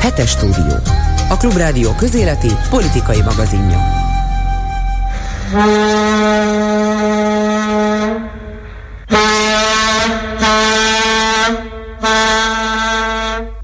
Hetes stúdió. A Klubrádió közéleti politikai magazinja.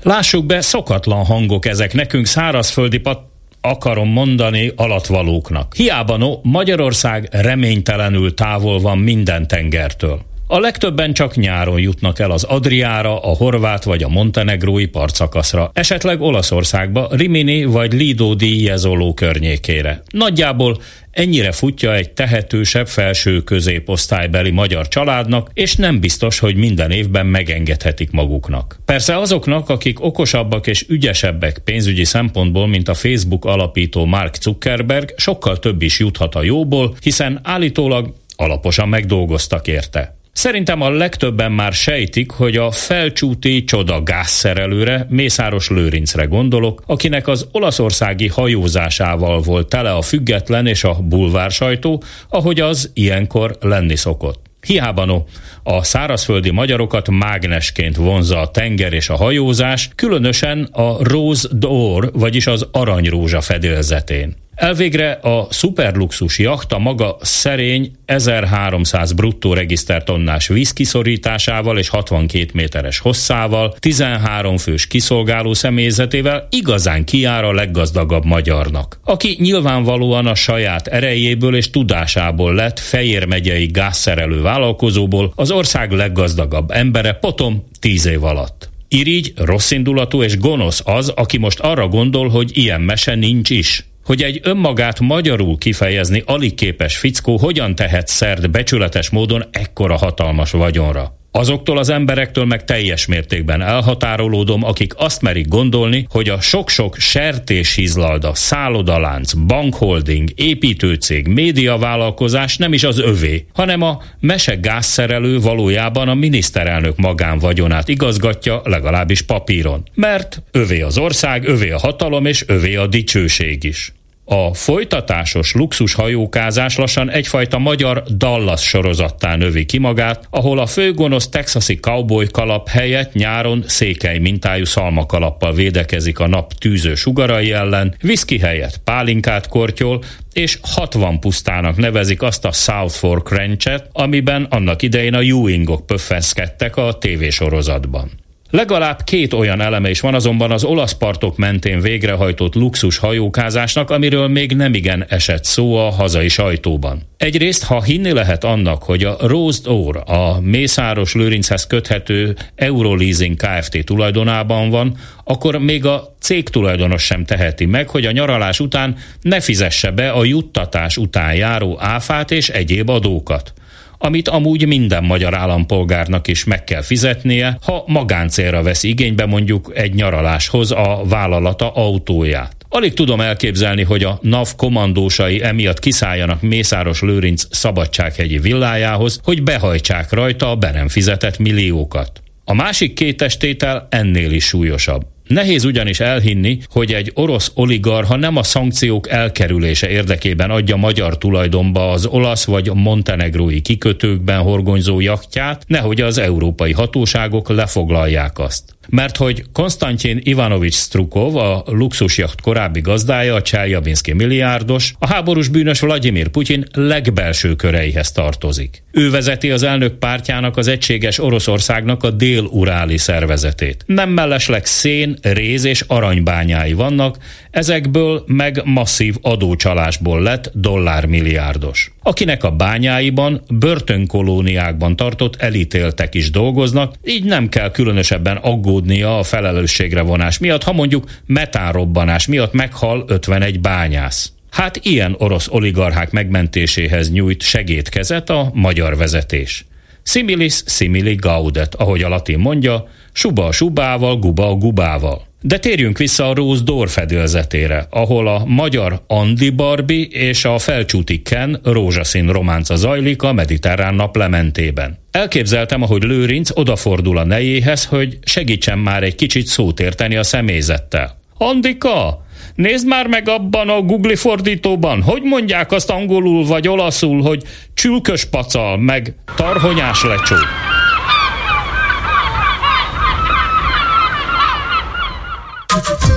Lássuk be, szokatlan hangok ezek nekünk szárazföldi pat akarom mondani alatvalóknak. Hiába no, Magyarország reménytelenül távol van minden tengertől. A legtöbben csak nyáron jutnak el az Adriára, a horvát vagy a montenegrói partszakaszra, esetleg Olaszországba, Rimini vagy Lido di Jezoló környékére. Nagyjából ennyire futja egy tehetősebb felső középosztálybeli magyar családnak, és nem biztos, hogy minden évben megengedhetik maguknak. Persze azoknak, akik okosabbak és ügyesebbek pénzügyi szempontból, mint a Facebook alapító Mark Zuckerberg, sokkal több is juthat a jóból, hiszen állítólag alaposan megdolgoztak érte. Szerintem a legtöbben már sejtik, hogy a felcsúti csoda gázszerelőre, Mészáros Lőrincre gondolok, akinek az olaszországi hajózásával volt tele a független és a bulvár sajtó, ahogy az ilyenkor lenni szokott. Hiába no, a szárazföldi magyarokat mágnesként vonza a tenger és a hajózás, különösen a Rose d'Or, vagyis az aranyrózsa fedélzetén. Elvégre a szuperluxus jachta maga szerény 1300 bruttó regisztertonnás vízkiszorításával és 62 méteres hosszával, 13 fős kiszolgáló személyzetével igazán kiár a leggazdagabb magyarnak, aki nyilvánvalóan a saját erejéből és tudásából lett Fejér megyei gázszerelő vállalkozóból az ország leggazdagabb embere potom 10 év alatt. Irigy, rosszindulatú és gonosz az, aki most arra gondol, hogy ilyen mese nincs is hogy egy önmagát magyarul kifejezni alig képes fickó hogyan tehet szert becsületes módon ekkora hatalmas vagyonra. Azoktól az emberektől meg teljes mértékben elhatárolódom, akik azt merik gondolni, hogy a sok-sok sertéshizlalda, szállodalánc, bankholding, építőcég, médiavállalkozás nem is az övé, hanem a mese gázszerelő valójában a miniszterelnök magánvagyonát igazgatja, legalábbis papíron. Mert övé az ország, övé a hatalom és övé a dicsőség is. A folytatásos luxushajókázás lassan egyfajta magyar Dallas sorozattá növi ki magát, ahol a főgonosz texasi cowboy kalap helyett nyáron székely mintájú szalmakalappal védekezik a nap tűző sugarai ellen, viszki helyett pálinkát kortyol, és 60 pusztának nevezik azt a South Fork Ranchet, amiben annak idején a Ewingok pöffeszkedtek a tévésorozatban. Legalább két olyan eleme is van azonban az olasz partok mentén végrehajtott luxus hajókázásnak, amiről még nemigen esett szó a hazai sajtóban. Egyrészt, ha hinni lehet annak, hogy a Rose Or, a Mészáros Lőrinchez köthető Euroleasing Kft. tulajdonában van, akkor még a cég tulajdonos sem teheti meg, hogy a nyaralás után ne fizesse be a juttatás után járó áfát és egyéb adókat amit amúgy minden magyar állampolgárnak is meg kell fizetnie, ha magáncélra vesz igénybe mondjuk egy nyaraláshoz a vállalata autóját. Alig tudom elképzelni, hogy a NAV kommandósai emiatt kiszálljanak Mészáros Lőrinc szabadsághegyi villájához, hogy behajtsák rajta a be fizetett milliókat. A másik két estétel ennél is súlyosabb. Nehéz ugyanis elhinni, hogy egy orosz oligarha nem a szankciók elkerülése érdekében adja magyar tulajdonba az olasz vagy montenegrói kikötőkben horgonyzó jachtját, nehogy az európai hatóságok lefoglalják azt mert hogy Konstantin Ivanovics Strukov, a luxusjacht korábbi gazdája, a Cseljabinszki milliárdos, a háborús bűnös Vladimir Putyin legbelső köreihez tartozik. Ő vezeti az elnök pártjának az egységes Oroszországnak a dél-uráli szervezetét. Nem mellesleg szén, réz és aranybányái vannak, ezekből meg masszív adócsalásból lett dollármilliárdos akinek a bányáiban, börtönkolóniákban tartott elítéltek is dolgoznak, így nem kell különösebben aggódnia a felelősségre vonás miatt, ha mondjuk metánrobbanás miatt meghal 51 bányász. Hát ilyen orosz oligarchák megmentéséhez nyújt segédkezet a magyar vezetés. Similis simili gaudet, ahogy a latin mondja, suba a subával, guba a gubával. De térjünk vissza a Rose Door fedélzetére, ahol a magyar Andi Barbie és a felcsúti Ken rózsaszín románca zajlik a mediterrán naplementében. Elképzeltem, ahogy Lőrinc odafordul a nejéhez, hogy segítsen már egy kicsit szót érteni a személyzettel. Andika, Nézd már meg abban a Google fordítóban, hogy mondják azt angolul vagy olaszul, hogy csülkös pacal, meg tarhonyás lecsó.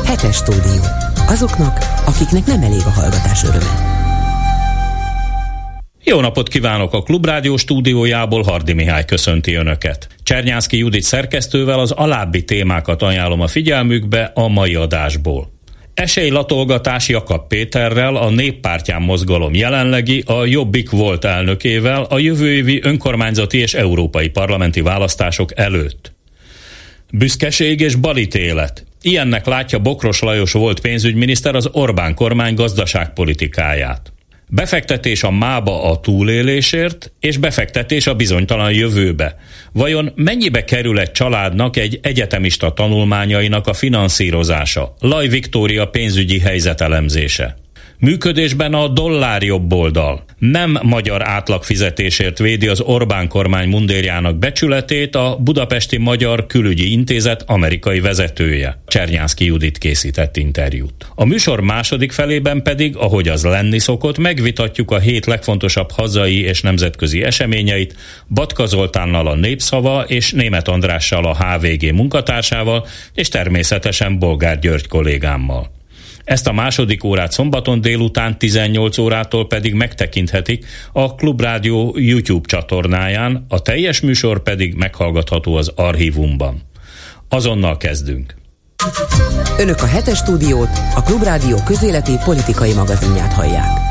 Hetes stúdió. Azoknak, akiknek nem elég a hallgatás öröme. Jó napot kívánok a Klubrádió stúdiójából, Hardi Mihály köszönti Önöket. Csernyánszki Judit szerkesztővel az alábbi témákat ajánlom a figyelmükbe a mai adásból. Esélylatolgatás Jakab Péterrel, a Néppártyán mozgalom jelenlegi, a Jobbik volt elnökével a jövő évi önkormányzati és európai parlamenti választások előtt. Büszkeség és balítélet. Ilyennek látja Bokros Lajos volt pénzügyminiszter az Orbán kormány gazdaságpolitikáját. Befektetés a mába a túlélésért, és befektetés a bizonytalan jövőbe. Vajon mennyibe kerül egy családnak egy egyetemista tanulmányainak a finanszírozása? Laj Viktória pénzügyi helyzetelemzése. Működésben a dollár jobb oldal. Nem magyar átlagfizetésért védi az Orbán kormány mundérjának becsületét a Budapesti Magyar Külügyi Intézet amerikai vezetője. Csernyánszki Judit készített interjút. A műsor második felében pedig, ahogy az lenni szokott, megvitatjuk a hét legfontosabb hazai és nemzetközi eseményeit, Batka Zoltánnal a Népszava és Német Andrással a HVG munkatársával, és természetesen Bolgár György kollégámmal. Ezt a második órát szombaton délután 18 órától pedig megtekinthetik a Klubrádió YouTube csatornáján, a teljes műsor pedig meghallgatható az archívumban. Azonnal kezdünk. Önök a hetes stúdiót, a Klubrádió közéleti politikai magazinját hallják.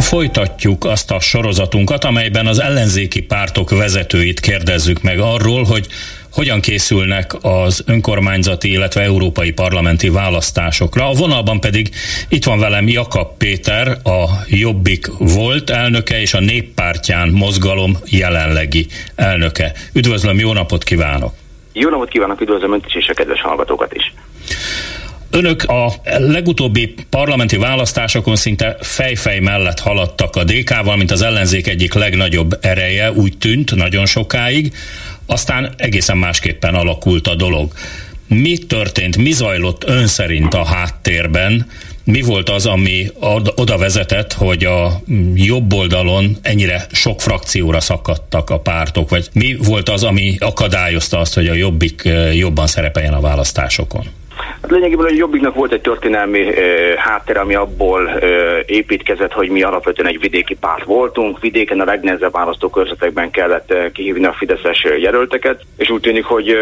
Folytatjuk azt a sorozatunkat, amelyben az ellenzéki pártok vezetőit kérdezzük meg arról, hogy hogyan készülnek az önkormányzati, illetve európai parlamenti választásokra. A vonalban pedig itt van velem Jakab Péter, a Jobbik volt elnöke és a Néppártyán mozgalom jelenlegi elnöke. Üdvözlöm, jó napot kívánok! Jó napot kívánok, üdvözlöm Önt is és a kedves hallgatókat is! Önök a legutóbbi parlamenti választásokon szinte fejfej mellett haladtak a DK-val, mint az ellenzék egyik legnagyobb ereje, úgy tűnt nagyon sokáig. Aztán egészen másképpen alakult a dolog. Mi történt, mi zajlott ön szerint a háttérben? Mi volt az, ami oda vezetett, hogy a jobb oldalon ennyire sok frakcióra szakadtak a pártok, vagy mi volt az, ami akadályozta azt, hogy a jobbik eh, jobban szerepeljen a választásokon? Hát lényegében a Jobbiknak volt egy történelmi e, háttér, ami abból e, építkezett, hogy mi alapvetően egy vidéki párt voltunk. Vidéken a legnehezebb választókörzetekben kellett e, kihívni a Fideszes jelölteket, és úgy tűnik, hogy e,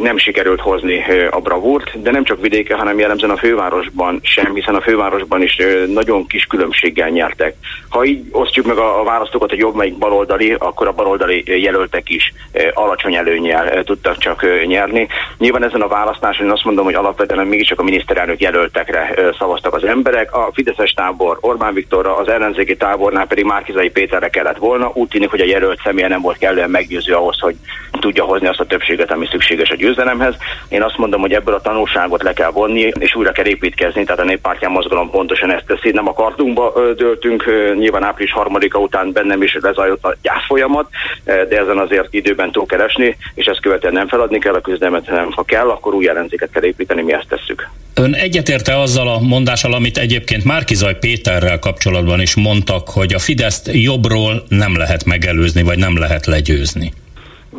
nem sikerült hozni e, a bravúrt, de nem csak vidéken, hanem jellemzően a fővárosban sem, hiszen a fővárosban is e, nagyon kis különbséggel nyertek. Ha így osztjuk meg a, a választókat, hogy jobb melyik baloldali, akkor a baloldali jelöltek is e, alacsony előnyel e, tudtak csak e, nyerni. Nyilván ezen a választáson én azt mondom, hogy alapvetően mégiscsak a miniszterelnök jelöltekre szavaztak az emberek. A Fideszes tábor Orbán Viktorra, az ellenzéki tábornál pedig Márkizai Péterre kellett volna. Úgy tűnik, hogy a jelölt személye nem volt kellően meggyőző ahhoz, hogy tudja hozni azt a többséget, ami szükséges a győzelemhez. Én azt mondom, hogy ebből a tanulságot le kell vonni, és újra kell építkezni, tehát a néppártyán mozgalom pontosan ezt teszi. Nem a kartunkba döltünk, nyilván április harmadika után bennem is lezajlott a gyászfolyamat, de ezen azért időben túl keresni, és ezt követően nem feladni kell a küzdelmet, hanem ha kell, akkor új ellenzéket kell építeni, mi ezt tesszük. Ön egyetérte azzal a mondással, amit egyébként Márkizaj Péterrel kapcsolatban is mondtak, hogy a Fideszt jobbról nem lehet megelőzni, vagy nem lehet legyőzni?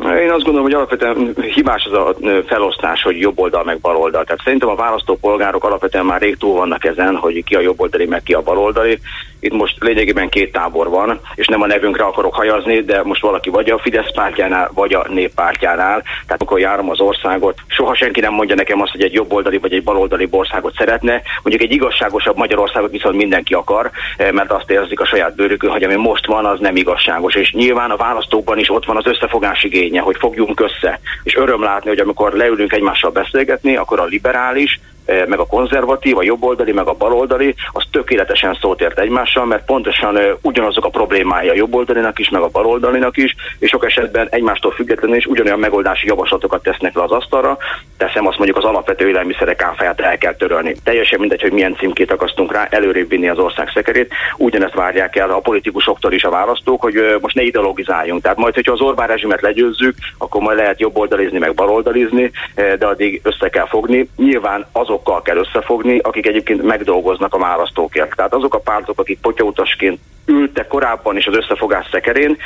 Én azt gondolom, hogy alapvetően hibás az a felosztás, hogy jobb oldal meg bal oldal. Tehát szerintem a választópolgárok alapvetően már rég túl vannak ezen, hogy ki a jobb oldali, meg ki a bal oldali. Itt most lényegében két tábor van, és nem a nevünkre akarok hajazni, de most valaki vagy a Fidesz pártjánál, vagy a néppártjánál. Tehát amikor járom az országot, soha senki nem mondja nekem azt, hogy egy jobboldali vagy egy baloldali országot szeretne. Mondjuk egy igazságosabb Magyarországot viszont mindenki akar, eh, mert azt érzik a saját bőrükön, hogy ami most van, az nem igazságos. És nyilván a választókban is ott van az összefogás igénye, hogy fogjunk össze. És öröm látni, hogy amikor leülünk egymással beszélgetni, akkor a liberális, meg a konzervatív, a jobboldali, meg a baloldali, az tökéletesen szót ért egymással, mert pontosan eh, ugyanazok a problémája a jobboldalinak is, meg a baloldalinak is, és sok esetben egymástól függetlenül is ugyanolyan megoldási javaslatokat tesznek le az asztalra. Teszem azt mondjuk az alapvető élelmiszerek áfáját el kell törölni. Teljesen mindegy, hogy milyen címkét akasztunk rá, előrébb vinni az ország szekerét. Ugyanezt várják el a politikusoktól is a választók, hogy eh, most ne ideologizáljunk. Tehát majd, hogyha az Orbán rezsimet legyőzzük, akkor majd lehet jobboldalizni, meg baloldalizni, de addig össze kell fogni. Nyilván azokkal kell összefogni, akik egyébként megdolgoznak a választókért. Tehát azok a pártok, akik potyautasként ültek korábban is az összefogás szekerén,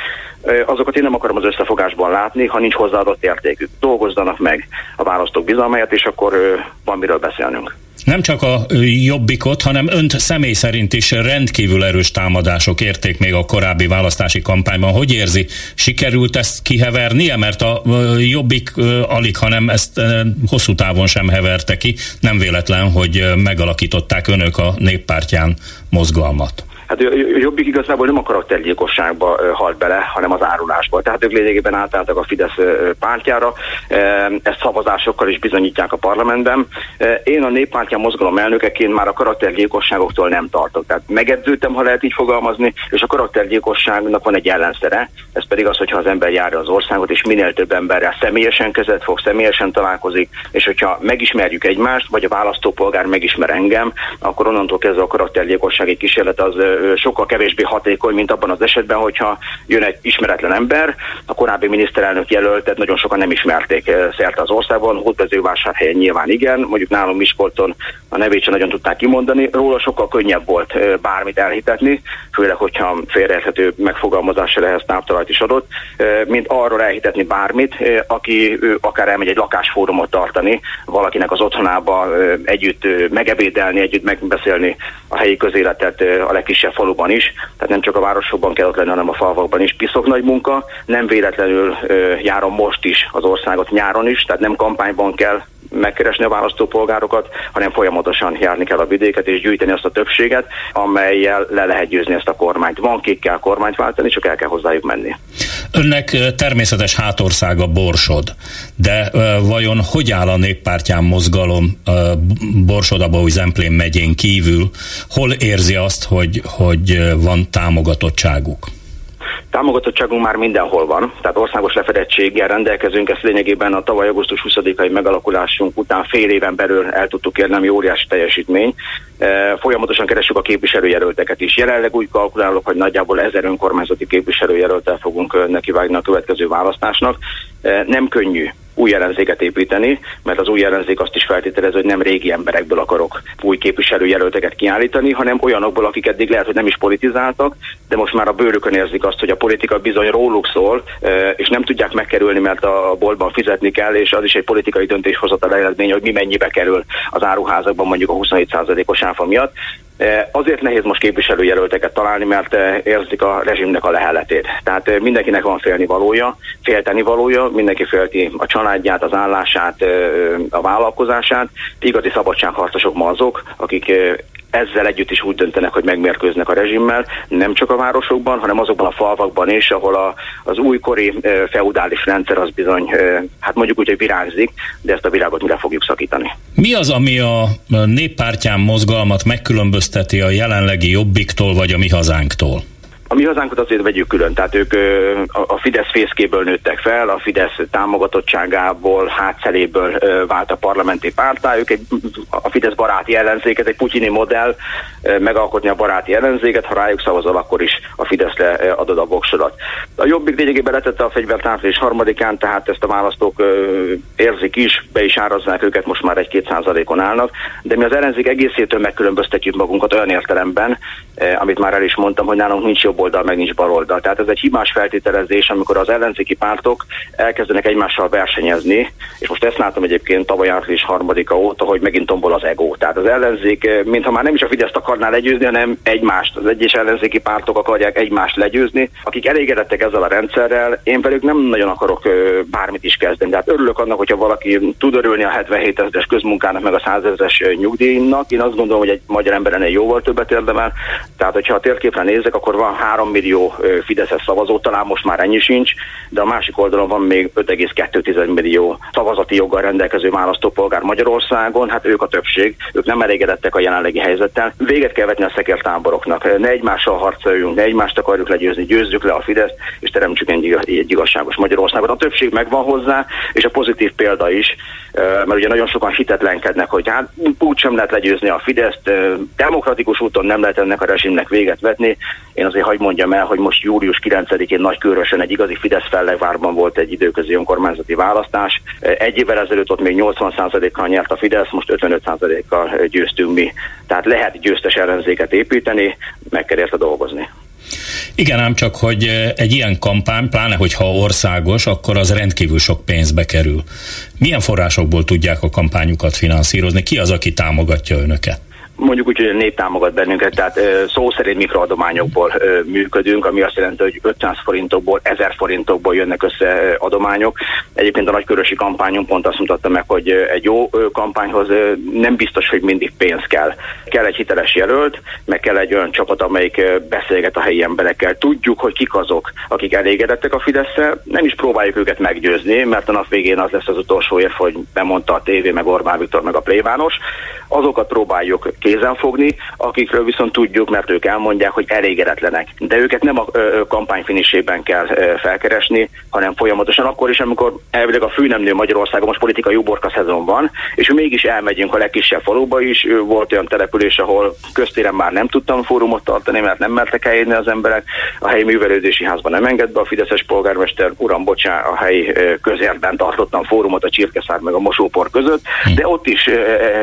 azokat én nem akarom az összefogásban látni, ha nincs hozzáadott értékük. Dolgozzanak meg a választók bizalmáját, és akkor van miről beszélnünk. Nem csak a jobbikot, hanem önt személy szerint is rendkívül erős támadások érték még a korábbi választási kampányban. Hogy érzi, sikerült ezt kihevernie? Mert a jobbik alig, hanem ezt hosszú távon sem heverte ki. Nem véletlen, hogy megalakították önök a néppártyán mozgalmat. Hát Jobbik igazából nem a karaktergyilkosságba halt bele, hanem az árulásba. Tehát ők lényegében átálltak a Fidesz pártjára, ezt szavazásokkal is bizonyítják a parlamentben. Én a néppártya mozgalom elnökeként már a karaktergyilkosságoktól nem tartok. Tehát megedződtem, ha lehet így fogalmazni, és a karaktergyilkosságnak van egy ellenszere, ez pedig az, hogyha az ember járja az országot, és minél több emberrel személyesen kezet fog, személyesen találkozik, és hogyha megismerjük egymást, vagy a választópolgár megismer engem, akkor onnantól kezdve a karaktergyilkossági kísérlet az sokkal kevésbé hatékony, mint abban az esetben, hogyha jön egy ismeretlen ember, a korábbi miniszterelnök jelöltet nagyon sokan nem ismerték szerte az országban, Hódmezővásárhelyen nyilván igen, mondjuk nálunk Miskolton a nevét sem nagyon tudták kimondani, róla sokkal könnyebb volt bármit elhitetni, főleg, hogyha félreérthető megfogalmazásra ehhez táptalajt is adott, mint arról elhitetni bármit, aki akár elmegy egy lakásfórumot tartani, valakinek az otthonába együtt megebédelni, együtt megbeszélni a helyi közéletet a legkisebb faluban is, tehát nem csak a városokban kell ott lenni, hanem a falvakban is. Piszok nagy munka, nem véletlenül ö, járom most is az országot nyáron is, tehát nem kampányban kell megkeresni a választópolgárokat, hanem folyamatosan járni kell a vidéket és gyűjteni azt a többséget, amelyel le lehet győzni ezt a kormányt. Van kik kell kormányt váltani, csak el kell hozzájuk menni. Önnek természetes hátországa Borsod, de vajon hogy áll a néppártyán mozgalom Borsod, Abaúj Zemplén megyén kívül? Hol érzi azt, hogy, hogy van támogatottságuk? Támogatottságunk már mindenhol van, tehát országos lefedettséggel rendelkezünk, ezt lényegében a tavaly augusztus 20-ai megalakulásunk után fél éven belül el tudtuk érni, ami óriási teljesítmény. E, folyamatosan keressük a képviselőjelölteket is. Jelenleg úgy kalkulálok, hogy nagyjából ezer önkormányzati képviselőjelöltel fogunk nekivágni a következő választásnak. E, nem könnyű új ellenzéket építeni, mert az új ellenzék azt is feltételez, hogy nem régi emberekből akarok új képviselőjelölteket kiállítani, hanem olyanokból, akik eddig lehet, hogy nem is politizáltak, de most már a bőrükön érzik azt, hogy a politika bizony róluk szól, és nem tudják megkerülni, mert a boltban fizetni kell, és az is egy politikai döntéshozatal eredmény, hogy mi mennyibe kerül az áruházakban mondjuk a 27%-os áfa miatt. Azért nehéz most képviselőjelölteket találni, mert érzik a rezsimnek a leheletét. Tehát mindenkinek van félni valója, félteni valója, mindenki félti a családját, az állását, a vállalkozását. Igazi szabadságharcosok ma azok, akik ezzel együtt is úgy döntenek, hogy megmérkőznek a rezsimmel, nem csak a városokban, hanem azokban a falvakban is, ahol a, az újkori e, feudális rendszer az bizony, e, hát mondjuk úgy, hogy virágzik, de ezt a virágot mire fogjuk szakítani. Mi az, ami a néppártyán mozgalmat megkülönbözteti a jelenlegi jobbiktól vagy a mi hazánktól? A mi hazánkat azért vegyük külön, tehát ők a Fidesz fészkéből nőttek fel, a Fidesz támogatottságából, hátszeléből vált a parlamenti pártá, ők egy, a Fidesz baráti ellenzéket, egy putyini modell, megalkotni a baráti ellenzéket, ha rájuk szavazol, akkor is a Fideszre adod a voksodat. A Jobbik lényegében letette a fegyvert április harmadikán, tehát ezt a választók érzik is, be is áraznák őket, most már egy-két százalékon állnak, de mi az ellenzék egészétől megkülönböztetjük magunkat olyan értelemben, amit már el is mondtam, hogy nálunk nincs jobb oldal, meg nincs baloldal. Tehát ez egy hibás feltételezés, amikor az ellenzéki pártok elkezdenek egymással versenyezni, és most ezt látom egyébként tavaly április harmadika óta, hogy megint tombol az ego. Tehát az ellenzék, eh, mintha már nem is a Fideszt akarná legyőzni, hanem egymást, az egyes ellenzéki pártok akarják egymást legyőzni, akik elégedettek ezzel a rendszerrel, én velük nem nagyon akarok eh, bármit is kezdeni. Tehát örülök annak, hogyha valaki tud örülni a 77 ezeres közmunkának, meg a 100 ezeres eh, nyugdíjnak. Én azt gondolom, hogy egy magyar ember ennél jóval többet érdemel. Tehát, hogyha a térképre nézek, akkor van 3 millió Fideszes szavazó, talán most már ennyi sincs, de a másik oldalon van még 5,2 millió szavazati joggal rendelkező választópolgár Magyarországon, hát ők a többség, ők nem elégedettek a jelenlegi helyzettel. Véget kell vetni a szekértáboroknak, ne egymással harcoljunk, ne egymást akarjuk legyőzni, győzzük le a Fidesz, és teremtsük egy, egy igazságos Magyarországot. A többség megvan hozzá, és a pozitív példa is, mert ugye nagyon sokan hitetlenkednek, hogy hát úgy sem lehet legyőzni a Fideszt, demokratikus úton nem lehet ennek a rezsimnek véget vetni. Én azért hagyd mondjam el, hogy most július 9-én Nagykörösön egy igazi Fidesz fellegvárban volt egy időközi önkormányzati választás. Egy évvel ezelőtt ott még 80%-kal nyert a Fidesz, most 55%-kal győztünk mi. Tehát lehet győztes ellenzéket építeni, meg kell érte dolgozni. Igen, ám csak, hogy egy ilyen kampány, pláne hogyha országos, akkor az rendkívül sok pénzbe kerül. Milyen forrásokból tudják a kampányukat finanszírozni? Ki az, aki támogatja önöket? Mondjuk úgy, hogy a nép támogat bennünket, tehát szó szerint mikroadományokból működünk, ami azt jelenti, hogy 500 forintokból, 1000 forintokból jönnek össze adományok. Egyébként a nagykörösi kampányon pont azt mutatta meg, hogy egy jó kampányhoz nem biztos, hogy mindig pénz kell. Kell egy hiteles jelölt, meg kell egy olyan csapat, amelyik beszélget a helyi emberekkel. Tudjuk, hogy kik azok, akik elégedettek a fidesz nem is próbáljuk őket meggyőzni, mert a nap végén az lesz az utolsó érv, hogy bemondta a tévé, meg Orbán Viktor, meg a plévános. Azokat próbáljuk kézen fogni, akikről viszont tudjuk, mert ők elmondják, hogy elégedetlenek. De őket nem a kampány finisében kell felkeresni, hanem folyamatosan akkor is, amikor elvileg a fő nem nő Magyarországon, most politikai uborka szezon van, és mégis elmegyünk a legkisebb faluba is. Volt olyan település, ahol köztéren már nem tudtam fórumot tartani, mert nem mertek eljönni az emberek. A helyi művelődési házban nem enged be a Fideszes polgármester, uram, bocsá, a helyi közérben tartottam fórumot a csirkeszár meg a mosópor között, de ott is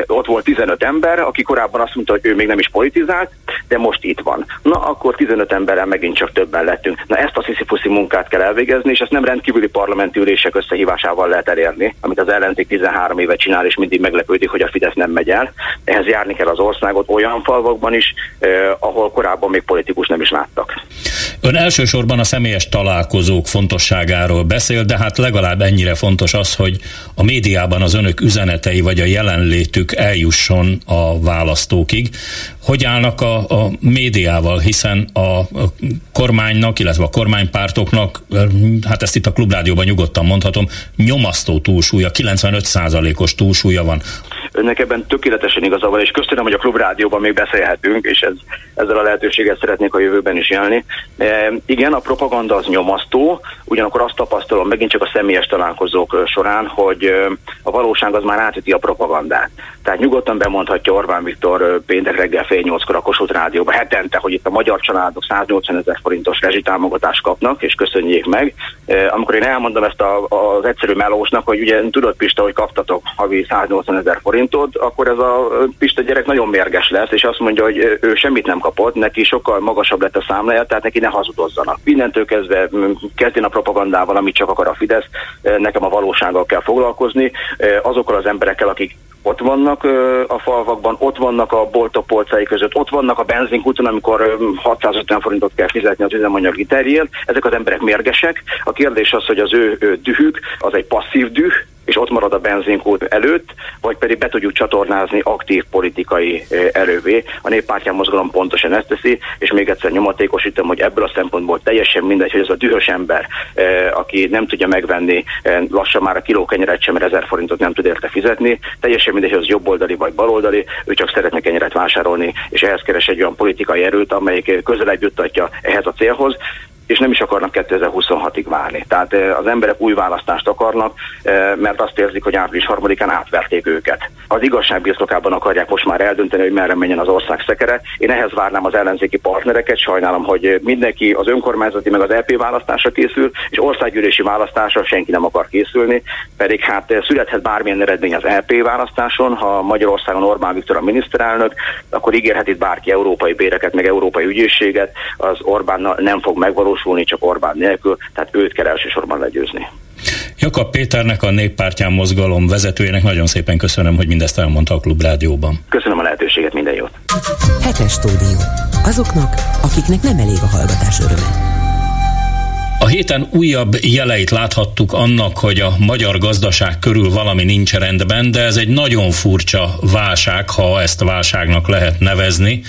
ott volt 15 ember, aki korábban korábban azt mondta, hogy ő még nem is politizált, de most itt van. Na, akkor 15 emberrel megint csak többen lettünk. Na, ezt a sziszifuszi munkát kell elvégezni, és ezt nem rendkívüli parlamenti ülések összehívásával lehet elérni, amit az ellenzék 13 éve csinál, és mindig meglepődik, hogy a Fidesz nem megy el. Ehhez járni kell az országot olyan falvakban is, eh, ahol korábban még politikus nem is láttak. Ön elsősorban a személyes találkozók fontosságáról beszél, de hát legalább ennyire fontos az, hogy a médiában az önök üzenetei vagy a jelenlétük eljusson a választókig. Hogy állnak a, a médiával, hiszen a, a kormánynak, illetve a kormánypártoknak, hát ezt itt a klubrádióban nyugodtan mondhatom, nyomasztó túlsúlya, 95%-os túlsúlya van. Önnek ebben tökéletesen igaza van, és köszönöm, hogy a klubrádióban még beszélhetünk, és ez, ezzel a lehetőséget szeretnék a jövőben is élni. E, igen, a propaganda az nyomasztó, ugyanakkor azt tapasztalom megint csak a személyes találkozók során, hogy a valóság az már átüti a propagandát. Tehát nyugodtan bemondhatja Orbán Viktor péntek reggel fél nyolckor a Kossuth Rádióban hetente, hogy itt a magyar családok 180 ezer forintos rezsitámogatást kapnak, és köszönjék meg. Amikor én elmondom ezt a, az egyszerű melósnak, hogy ugye tudod Pista, hogy kaptatok havi 180 ezer forintot, akkor ez a Pista gyerek nagyon mérges lesz, és azt mondja, hogy ő semmit nem kapott, neki sokkal magasabb lett a számlája, tehát neki ne hazudozzanak. Mindentől kezdve kezdjen a propagandával, amit csak akar a Fidesz, nekem a valósággal kell foglalkozni, azokkal az emberekkel, akik ott vannak a falvakban, ott vannak a boltok polcai között, ott vannak a benzinkúton, amikor 650 forintot kell fizetni az üzemanyag literjét. Ezek az emberek mérgesek. A kérdés az, hogy az ő, ő dühük az egy passzív düh, és ott marad a benzinkút előtt, vagy pedig be tudjuk csatornázni aktív politikai erővé. A néppártyán mozgalom pontosan ezt teszi, és még egyszer nyomatékosítom, hogy ebből a szempontból teljesen mindegy, hogy ez a dühös ember, aki nem tudja megvenni lassan már a kiló kenyeret sem, ezer forintot nem tud érte fizetni, teljesen mindegy, hogy az jobboldali vagy baloldali, ő csak szeretne kenyeret vásárolni, és ehhez keres egy olyan politikai erőt, amelyik közelebb juttatja ehhez a célhoz és nem is akarnak 2026-ig várni. Tehát az emberek új választást akarnak, mert azt érzik, hogy április harmadikán átverték őket. Az igazság birtokában akarják most már eldönteni, hogy merre menjen az ország szekere. Én ehhez várnám az ellenzéki partnereket, sajnálom, hogy mindenki az önkormányzati meg az EP választásra készül, és országgyűlési választásra senki nem akar készülni, pedig hát születhet bármilyen eredmény az EP választáson, ha Magyarországon Orbán Viktor a miniszterelnök, akkor ígérhet itt bárki európai béreket, meg európai ügyészséget, az Orbánnal nem fog megvalósulni megvalósulni, csak Orbán nélkül, tehát őt kell elsősorban legyőzni. Jakab Péternek, a Néppártyán mozgalom vezetőjének nagyon szépen köszönöm, hogy mindezt elmondta a Klubrádióban. Köszönöm a lehetőséget, minden jót. Hetes stúdió. Azoknak, akiknek nem elég a hallgatás öröme. A héten újabb jeleit láthattuk annak, hogy a magyar gazdaság körül valami nincs rendben, de ez egy nagyon furcsa válság, ha ezt válságnak lehet nevezni,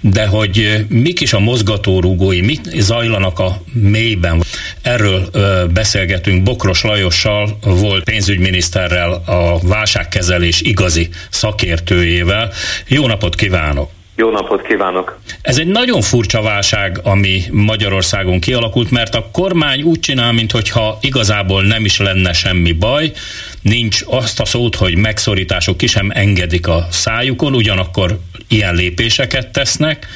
de hogy mik is a mozgatórugói, mit zajlanak a mélyben. Erről beszélgetünk Bokros Lajossal, volt pénzügyminiszterrel, a válságkezelés igazi szakértőjével. Jó napot kívánok! Jó napot kívánok! Ez egy nagyon furcsa válság, ami Magyarországon kialakult, mert a kormány úgy csinál, mintha igazából nem is lenne semmi baj, nincs azt a szót, hogy megszorítások ki sem engedik a szájukon, ugyanakkor ilyen lépéseket tesznek,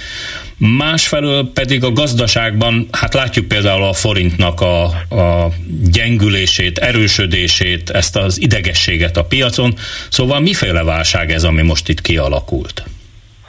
Másfelől pedig a gazdaságban, hát látjuk például a forintnak a, a gyengülését, erősödését, ezt az idegességet a piacon. Szóval miféle válság ez, ami most itt kialakult?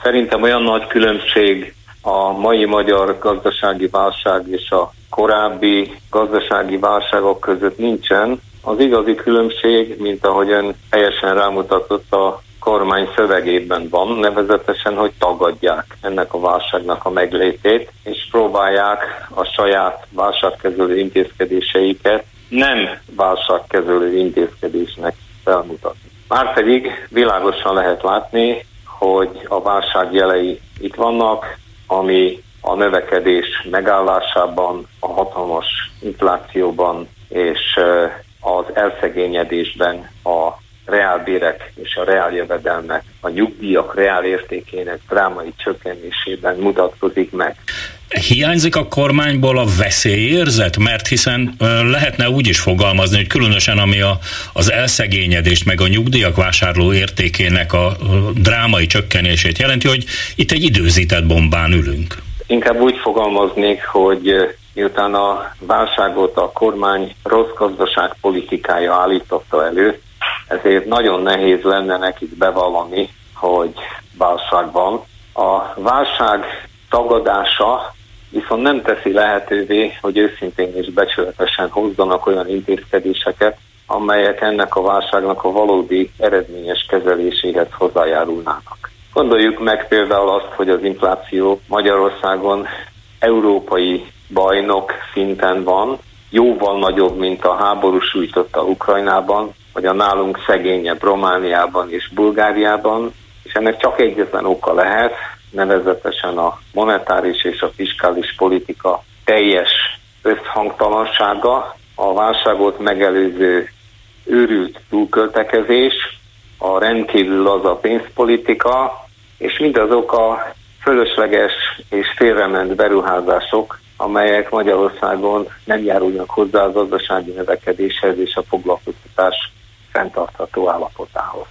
Szerintem olyan nagy különbség a mai magyar gazdasági válság és a korábbi gazdasági válságok között nincsen. Az igazi különbség, mint ahogy ön helyesen rámutatott, a kormány szövegében van, nevezetesen, hogy tagadják ennek a válságnak a meglétét, és próbálják a saját válságkezelő intézkedéseiket nem válságkezelő intézkedésnek felmutatni. Márpedig világosan lehet látni, hogy a válság jelei itt vannak, ami a növekedés megállásában, a hatalmas inflációban és az elszegényedésben a reálbérek és a reáljövedelmek, a nyugdíjak reál értékének drámai csökkenésében mutatkozik meg. Hiányzik a kormányból a veszélyérzet? Mert hiszen lehetne úgy is fogalmazni, hogy különösen ami a, az elszegényedést, meg a nyugdíjak vásárló értékének a drámai csökkenését jelenti, hogy itt egy időzített bombán ülünk. Inkább úgy fogalmaznék, hogy miután a válságot a kormány rossz gazdaságpolitikája állította elő, ezért nagyon nehéz lenne nekik bevallani, hogy válság van. A válság tagadása viszont nem teszi lehetővé, hogy őszintén és becsületesen hozzanak olyan intézkedéseket, amelyek ennek a válságnak a valódi eredményes kezeléséhez hozzájárulnának. Gondoljuk meg például azt, hogy az infláció Magyarországon európai bajnok szinten van, jóval nagyobb, mint a háború sújtotta Ukrajnában, vagy a nálunk szegényebb Romániában és Bulgáriában, és ennek csak egyetlen oka lehet, nevezetesen a monetáris és a fiskális politika teljes összhangtalansága, a válságot megelőző őrült túlköltekezés, a rendkívül az a pénzpolitika, és mindazok a fölösleges és félrement beruházások, amelyek Magyarországon nem járulnak hozzá a gazdasági növekedéshez és a foglalkoztatás fenntartható állapotához.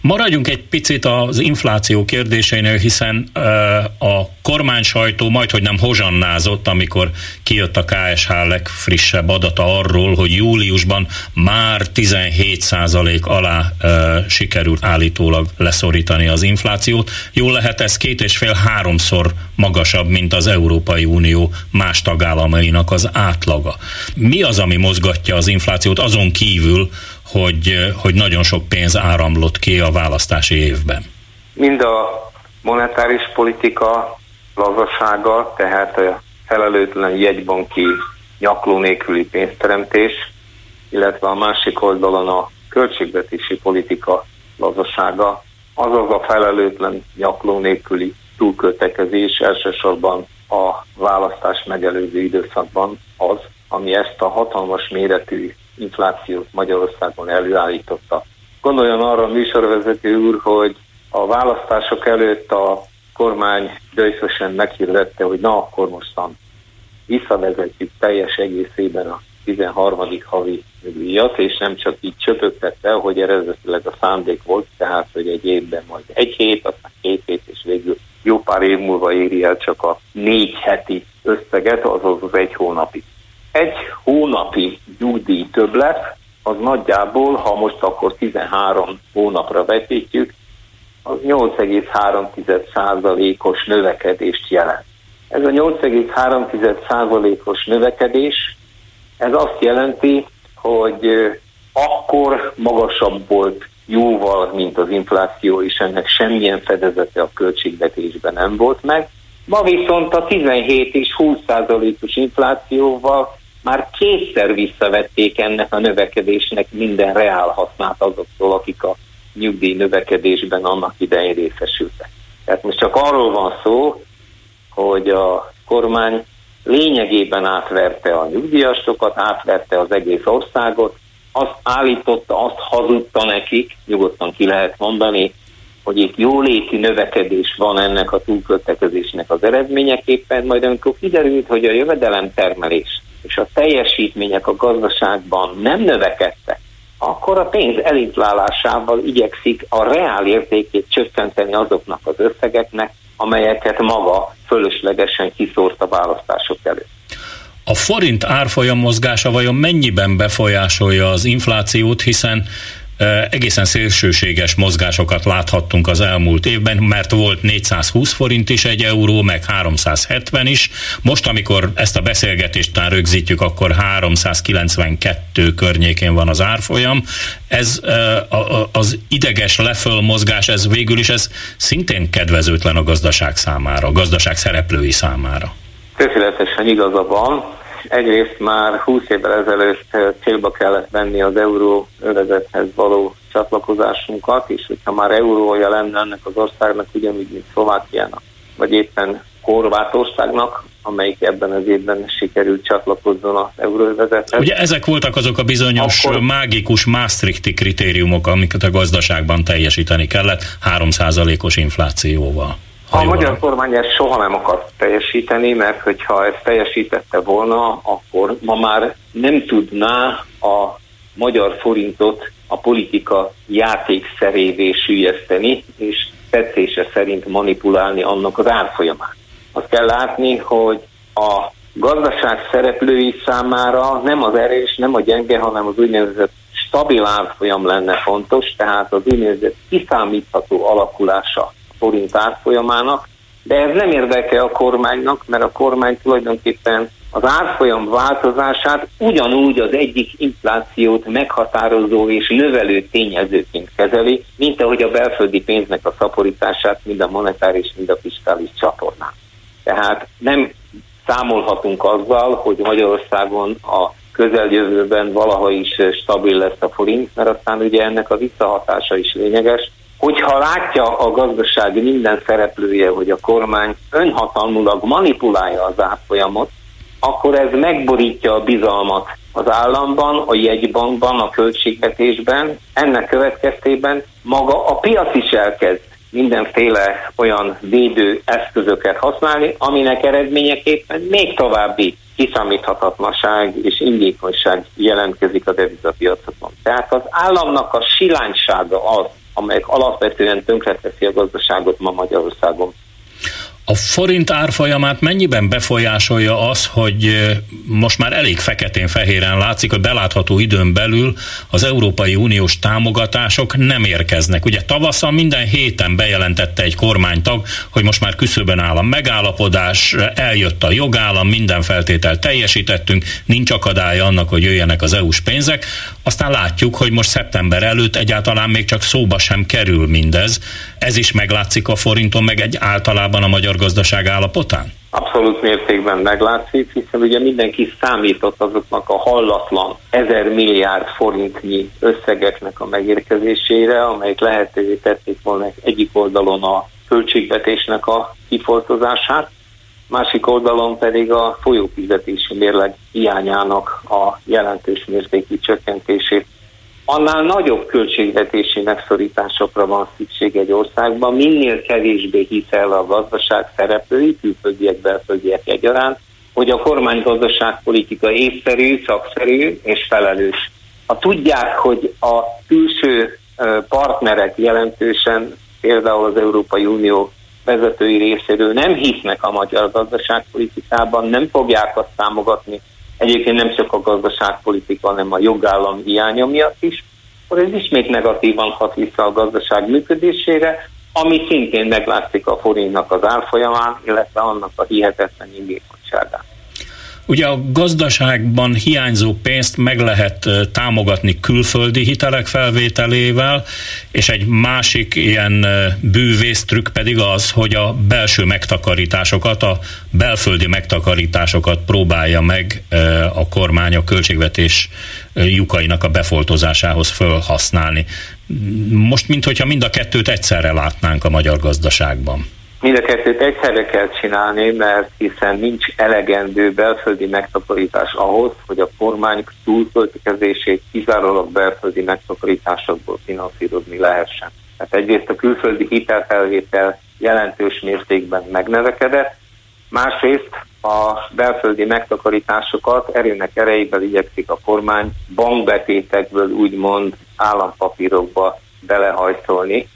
Maradjunk egy picit az infláció kérdésénél, hiszen a kormány sajtó majd, hogy nem hozsannázott, amikor kijött a KSH legfrissebb adata arról, hogy júliusban már 17% alá sikerült állítólag leszorítani az inflációt. Jól lehet ez két és fél háromszor magasabb, mint az Európai Unió más tagállamainak az átlaga. Mi az, ami mozgatja az inflációt azon kívül, hogy, hogy nagyon sok pénz áramlott ki a választási évben? Mind a monetáris politika lazasága, tehát a felelőtlen jegybanki nyakló nélküli pénzteremtés, illetve a másik oldalon a költségvetési politika lazasága, azaz a felelőtlen nyakló nélküli túlköltekezés elsősorban a választás megelőző időszakban az, ami ezt a hatalmas méretű inflációt Magyarországon előállította. Gondoljon arra a műsorvezető úr, hogy a választások előtt a kormány döjszösen meghirdette, hogy na akkor mostan visszavezetjük teljes egészében a 13. havi díjat, és nem csak így csöpögtette, hogy eredetileg a szándék volt, tehát hogy egy évben majd egy hét, aztán két hét, és végül jó pár év múlva éri el csak a négy heti összeget, azaz az egy hónapi egy hónapi nyugdíj többlet, az nagyjából, ha most akkor 13 hónapra vetítjük, az 8,3%-os növekedést jelent. Ez a 8,3%-os növekedés, ez azt jelenti, hogy akkor magasabb volt jóval, mint az infláció, és ennek semmilyen fedezete a költségvetésben nem volt meg. Ma viszont a 17 és 20 százalékos inflációval már kétszer visszavették ennek a növekedésnek minden reál hasznát azoktól, akik a nyugdíj növekedésben annak idején részesültek. Tehát most csak arról van szó, hogy a kormány lényegében átverte a nyugdíjasokat, átverte az egész országot, azt állította, azt hazudta nekik, nyugodtan ki lehet mondani, hogy itt jóléti növekedés van ennek a túlköltekezésnek az eredményeképpen, majd amikor kiderült, hogy a jövedelemtermelés és a teljesítmények a gazdaságban nem növekedtek, akkor a pénz elinflálásával igyekszik a reál értékét csökkenteni azoknak az összegeknek, amelyeket maga fölöslegesen kiszórt a választások előtt. A forint árfolyam mozgása vajon mennyiben befolyásolja az inflációt, hiszen egészen szélsőséges mozgásokat láthattunk az elmúlt évben, mert volt 420 forint is egy euró, meg 370 is. Most, amikor ezt a beszélgetést tán rögzítjük, akkor 392 környékén van az árfolyam. Ez az ideges leföl mozgás, ez végül is ez szintén kedvezőtlen a gazdaság számára, a gazdaság szereplői számára. Tökéletesen igaza van egyrészt már 20 évvel ezelőtt eh, célba kellett venni az euró övezethez való csatlakozásunkat, és hogyha már eurója lenne ennek az országnak, ugyanúgy, mint Szlovákiának, vagy éppen Horvátországnak, amelyik ebben az évben sikerült csatlakozzon az euróvezethez. Ugye ezek voltak azok a bizonyos Akkor... mágikus Maastrichti kritériumok, amiket a gazdaságban teljesíteni kellett 3%-os inflációval. A magyar kormány ezt soha nem akart teljesíteni, mert hogyha ezt teljesítette volna, akkor ma már nem tudná a magyar forintot a politika játékszerévé sülyezteni, és tetszése szerint manipulálni annak az árfolyamát. Azt kell látni, hogy a gazdaság szereplői számára nem az erős, nem a gyenge, hanem az úgynevezett stabil árfolyam lenne fontos, tehát az úgynevezett kiszámítható alakulása forint árfolyamának, de ez nem érdeke a kormánynak, mert a kormány tulajdonképpen az árfolyam változását ugyanúgy az egyik inflációt meghatározó és növelő tényezőként kezeli, mint ahogy a belföldi pénznek a szaporítását mind a monetáris, mind a fiskális csatornán. Tehát nem számolhatunk azzal, hogy Magyarországon a közeljövőben valaha is stabil lesz a forint, mert aztán ugye ennek a visszahatása is lényeges, hogyha látja a gazdaság minden szereplője, hogy a kormány önhatalmulag manipulálja az árfolyamot, akkor ez megborítja a bizalmat az államban, a jegybankban, a költségvetésben. Ennek következtében maga a piac is elkezd mindenféle olyan védő eszközöket használni, aminek eredményeképpen még további kiszámíthatatlanság és indékonyság jelentkezik a devizapiacokon. Tehát az államnak a silánysága az, amelyek alapvetően tönkreteszi a gazdaságot ma Magyarországon. A forint árfolyamát mennyiben befolyásolja az, hogy most már elég feketén-fehéren látszik, hogy belátható időn belül az Európai Uniós támogatások nem érkeznek. Ugye tavasszal minden héten bejelentette egy kormánytag, hogy most már küszöben áll a megállapodás, eljött a jogállam, minden feltételt teljesítettünk, nincs akadálya annak, hogy jöjjenek az EU-s pénzek. Aztán látjuk, hogy most szeptember előtt egyáltalán még csak szóba sem kerül mindez. Ez is meglátszik a forinton, meg egy általában a magyar gazdaság állapotán? Abszolút mértékben meglátszik, hiszen ugye mindenki számított azoknak a hallatlan ezer milliárd forintnyi összegeknek a megérkezésére, amelyek lehetővé tették volna egyik oldalon a költségvetésnek a kifoltozását, másik oldalon pedig a folyófizetési mérleg hiányának a jelentős mértékű csökkentését annál nagyobb költségvetési megszorításokra van szükség egy országban, minél kevésbé hisz el a gazdaság szereplői, külföldiek, belföldiek egyaránt, hogy a kormány gazdaságpolitika észszerű, szakszerű és felelős. Ha tudják, hogy a külső partnerek jelentősen, például az Európai Unió vezetői részéről nem hisznek a magyar gazdaságpolitikában, nem fogják azt támogatni, egyébként nem csak a gazdaságpolitika, hanem a jogállam hiánya miatt is, akkor ez ismét negatívan hat vissza a gazdaság működésére, ami szintén meglátszik a forintnak az árfolyamán, illetve annak a hihetetlen ingékonyságán. Ugye a gazdaságban hiányzó pénzt meg lehet támogatni külföldi hitelek felvételével, és egy másik ilyen bűvésztrükk pedig az, hogy a belső megtakarításokat, a belföldi megtakarításokat próbálja meg a kormány a költségvetés lyukainak a befoltozásához felhasználni. Most, mintha mind a kettőt egyszerre látnánk a magyar gazdaságban. Mind a kettőt egyszerre kell csinálni, mert hiszen nincs elegendő belföldi megtakarítás ahhoz, hogy a kormány túlköltekezését kizárólag belföldi megtakarításokból finanszírozni lehessen. Tehát egyrészt a külföldi hitelfelvétel jelentős mértékben megnevekedett, másrészt a belföldi megtakarításokat erőnek erejéből igyekszik a kormány bankbetétekből úgymond állampapírokba belehajszolni.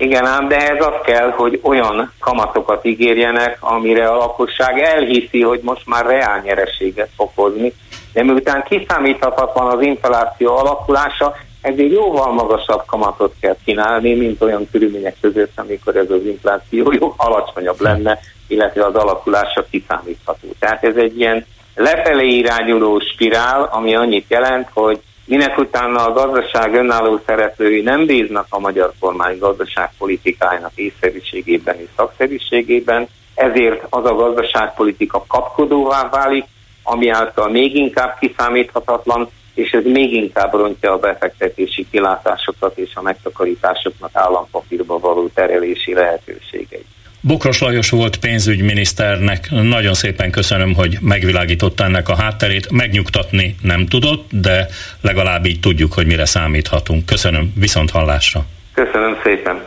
Igen ám, de ehhez az kell, hogy olyan kamatokat ígérjenek, amire a lakosság elhiszi, hogy most már reál nyereséget fog hozni. De miután kiszámíthatatlan az infláció alakulása, ezért jóval magasabb kamatot kell kínálni, mint olyan körülmények között, amikor ez az infláció jó alacsonyabb lenne, illetve az alakulása kiszámítható. Tehát ez egy ilyen lefelé irányuló spirál, ami annyit jelent, hogy minek utána a gazdaság önálló szereplői nem bíznak a magyar kormány gazdaságpolitikájának észszerűségében és szakszerűségében, ezért az a gazdaságpolitika kapkodóvá válik, ami által még inkább kiszámíthatatlan, és ez még inkább rontja a befektetési kilátásokat és a megtakarításoknak állampapírba való terelési lehetőségeit. Bokros Lajos volt pénzügyminiszternek. Nagyon szépen köszönöm, hogy megvilágította ennek a hátterét. Megnyugtatni nem tudott, de legalább így tudjuk, hogy mire számíthatunk. Köszönöm, viszont hallásra. Köszönöm szépen.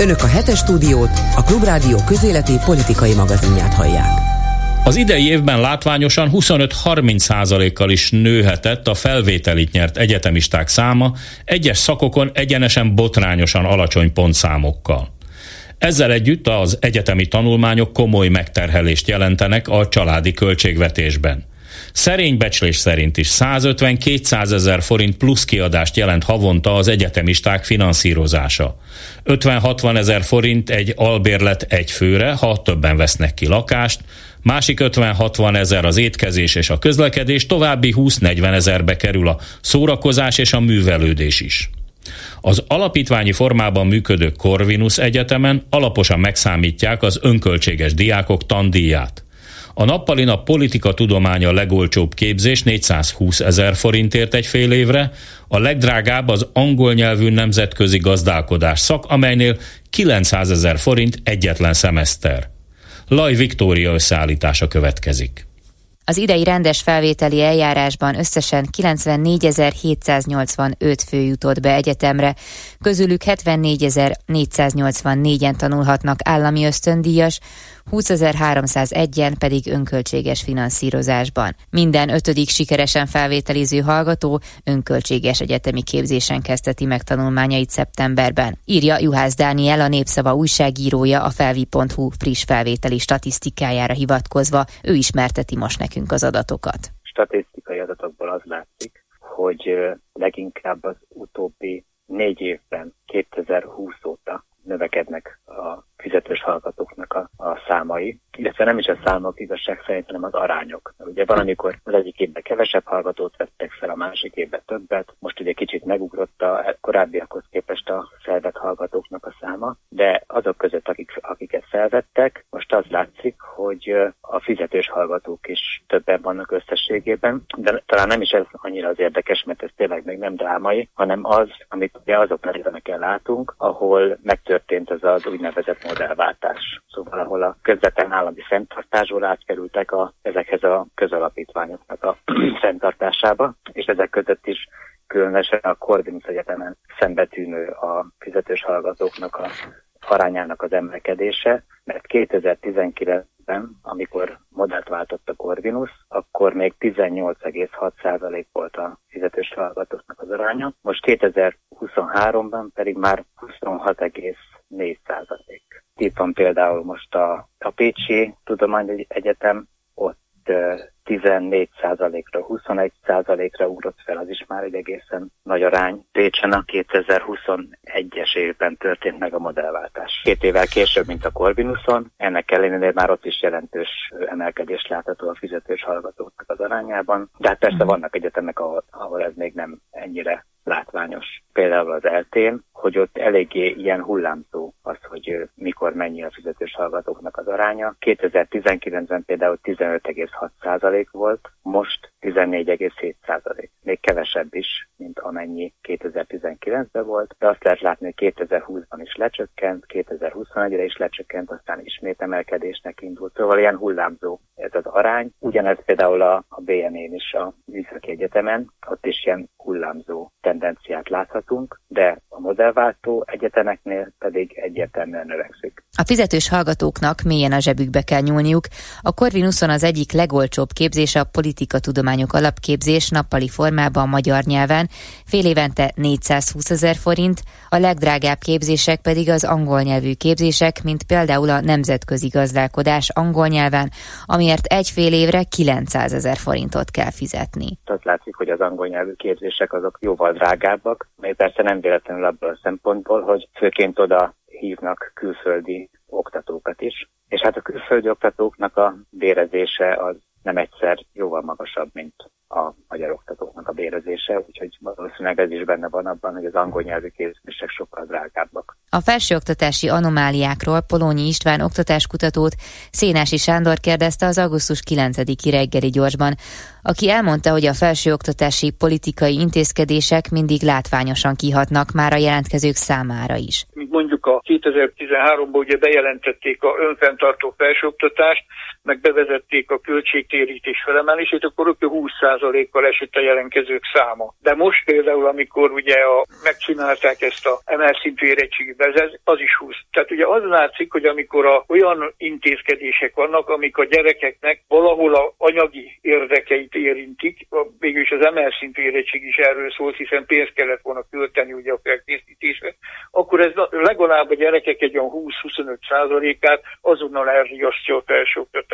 Önök a hetes stúdiót, a Klubrádió közéleti politikai magazinját hallják. Az idei évben látványosan 25-30 százalékkal is nőhetett a felvételit nyert egyetemisták száma, egyes szakokon egyenesen botrányosan alacsony pontszámokkal. Ezzel együtt az egyetemi tanulmányok komoly megterhelést jelentenek a családi költségvetésben. Szerény becslés szerint is 150-200 ezer forint plusz kiadást jelent havonta az egyetemisták finanszírozása. 50-60 ezer forint egy albérlet egy főre, ha többen vesznek ki lakást, másik 50-60 ezer az étkezés és a közlekedés, további 20-40 ezerbe kerül a szórakozás és a művelődés is. Az alapítványi formában működő Corvinus Egyetemen alaposan megszámítják az önköltséges diákok tandíját. A nappalin a politika tudománya legolcsóbb képzés 420 ezer forintért egy fél évre, a legdrágább az angol nyelvű nemzetközi gazdálkodás szak, amelynél 900 ezer forint egyetlen szemeszter. Laj Viktória összeállítása következik. Az idei rendes felvételi eljárásban összesen 94.785 fő jutott be egyetemre, közülük 74.484-en tanulhatnak állami ösztöndíjas, 20.301-en pedig önköltséges finanszírozásban. Minden ötödik sikeresen felvételiző hallgató önköltséges egyetemi képzésen kezdeti meg tanulmányait szeptemberben. Írja Juhász Dániel, a Népszava újságírója a felvi.hu friss felvételi statisztikájára hivatkozva. Ő ismerteti most nekünk az adatokat. Statisztikai adatokból az látszik, hogy leginkább az utóbbi négy évben, 2020 óta növekednek a fizetős hallgatóknak a, a számai, illetve nem is a számok igazság szerint, hanem az arányok. Ugye van, amikor az egyik évben kevesebb hallgatót vettek fel, a másik évben többet, most ugye kicsit megugrott a korábbiakhoz képest a felvett hallgatóknak a száma, de azok között, akik, akiket felvettek, most az látszik, hogy a fizetős hallgatók is többen vannak összességében, de talán nem is ez annyira az érdekes, mert ez tényleg még nem drámai, hanem az, amit ugye azok el látunk, ahol megtörtént ez az úgynevezett modellváltás. Szóval ahol a közvetlen állami fenntartásból átkerültek a, ezekhez a közalapítványoknak a fenntartásába, és ezek között is különösen a Corvinus Egyetemen szembetűnő a fizetős hallgatóknak a arányának az emelkedése, mert 2019-ben, amikor modellt váltott a Corvinus, akkor még 18,6% volt a fizetős hallgatóknak az aránya, most 2023-ban pedig már 26,4%. Itt van például most a, a Pécsi Tudományegyetem, ott 14%-ra, 21%-ra ugrott fel, az is már egy egészen nagy arány. Pécsen a 2021-es évben történt meg a modellváltás. Két évvel később, mint a Corvinuson, ennek ellenére már ott is jelentős emelkedés látható a fizetős hallgatóknak az arányában. De hát persze vannak egyetemek, ahol, ahol ez még nem ennyire látványos. Például az eltén, hogy ott eléggé ilyen hullámzó az, hogy mikor mennyi a fizetős hallgatóknak az aránya. 2019-ben például 15,6% volt, most 14,7%. Még kevesebb is, mint amennyi 2019-ben volt, de azt lehet látni, hogy 2020-ban is lecsökkent, 2021-re is lecsökkent, aztán ismét emelkedésnek indult. Szóval ilyen hullámzó ez az arány. Ugyanez például a, a BME-n is a Műszaki Egyetemen, ott is ilyen hullámzó tendenciát láthatunk, de a modellváltó egyetemeknél pedig egyértelműen növekszik. A fizetős hallgatóknak mélyen a zsebükbe kell nyúlniuk. A Corvinuson az egyik legolcsóbb képzés a politikatudományok alapképzés nappali formában magyar nyelven, fél évente 420 ezer forint, a legdrágább képzések pedig az angol nyelvű képzések, mint például a nemzetközi gazdálkodás angol nyelven, amiért egy fél évre 900 ezer forintot kell fizetni. Tehát látszik, hogy az angol nyelvű képzések azok jóval drágábbak, még persze nem véletlenül abból a szempontból, hogy főként oda hívnak külföldi oktatókat is. És hát a külföldi oktatóknak a bérezése az nem egyszer jóval magasabb, mint a magyar oktatóknak a bérezése, úgyhogy valószínűleg ez is benne van abban, hogy az angol nyelvű képzések sokkal drágábbak. A felsőoktatási anomáliákról Polónyi István oktatáskutatót Szénási Sándor kérdezte az augusztus 9-i reggeli gyorsban, aki elmondta, hogy a felsőoktatási politikai intézkedések mindig látványosan kihatnak már a jelentkezők számára is. Mondjuk a 2013-ban ugye bejelentették a önfenntartó felsőoktatást, meg bevezették a költségtérítés felemelését, akkor rögtön 20%-kal esett a jelentkezők száma. De most például, amikor ugye a, megcsinálták ezt a ML szintű érettségi az is 20. Tehát ugye az látszik, hogy amikor a, olyan intézkedések vannak, amik a gyerekeknek valahol a anyagi érdekeit érintik, végülis az ML szintű érettség is erről szólt, hiszen pénzt kellett volna költeni ugye a felkészítésre, akkor ez legalább a gyerekek egy olyan 20-25 százalékát azonnal elriasztja a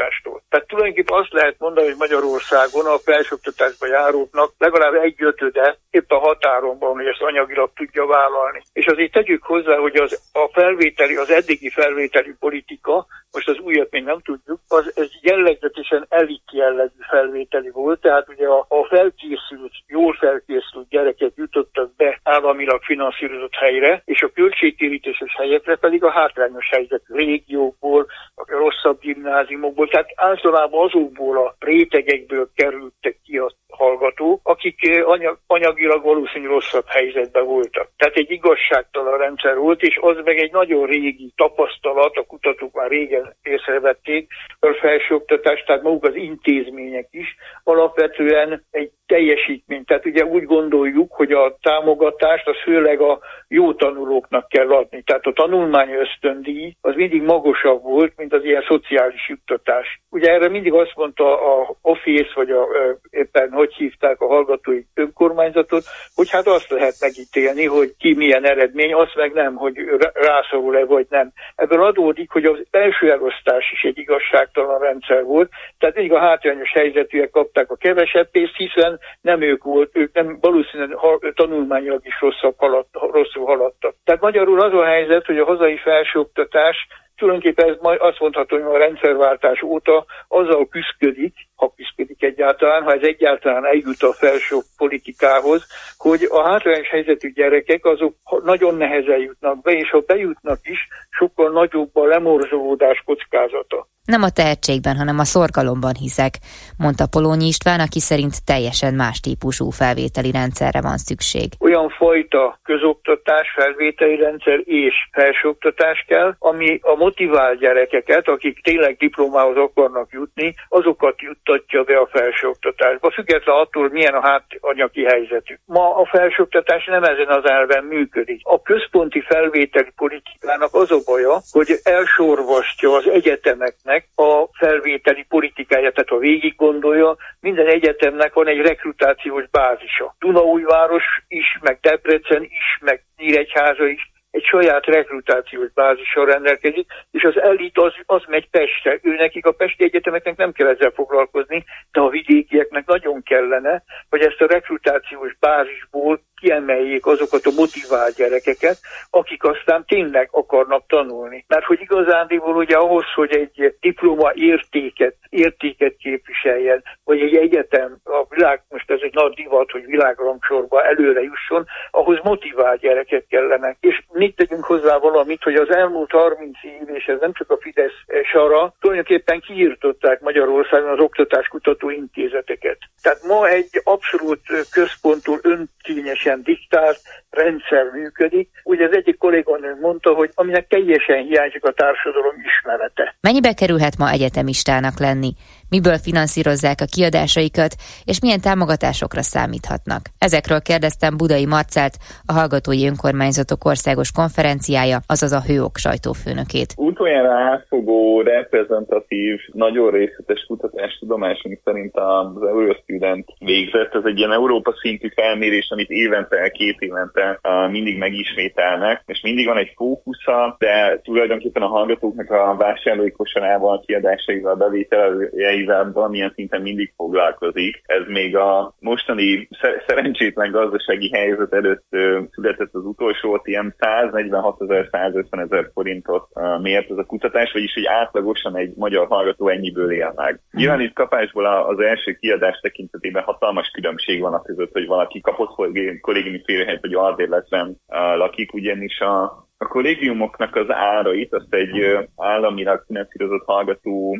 felsőoktatástól. Tehát tulajdonképpen azt lehet mondani, hogy Magyarországon a felsőoktatásba járóknak legalább egy ötöde épp a határon van, hogy ezt anyagilag tudja vállalni. És azért tegyük hozzá, hogy az, a felvételi, az eddigi felvételi politika, most az újat még nem tudjuk, az ez jellegzetesen elit jellegű felvételi volt, tehát ugye a, a felkészült, jól felkészült gyerekek jutottak be államilag finanszírozott helyre, és a költségtérítéses helyekre pedig a hátrányos helyzetű régiókból, a rosszabb gimnáziumokból, tehát általában azokból a rétegekből kerültek ki a hallgatók, akik eh, anyag, anyagilag valószínűleg rosszabb helyzetben voltak. Tehát egy igazságtalan rendszer volt, és az meg egy nagyon régi tapasztalat, a kutatók már régen észrevették, a felsőoktatás, tehát maguk az intézmények is alapvetően egy teljesítmény. Tehát ugye úgy gondoljuk, hogy a támogatást az főleg a jó tanulóknak kell adni. Tehát a tanulmány ösztöndíj az mindig magasabb volt, mint az ilyen szociális juttatás. Ugye erre mindig azt mondta a Office, vagy a, éppen hogy hívták a hallgatói önkormányzatot, hogy hát azt lehet megítélni, hogy ki milyen eredmény, azt meg nem, hogy rászorul-e vagy nem. Ebből adódik, hogy az első elosztás is egy igazságtalan rendszer volt, tehát mindig a hátrányos helyzetűek kapták a kevesebb pénzt, hiszen nem ők volt, ők nem valószínűleg tanulmányilag is rosszabb haladt, rosszul haladtak. Tehát magyarul az a helyzet, hogy a hazai felsőoktatás tulajdonképpen ez majd azt mondható, hogy a rendszerváltás óta azzal küzdik, ha küzdik egyáltalán, ha ez egyáltalán eljut a felső politikához, hogy a hátrányos helyzetű gyerekek azok nagyon nehezen jutnak be, és ha bejutnak is, sokkal nagyobb a lemorzsolódás kockázata. Nem a tehetségben, hanem a szorgalomban hiszek, mondta Polónyi István, aki szerint teljesen más típusú felvételi rendszerre van szükség. Olyan fajta közoktatás, felvételi rendszer és felsőoktatás kell, ami a motivált gyerekeket, akik tényleg diplomához akarnak jutni, azokat juttatja be a felsőoktatásba, függetlenül attól, milyen a hátanyagi helyzetük. Ma a felsőoktatás nem ezen az elven működik. A központi felvételi politikának az a baja, hogy elsorvasztja az egyetemeknek egyetemnek a felvételi politikája, tehát ha végig gondolja, minden egyetemnek van egy rekrutációs bázisa. Dunaújváros is, meg Debrecen is, meg Nyíregyháza is egy saját rekrutációs bázissal rendelkezik, és az elit az, az megy Pestre. Ő nekik a Pesti Egyetemeknek nem kell ezzel foglalkozni, de a vidékieknek nagyon kellene, hogy ezt a rekrutációs bázisból kiemeljék azokat a motivált gyerekeket, akik aztán tényleg akarnak tanulni. Mert hogy igazándiból ugye ahhoz, hogy egy diploma értéket, értéket képviseljen, vagy egy egyetem, a világ, most ez egy nagy divat, hogy világrangsorba előre jusson, ahhoz motivált gyerekek kellenek. És mit tegyünk hozzá valamit, hogy az elmúlt 30 év, és ez nem csak a Fidesz sara, tulajdonképpen kiírtották Magyarországon az oktatáskutató intézeteket. Tehát ma egy abszolút központul önkényesen ilyen diktált rendszer működik. Ugye az egyik kolléganő mondta, hogy aminek teljesen hiányzik a társadalom ismerete. Mennyibe kerülhet ma egyetemistának lenni? Miből finanszírozzák a kiadásaikat, és milyen támogatásokra számíthatnak. Ezekről kérdeztem Budai Marcelt, a Hallgatói Önkormányzatok Országos Konferenciája, azaz a Hőok sajtófőnökét. Utoljára átfogó, reprezentatív, nagyon részletes kutatás tudomásunk szerint az Eurostudent végzett. Ez egy ilyen Európa szintű felmérés, amit évente, két évente mindig megismételnek, és mindig van egy fókusza, de tulajdonképpen a hallgatóknak a vásárlói kosarával, kiadásaival, bevételeivel valamilyen szinten mindig foglalkozik. Ez még a mostani szerencsétlen gazdasági helyzet előtt született az utolsó, ott ilyen 146 ezer, 150 ezer forintot mért ez a kutatás, vagyis hogy átlagosan egy magyar hallgató ennyiből él meg. Nyilván itt kapásból az első kiadás tekintetében hatalmas különbség van a között, hogy valaki kapott kollégiumi félrehelyet, vagy albérletben lakik, ugyanis a a kollégiumoknak az árait azt egy államilag finanszírozott hallgató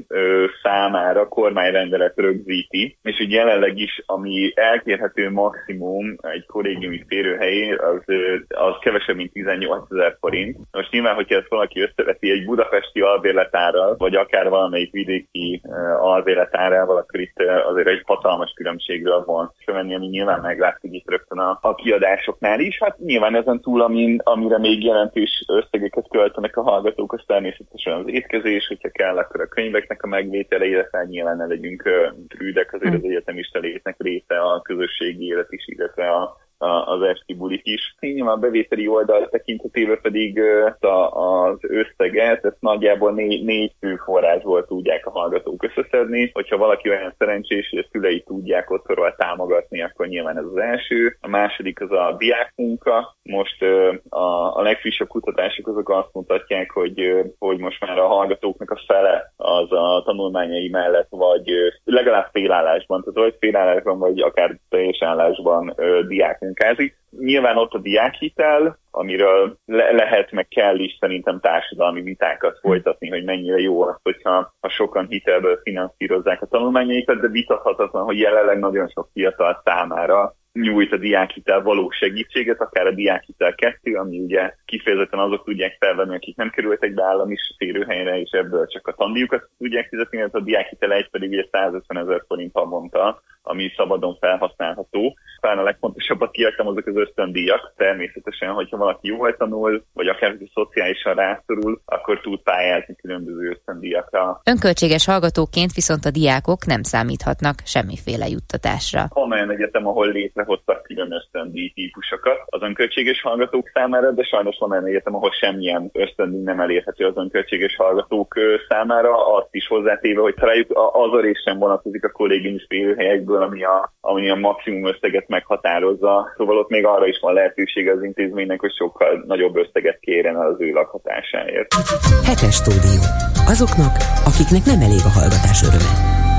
számára kormányrendelet rögzíti, és hogy jelenleg is, ami elkérhető maximum egy kollégiumi férőhelyén, az, az kevesebb, mint 18 ezer forint. Most nyilván, hogyha ezt valaki összeveti egy budapesti albérletárral, vagy akár valamelyik vidéki albérletárával, akkor itt azért egy hatalmas különbségről van venni, ami nyilván meglátszik itt rögtön a, a kiadásoknál is. Hát nyilván ezen túl, amin, amire még jelentős összegeket költenek a hallgatók, az természetesen az étkezés, hogyha kell, akkor a könyveknek a megvétele, illetve nyilván ne legyünk trűdek, azért az egyetemista létnek része a közösségi élet is, illetve a az esti bulik is. Nyilván bevételi oldal tekintetében pedig az összeget, ezt nagyjából négy, négy fő forrásból tudják a hallgatók összeszedni. Hogyha valaki olyan szerencsés, hogy a szülei tudják otthonról támogatni, akkor nyilván ez az első. A második az a diákmunka. Most a, a legfrissebb kutatások azok azt mutatják, hogy, hogy most már a hallgatóknak a fele az a tanulmányai mellett, vagy legalább félállásban, tehát vagy félállásban, vagy akár teljes állásban munkázik. Nyilván ott a diákhitel, amiről le- lehet, meg kell is szerintem társadalmi vitákat folytatni, hogy mennyire jó az, hogyha ha sokan hitelből finanszírozzák a tanulmányaikat, de vitathatatlan, hogy jelenleg nagyon sok fiatal számára nyújt a diákhitel való segítséget, akár a diákhitel 2, ami ugye kifejezetten azok tudják felvenni, akik nem kerültek be állami férőhelyre, és ebből csak a tandíjukat tudják fizetni, illetve a diákhitel egy pedig ugye 150 ezer forint havonta, ami szabadon felhasználható. Talán a legfontosabbat kiadtam azok az ösztöndíjak. Természetesen, hogyha valaki jól tanul, vagy akár szociálisan rászorul, akkor tud pályázni különböző ösztöndíjakra. Önköltséges hallgatóként viszont a diákok nem számíthatnak semmiféle juttatásra. Van olyan egyetem, ahol létrehoztak külön ösztöndíj típusokat az önköltséges hallgatók számára, de sajnos van olyan egyetem, ahol semmilyen ösztöndíj nem elérhető az önköltséges hallgatók számára. Azt is hozzátéve, hogy találjuk az a rész sem vonatkozik a kollégiumi félhelyekből, ebből, ami a, ami a maximum összeget meghatározza. Szóval ott még arra is van lehetősége az intézménynek, hogy sokkal nagyobb összeget kérjen az ő lakhatásáért. Hetes stúdió. Azoknak, akiknek nem elég a hallgatás öröme.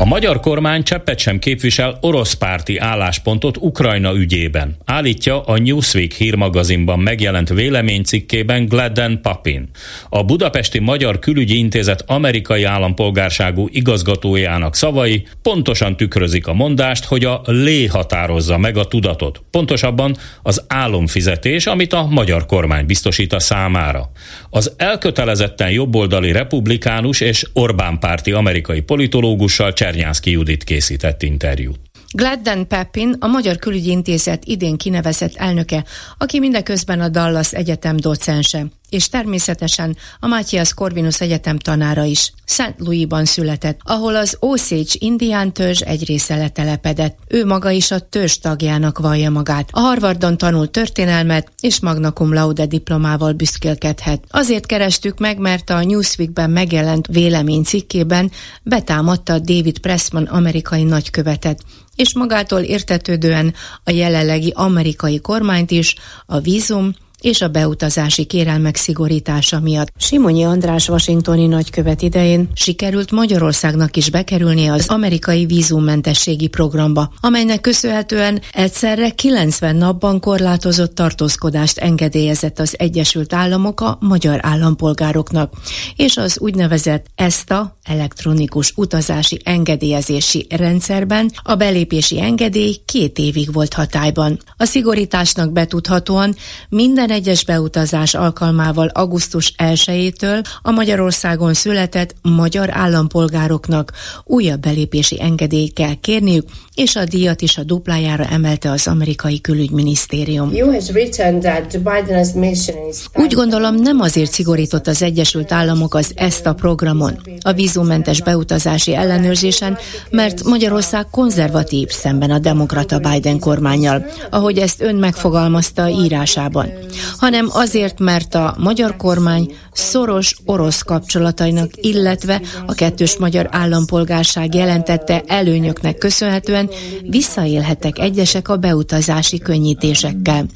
A magyar kormány cseppet sem képvisel orosz párti álláspontot Ukrajna ügyében, állítja a Newsweek hírmagazinban megjelent véleménycikkében Gladden Papin. A Budapesti Magyar Külügyi Intézet amerikai állampolgárságú igazgatójának szavai pontosan tükrözik a mondást, hogy a lé határozza meg a tudatot, pontosabban az álomfizetés, amit a magyar kormány biztosít a számára. Az elkötelezetten jobboldali republikánus és Orbán párti amerikai politológussal Csernyánszki Judit készített interjút. Gladden Pepin, a Magyar Külügyi Intézet idén kinevezett elnöke, aki mindeközben a Dallas Egyetem docense, és természetesen a Matthias Corvinus Egyetem tanára is. St. Louisban született, ahol az Osage indián törzs egy része letelepedett. Ő maga is a törzs tagjának vallja magát. A Harvardon tanult történelmet, és magna cum laude diplomával büszkélkedhet. Azért kerestük meg, mert a Newsweekben megjelent vélemény cikkében betámadta David Pressman amerikai nagykövetet, és magától értetődően a jelenlegi amerikai kormányt is a vízum és a beutazási kérelmek szigorítása miatt. Simonyi András washingtoni nagykövet idején sikerült Magyarországnak is bekerülni az amerikai vízummentességi programba, amelynek köszönhetően egyszerre 90 napban korlátozott tartózkodást engedélyezett az Egyesült Államok a magyar állampolgároknak, és az úgynevezett ESTA elektronikus utazási engedélyezési rendszerben a belépési engedély két évig volt hatályban. A szigorításnak betudhatóan minden Minden egyes beutazás alkalmával augusztus 1-től a Magyarországon született magyar állampolgároknak újabb belépési engedélyt kell kérniük, és a díjat is a duplájára emelte az amerikai külügyminisztérium. Úgy gondolom nem azért szigorított az Egyesült Államok az ezt a programon, a vízummentes beutazási ellenőrzésen, mert Magyarország konzervatív szemben a demokrata Biden kormányjal, ahogy ezt ön megfogalmazta írásában, hanem azért, mert a magyar kormány szoros orosz kapcsolatainak, illetve a kettős magyar állampolgárság jelentette előnyöknek köszönhetően visszaélhettek egyesek a beutazási könnyítésekkel.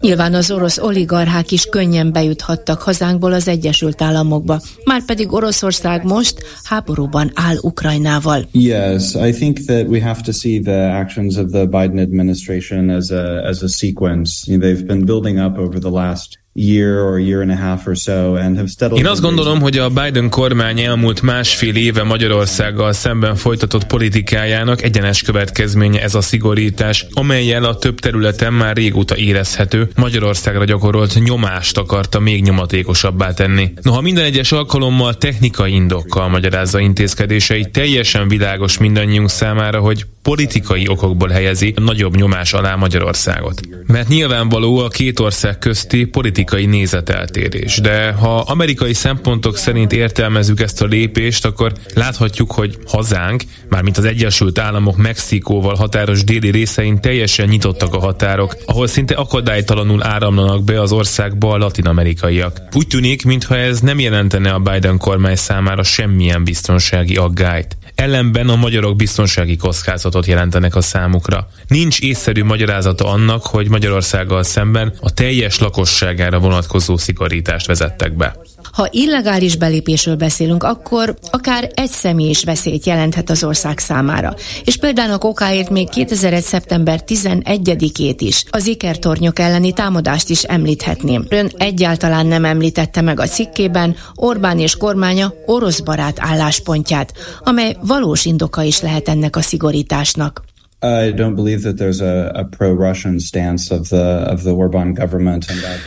Nyilván az orosz oligarchák is könnyen bejuthattak hazánkból az Egyesült Államokba, márpedig Oroszország most háborúban áll Ukrajnával. Yes, I think that we have to see the actions of the Biden administration as a as a sequence. They've been building up over the last én azt gondolom, hogy a Biden kormány elmúlt másfél éve Magyarországgal szemben folytatott politikájának egyenes következménye ez a szigorítás, amelyel a több területen már régóta érezhető, Magyarországra gyakorolt nyomást akarta még nyomatékosabbá tenni. Noha minden egyes alkalommal technikai indokkal magyarázza intézkedései, teljesen világos mindannyiunk számára, hogy politikai okokból helyezi nagyobb nyomás alá Magyarországot. Mert nyilvánvaló a két ország közti politikai nézeteltérés, de ha amerikai szempontok szerint értelmezzük ezt a lépést, akkor láthatjuk, hogy hazánk, mármint az Egyesült Államok Mexikóval határos déli részein teljesen nyitottak a határok, ahol szinte akadálytalanul áramlanak be az országba a latin-amerikaiak. Úgy tűnik, mintha ez nem jelentene a Biden kormány számára semmilyen biztonsági aggályt ellenben a magyarok biztonsági kockázatot jelentenek a számukra. Nincs észszerű magyarázata annak, hogy Magyarországgal szemben a teljes lakosságára vonatkozó szigorítást vezettek be. Ha illegális belépésről beszélünk, akkor akár egy személy is veszélyt jelenthet az ország számára. És például a még 2001. szeptember 11-ét is, az ikertornyok elleni támadást is említhetném. Ön egyáltalán nem említette meg a cikkében Orbán és kormánya orosz barát álláspontját, amely valós indoka is lehet ennek a szigorításnak.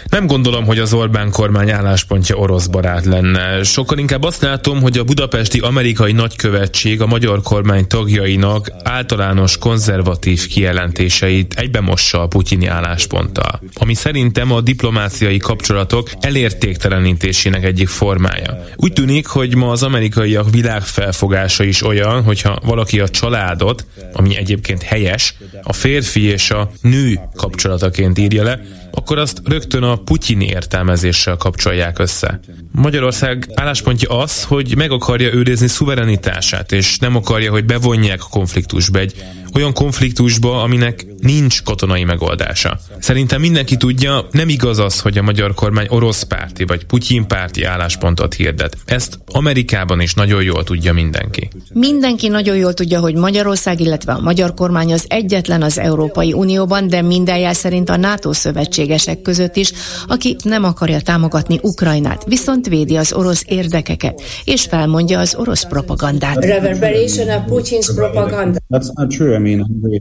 Nem gondolom, hogy az Orbán kormány álláspontja orosz barát lenne. Sokkal inkább azt látom, hogy a budapesti amerikai nagykövetség a magyar kormány tagjainak általános konzervatív kijelentéseit egybemossa a putyini állásponttal, ami szerintem a diplomáciai kapcsolatok elértéktelenítésének egyik formája. Úgy tűnik, hogy ma az amerikaiak világfelfogása is olyan, hogyha valaki a családot, ami egyébként helyes, a férfi és a nő kapcsolataként írja le, akkor azt rögtön a putyini értelmezéssel kapcsolják össze. Magyarország álláspontja az, hogy meg akarja őrizni szuverenitását, és nem akarja, hogy bevonják a konfliktusba egy olyan konfliktusba, aminek nincs katonai megoldása. Szerintem mindenki tudja, nem igaz az, hogy a magyar kormány orosz párti vagy Putyin párti álláspontot hirdet. Ezt Amerikában is nagyon jól tudja mindenki. Mindenki nagyon jól tudja, hogy Magyarország, illetve a magyar kormány az egyetlen az Európai Unióban, de minden jel szerint a NATO szövetségesek között is, aki nem akarja támogatni Ukrajnát, viszont védi az orosz érdekeket, és felmondja az orosz propagandát.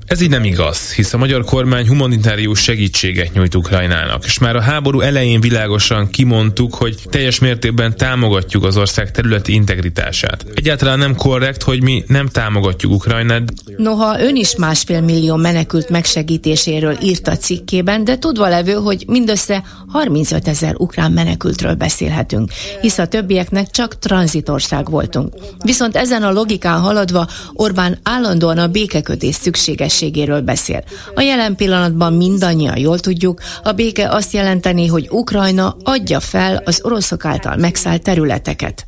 Ez így nem igaz, hisz a magyar kormány humanitárius segítséget nyújt Ukrajnának, és már a háború elején világosan kimondtuk, hogy teljes mértékben támogatjuk az ország területi integritását. Egyáltalán nem korrekt, hogy mi nem támogatjuk Ukrajnát. Noha ön is másfél millió menekült megsegítéséről írt a cikkében, de tudva levő, hogy mindössze 35 ezer ukrán menekültről beszélhetünk, hisz a többieknek csak tranzitország voltunk. Viszont ezen a logikán haladva Orbán állandóan a békekötés szükségességéről beszél. A jelen pillanatban mindannyian jól tudjuk, a béke azt jelenteni, hogy Ukrajna adja fel az oroszok által megszállt területeket.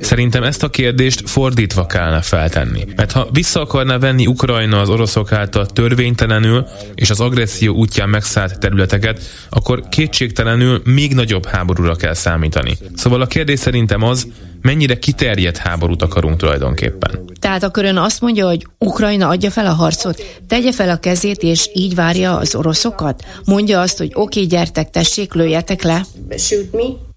Szerintem ezt a kérdést fordítva kellene feltenni. Mert ha vissza akarná venni Ukrajna az oroszok által törvénytelenül és az agresszió útján megszállt területeket, akkor kétségtelenül még nagyobb háborúra kell számítani. Szóval a kérdés szerintem az, mennyire kiterjedt háborút akarunk tulajdonképpen. Tehát akkor ön azt mondja, hogy Ukrajna adja fel a harcot, tegye fel a kezét, és így várja az oroszokat? Mondja azt, hogy oké, okay, gyertek, tessék, lőjetek le? Shoot me.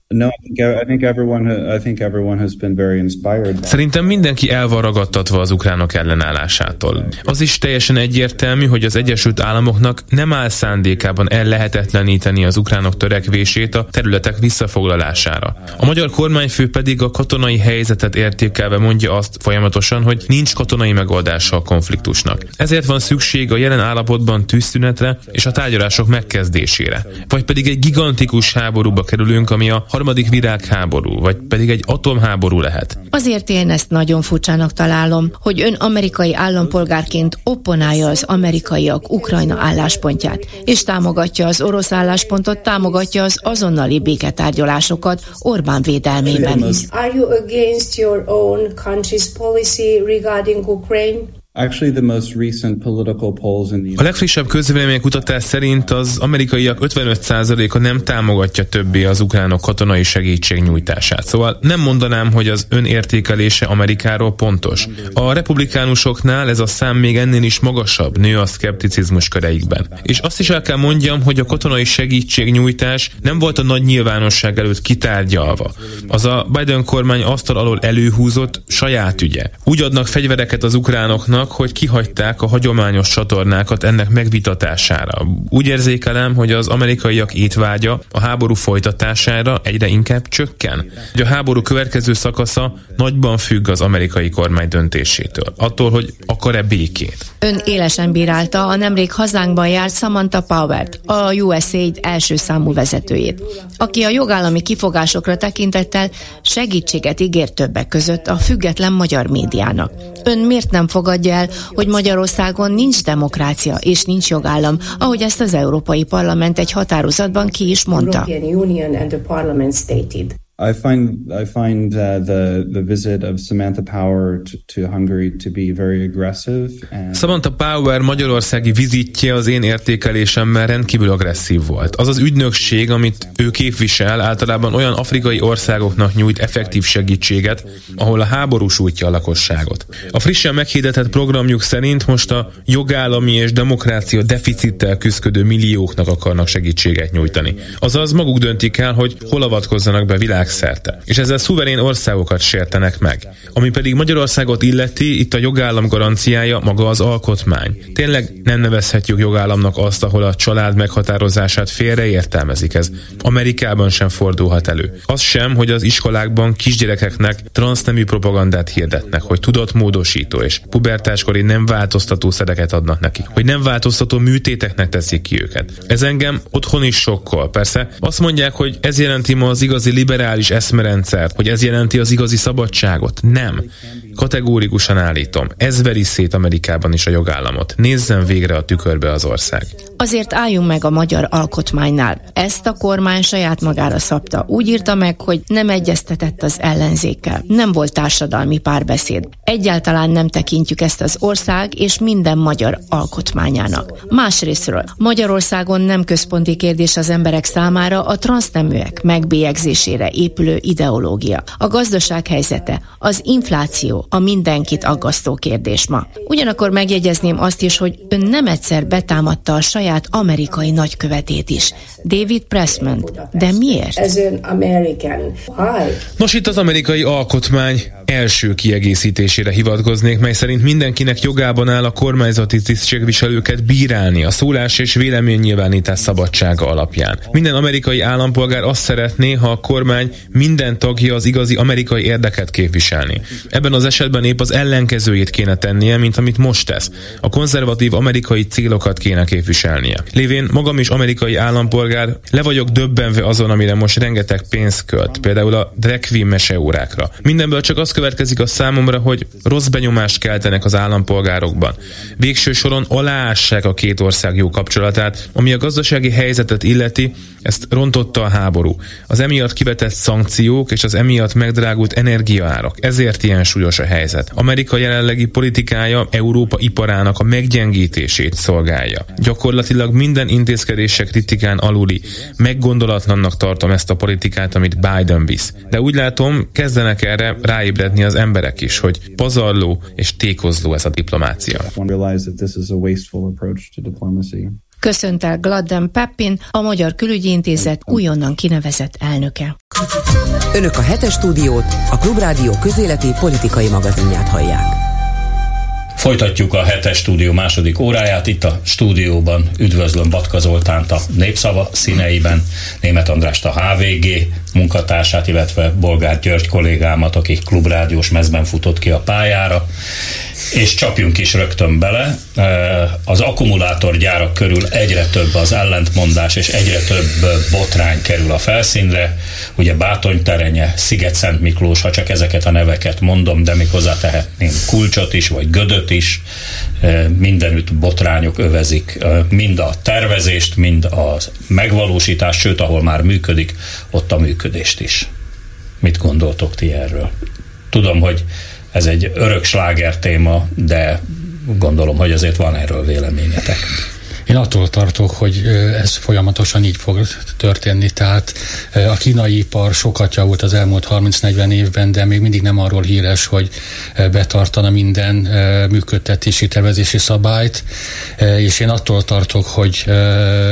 Szerintem mindenki el van ragadtatva az ukránok ellenállásától. Az is teljesen egyértelmű, hogy az Egyesült Államoknak nem áll szándékában ellehetetleníteni az ukránok törekvését a területek visszafoglalására. A magyar kormányfő pedig a katonai helyzetet értékelve mondja azt folyamatosan, hogy nincs katonai megoldása a konfliktusnak. Ezért van szükség a jelen állapotban tűzszünetre és a tárgyalások megkezdésére. Vagy pedig egy gigantikus háborúba kerülünk, ami a harmadik világháború, vagy pedig egy atomháború lehet. Azért én ezt nagyon furcsának találom, hogy ön amerikai állampolgárként opponálja az amerikaiak Ukrajna álláspontját, és támogatja az orosz álláspontot, támogatja az azonnali béketárgyalásokat Orbán védelmében. Are you against your own country's policy regarding Ukraine? A legfrissebb közvéleménykutatás szerint az amerikaiak 55%-a nem támogatja többé az ukránok katonai segítségnyújtását. Szóval nem mondanám, hogy az önértékelése Amerikáról pontos. A republikánusoknál ez a szám még ennél is magasabb, nő a szkepticizmus köreikben. És azt is el kell mondjam, hogy a katonai segítségnyújtás nem volt a nagy nyilvánosság előtt kitárgyalva. Az a Biden kormány asztal alól előhúzott saját ügye. Úgy adnak fegyvereket az ukránoknak, annak, hogy kihagyták a hagyományos csatornákat ennek megvitatására. Úgy érzékelem, hogy az amerikaiak étvágya a háború folytatására egyre inkább csökken. Hogy a háború következő szakasza nagyban függ az amerikai kormány döntésétől. Attól, hogy akar-e békét. Ön élesen bírálta a nemrég hazánkban járt Samantha Powert, a USAID első számú vezetőjét, aki a jogállami kifogásokra tekintettel segítséget ígért többek között a független magyar médiának. Ön miért nem fogadja el, hogy Magyarországon nincs demokrácia és nincs jogállam, ahogy ezt az Európai Parlament egy határozatban ki is mondta. I find I find uh, the the visit of Samantha Power to, to Hungary to be very aggressive. And... Samantha Power magyarországi vizitje az én értékelésemmel rendkívül agresszív volt. Az az ügynökség, amit ő képvisel, általában olyan afrikai országoknak nyújt effektív segítséget, ahol a háború sújtja a lakosságot. A frissen meghirdetett programjuk szerint most a jogállami és demokrácia deficittel küzdő millióknak akarnak segítséget nyújtani. Azaz maguk döntik el, hogy hol avatkozzanak be világ világszerte. És ezzel szuverén országokat sértenek meg. Ami pedig Magyarországot illeti, itt a jogállam garanciája maga az alkotmány. Tényleg nem nevezhetjük jogállamnak azt, ahol a család meghatározását félreértelmezik ez. Amerikában sem fordulhat elő. Az sem, hogy az iskolákban kisgyerekeknek transznemű propagandát hirdetnek, hogy tudott módosító és pubertáskori nem változtató szereket adnak nekik, hogy nem változtató műtéteknek teszik ki őket. Ez engem otthon is sokkol. Persze azt mondják, hogy ez jelenti ma az igazi liberális liberális eszmerendszert, hogy ez jelenti az igazi szabadságot. Nem. Kategórikusan állítom, ez veri szét Amerikában is a jogállamot. Nézzen végre a tükörbe az ország. Azért álljunk meg a magyar alkotmánynál. Ezt a kormány saját magára szabta. Úgy írta meg, hogy nem egyeztetett az ellenzékkel. Nem volt társadalmi párbeszéd. Egyáltalán nem tekintjük ezt az ország és minden magyar alkotmányának. Másrésztről, Magyarországon nem központi kérdés az emberek számára a transzneműek megbélyegzésére épülő ideológia. A gazdaság helyzete, az infláció a mindenkit aggasztó kérdés ma. Ugyanakkor megjegyezném azt is, hogy ön nem egyszer betámadta a saját amerikai nagykövetét is, David Pressman. De miért? Nos, itt az amerikai alkotmány első kiegészítésére hivatkoznék, mely szerint mindenkinek jogában áll a kormányzati tisztségviselőket bírálni a szólás és véleménynyilvánítás szabadsága alapján. Minden amerikai állampolgár azt szeretné, ha a kormány minden tagja az igazi amerikai érdeket képviselni. Ebben az esetben épp az ellenkezőjét kéne tennie, mint amit most tesz. A konzervatív amerikai célokat kéne képviselnie. Lévén magam is amerikai állampolgár, le vagyok döbbenve azon, amire most rengeteg pénzt költ, például a drag queen meseórákra. Mindenből csak az következik a számomra, hogy rossz benyomást keltenek az állampolgárokban. Végső soron aláássák a két ország jó kapcsolatát, ami a gazdasági helyzetet illeti, ezt rontotta a háború. Az emiatt kivetett szankciók és az emiatt megdrágult energiaárak. Ezért ilyen súlyos a helyzet. Amerika jelenlegi politikája Európa iparának a meggyengítését szolgálja. Gyakorlatilag minden intézkedése kritikán aluli. Meggondolatlannak tartom ezt a politikát, amit Biden visz. De úgy látom, kezdenek erre ráébredni az emberek is, hogy pazarló és tékozló ez a diplomácia. Köszönt el Gladden Peppin, a Magyar Külügyi Intézet újonnan kinevezett elnöke. Önök a hetes stúdiót, a Klubrádió közéleti politikai magazinját hallják. Folytatjuk a hetes stúdió második óráját. Itt a stúdióban üdvözlöm Batka Zoltánt a Népszava színeiben, Német Andrást a HVG munkatársát, illetve Bolgár György kollégámat, aki klubrádiós mezben futott ki a pályára és csapjunk is rögtön bele. Az akkumulátorgyárak körül egyre több az ellentmondás, és egyre több botrány kerül a felszínre. Ugye Bátony terenye, Sziget-Szent Miklós, ha csak ezeket a neveket mondom, de még hozzátehetném kulcsot is, vagy gödöt is. Mindenütt botrányok övezik mind a tervezést, mind a megvalósítást, sőt, ahol már működik, ott a működést is. Mit gondoltok ti erről? Tudom, hogy ez egy örök sláger téma, de gondolom, hogy azért van erről véleményetek. Én attól tartok, hogy ez folyamatosan így fog történni, tehát a kínai ipar sokat javult az elmúlt 30-40 évben, de még mindig nem arról híres, hogy betartana minden működtetési tervezési szabályt, és én attól tartok, hogy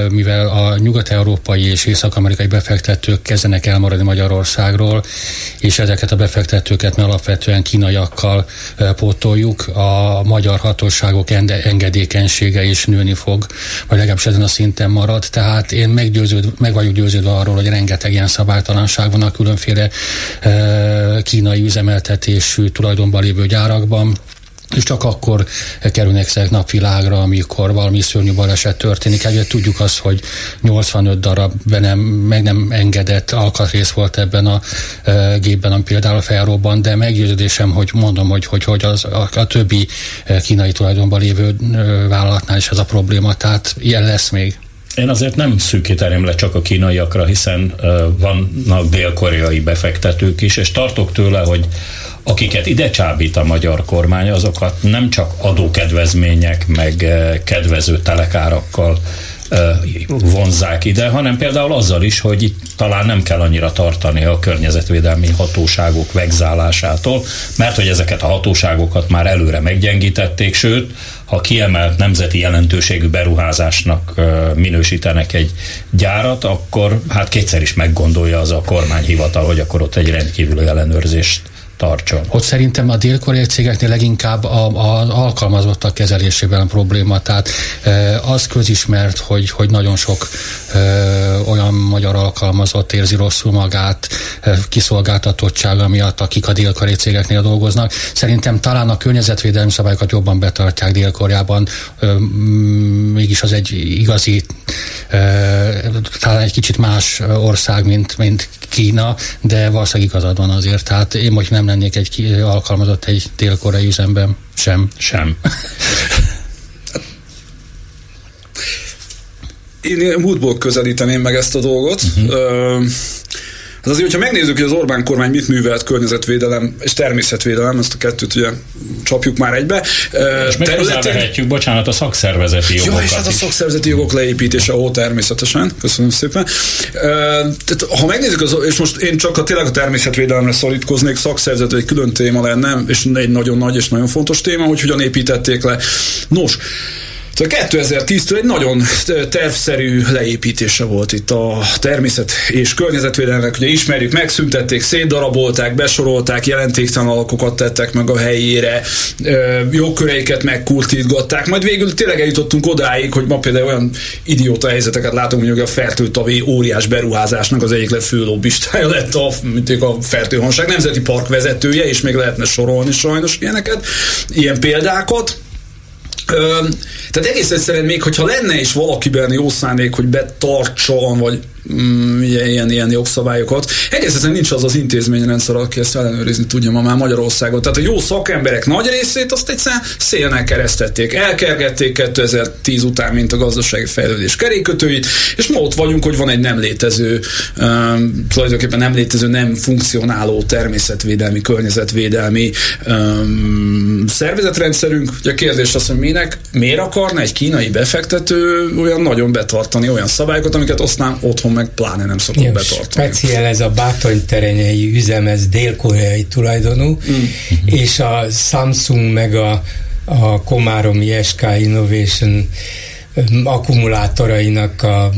mivel a nyugat-európai és észak-amerikai befektetők kezdenek elmaradni Magyarországról, és ezeket a befektetőket mi alapvetően kínaiakkal pótoljuk, a magyar hatóságok engedékenysége is nőni fog vagy legalábbis ezen a szinten marad. Tehát én meggyőződ, meg vagyok győződve arról, hogy rengeteg ilyen szabálytalanság van a különféle e, kínai üzemeltetésű tulajdonban lévő gyárakban és csak akkor kerülnek ezek napvilágra, amikor valami szörnyű baleset történik. Egyébként tudjuk azt, hogy 85 darab be nem, meg nem engedett alkatrész volt ebben a e, gépben, ami például felrobban, de meggyőződésem, hogy mondom, hogy, hogy, hogy az, a, a többi e, kínai tulajdonban lévő e, vállalatnál is ez a probléma, tehát ilyen lesz még. Én azért nem szűkíteném le csak a kínaiakra, hiszen vannak dél-koreai befektetők is, és tartok tőle, hogy akiket ide csábít a magyar kormány, azokat nem csak adókedvezmények, meg kedvező telekárakkal vonzák ide, hanem például azzal is, hogy itt talán nem kell annyira tartani a környezetvédelmi hatóságok vegzálásától, mert hogy ezeket a hatóságokat már előre meggyengítették, sőt, ha kiemelt nemzeti jelentőségű beruházásnak minősítenek egy gyárat, akkor hát kétszer is meggondolja az a kormányhivatal, hogy akkor ott egy rendkívüli ellenőrzést tartson. Ott szerintem a dél-koreai cégeknél leginkább az alkalmazottak kezelésében a probléma. Tehát e, az közismert, hogy, hogy nagyon sok e, olyan magyar alkalmazott érzi rosszul magát e, kiszolgáltatottsága miatt, akik a dél-koreai cégeknél dolgoznak. Szerintem talán a környezetvédelmi szabályokat jobban betartják Dél-Koreában, mégis az egy igazi, talán egy kicsit más ország, mint, mint Kína, de valószínűleg igazad van azért. Tehát én most nem lennék egy alkalmazott egy dél-koreai üzemben sem. Sem. Én múltból közelíteném meg ezt a dolgot. Uh-huh. Hát azért, hogyha megnézzük, hogy az Orbán kormány mit művelt környezetvédelem és természetvédelem, ezt a kettőt ugye csapjuk már egybe. És meg hozzávehetjük, bocsánat, a szakszervezeti jogokat Ja, és hát a szakszervezeti jogok leépítése, ó, természetesen. Köszönöm szépen. Tehát, ha megnézzük, az, és most én csak a, tényleg a természetvédelemre szorítkoznék, szakszervezet egy külön téma lenne, és egy nagyon nagy és nagyon fontos téma, hogy hogyan építették le. Nos, Szóval 2010-től egy nagyon tervszerű leépítése volt itt a természet és környezetvédelmek. Ugye ismerjük, megszüntették, szétdarabolták, besorolták, jelentéktelen alakokat tettek meg a helyére, jogköreiket megkultítgatták, majd végül tényleg eljutottunk odáig, hogy ma például olyan idióta helyzeteket látunk, hogy a fertőtavé óriás beruházásnak az egyik legfő lobbistája lett a, a fertőhanság nemzeti park vezetője, és még lehetne sorolni sajnos ilyeneket, ilyen példákat. Tehát egész egyszerűen még, hogyha lenne is valakiben jó szándék, hogy betartson, vagy mm, ilyen, ilyen jogszabályokat. Egészen nincs az az intézményrendszer, aki ezt ellenőrizni tudja ma már Magyarországon. Tehát a jó szakemberek nagy részét azt egyszerűen szélnek keresztették. Elkergették 2010 után, mint a gazdasági fejlődés kerékötőit, és ma ott vagyunk, hogy van egy nem létező, um, tulajdonképpen nem létező, nem funkcionáló természetvédelmi, környezetvédelmi um, szervezetrendszerünk. Ugye a kérdés az, hogy minek, miért akarna egy kínai befektető olyan nagyon betartani olyan szabályokat, amiket aztán otthon meg pláne nem szokott betartani. Speciál ez a Bátony terenyei üzem, ez dél-koreai tulajdonú, mm. és a Samsung meg a, a Komáromi SK Innovation akkumulátorainak a,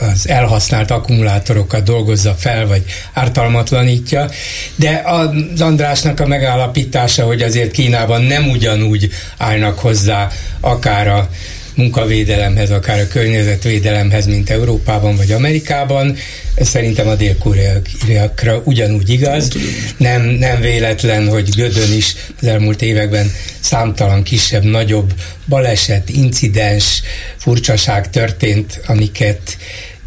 az elhasznált akkumulátorokat dolgozza fel, vagy ártalmatlanítja, de az Andrásnak a megállapítása, hogy azért Kínában nem ugyanúgy állnak hozzá akár a munkavédelemhez, akár a környezetvédelemhez, mint Európában vagy Amerikában. Ez szerintem a dél-koreakra ugyanúgy igaz. Nem, nem véletlen, hogy Gödön is az elmúlt években számtalan kisebb, nagyobb baleset, incidens, furcsaság történt, amiket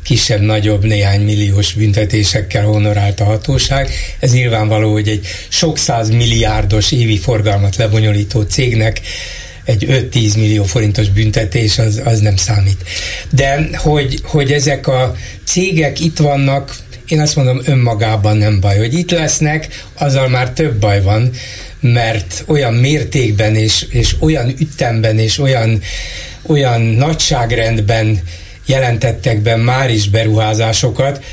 kisebb-nagyobb néhány milliós büntetésekkel honorált a hatóság. Ez nyilvánvaló, hogy egy sok száz milliárdos évi forgalmat lebonyolító cégnek egy 5-10 millió forintos büntetés az, az nem számít. De hogy, hogy ezek a cégek itt vannak, én azt mondom, önmagában nem baj. Hogy itt lesznek, azzal már több baj van, mert olyan mértékben és, és olyan ütemben és olyan, olyan nagyságrendben jelentettek be már is beruházásokat,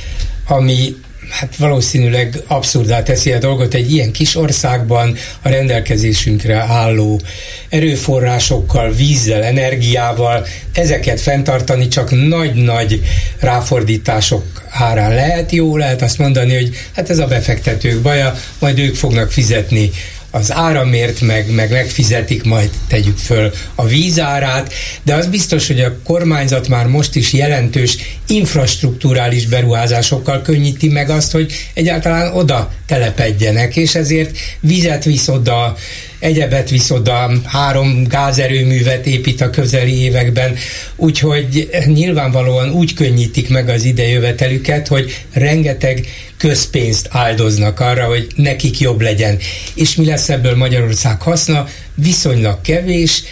ami hát valószínűleg abszurdá teszi a dolgot egy ilyen kis országban a rendelkezésünkre álló erőforrásokkal, vízzel, energiával, ezeket fenntartani csak nagy-nagy ráfordítások árán lehet. Jó lehet azt mondani, hogy hát ez a befektetők baja, majd ők fognak fizetni az áramért, meg, meg megfizetik, majd tegyük föl a vízárát, de az biztos, hogy a kormányzat már most is jelentős infrastruktúrális beruházásokkal könnyíti meg azt, hogy egyáltalán oda telepedjenek, és ezért vizet visz oda, egyebet visz oda, három gázerőművet épít a közeli években, úgyhogy nyilvánvalóan úgy könnyítik meg az idejövetelüket, hogy rengeteg közpénzt áldoznak arra, hogy nekik jobb legyen. És mi lesz ebből Magyarország haszna? Viszonylag kevés,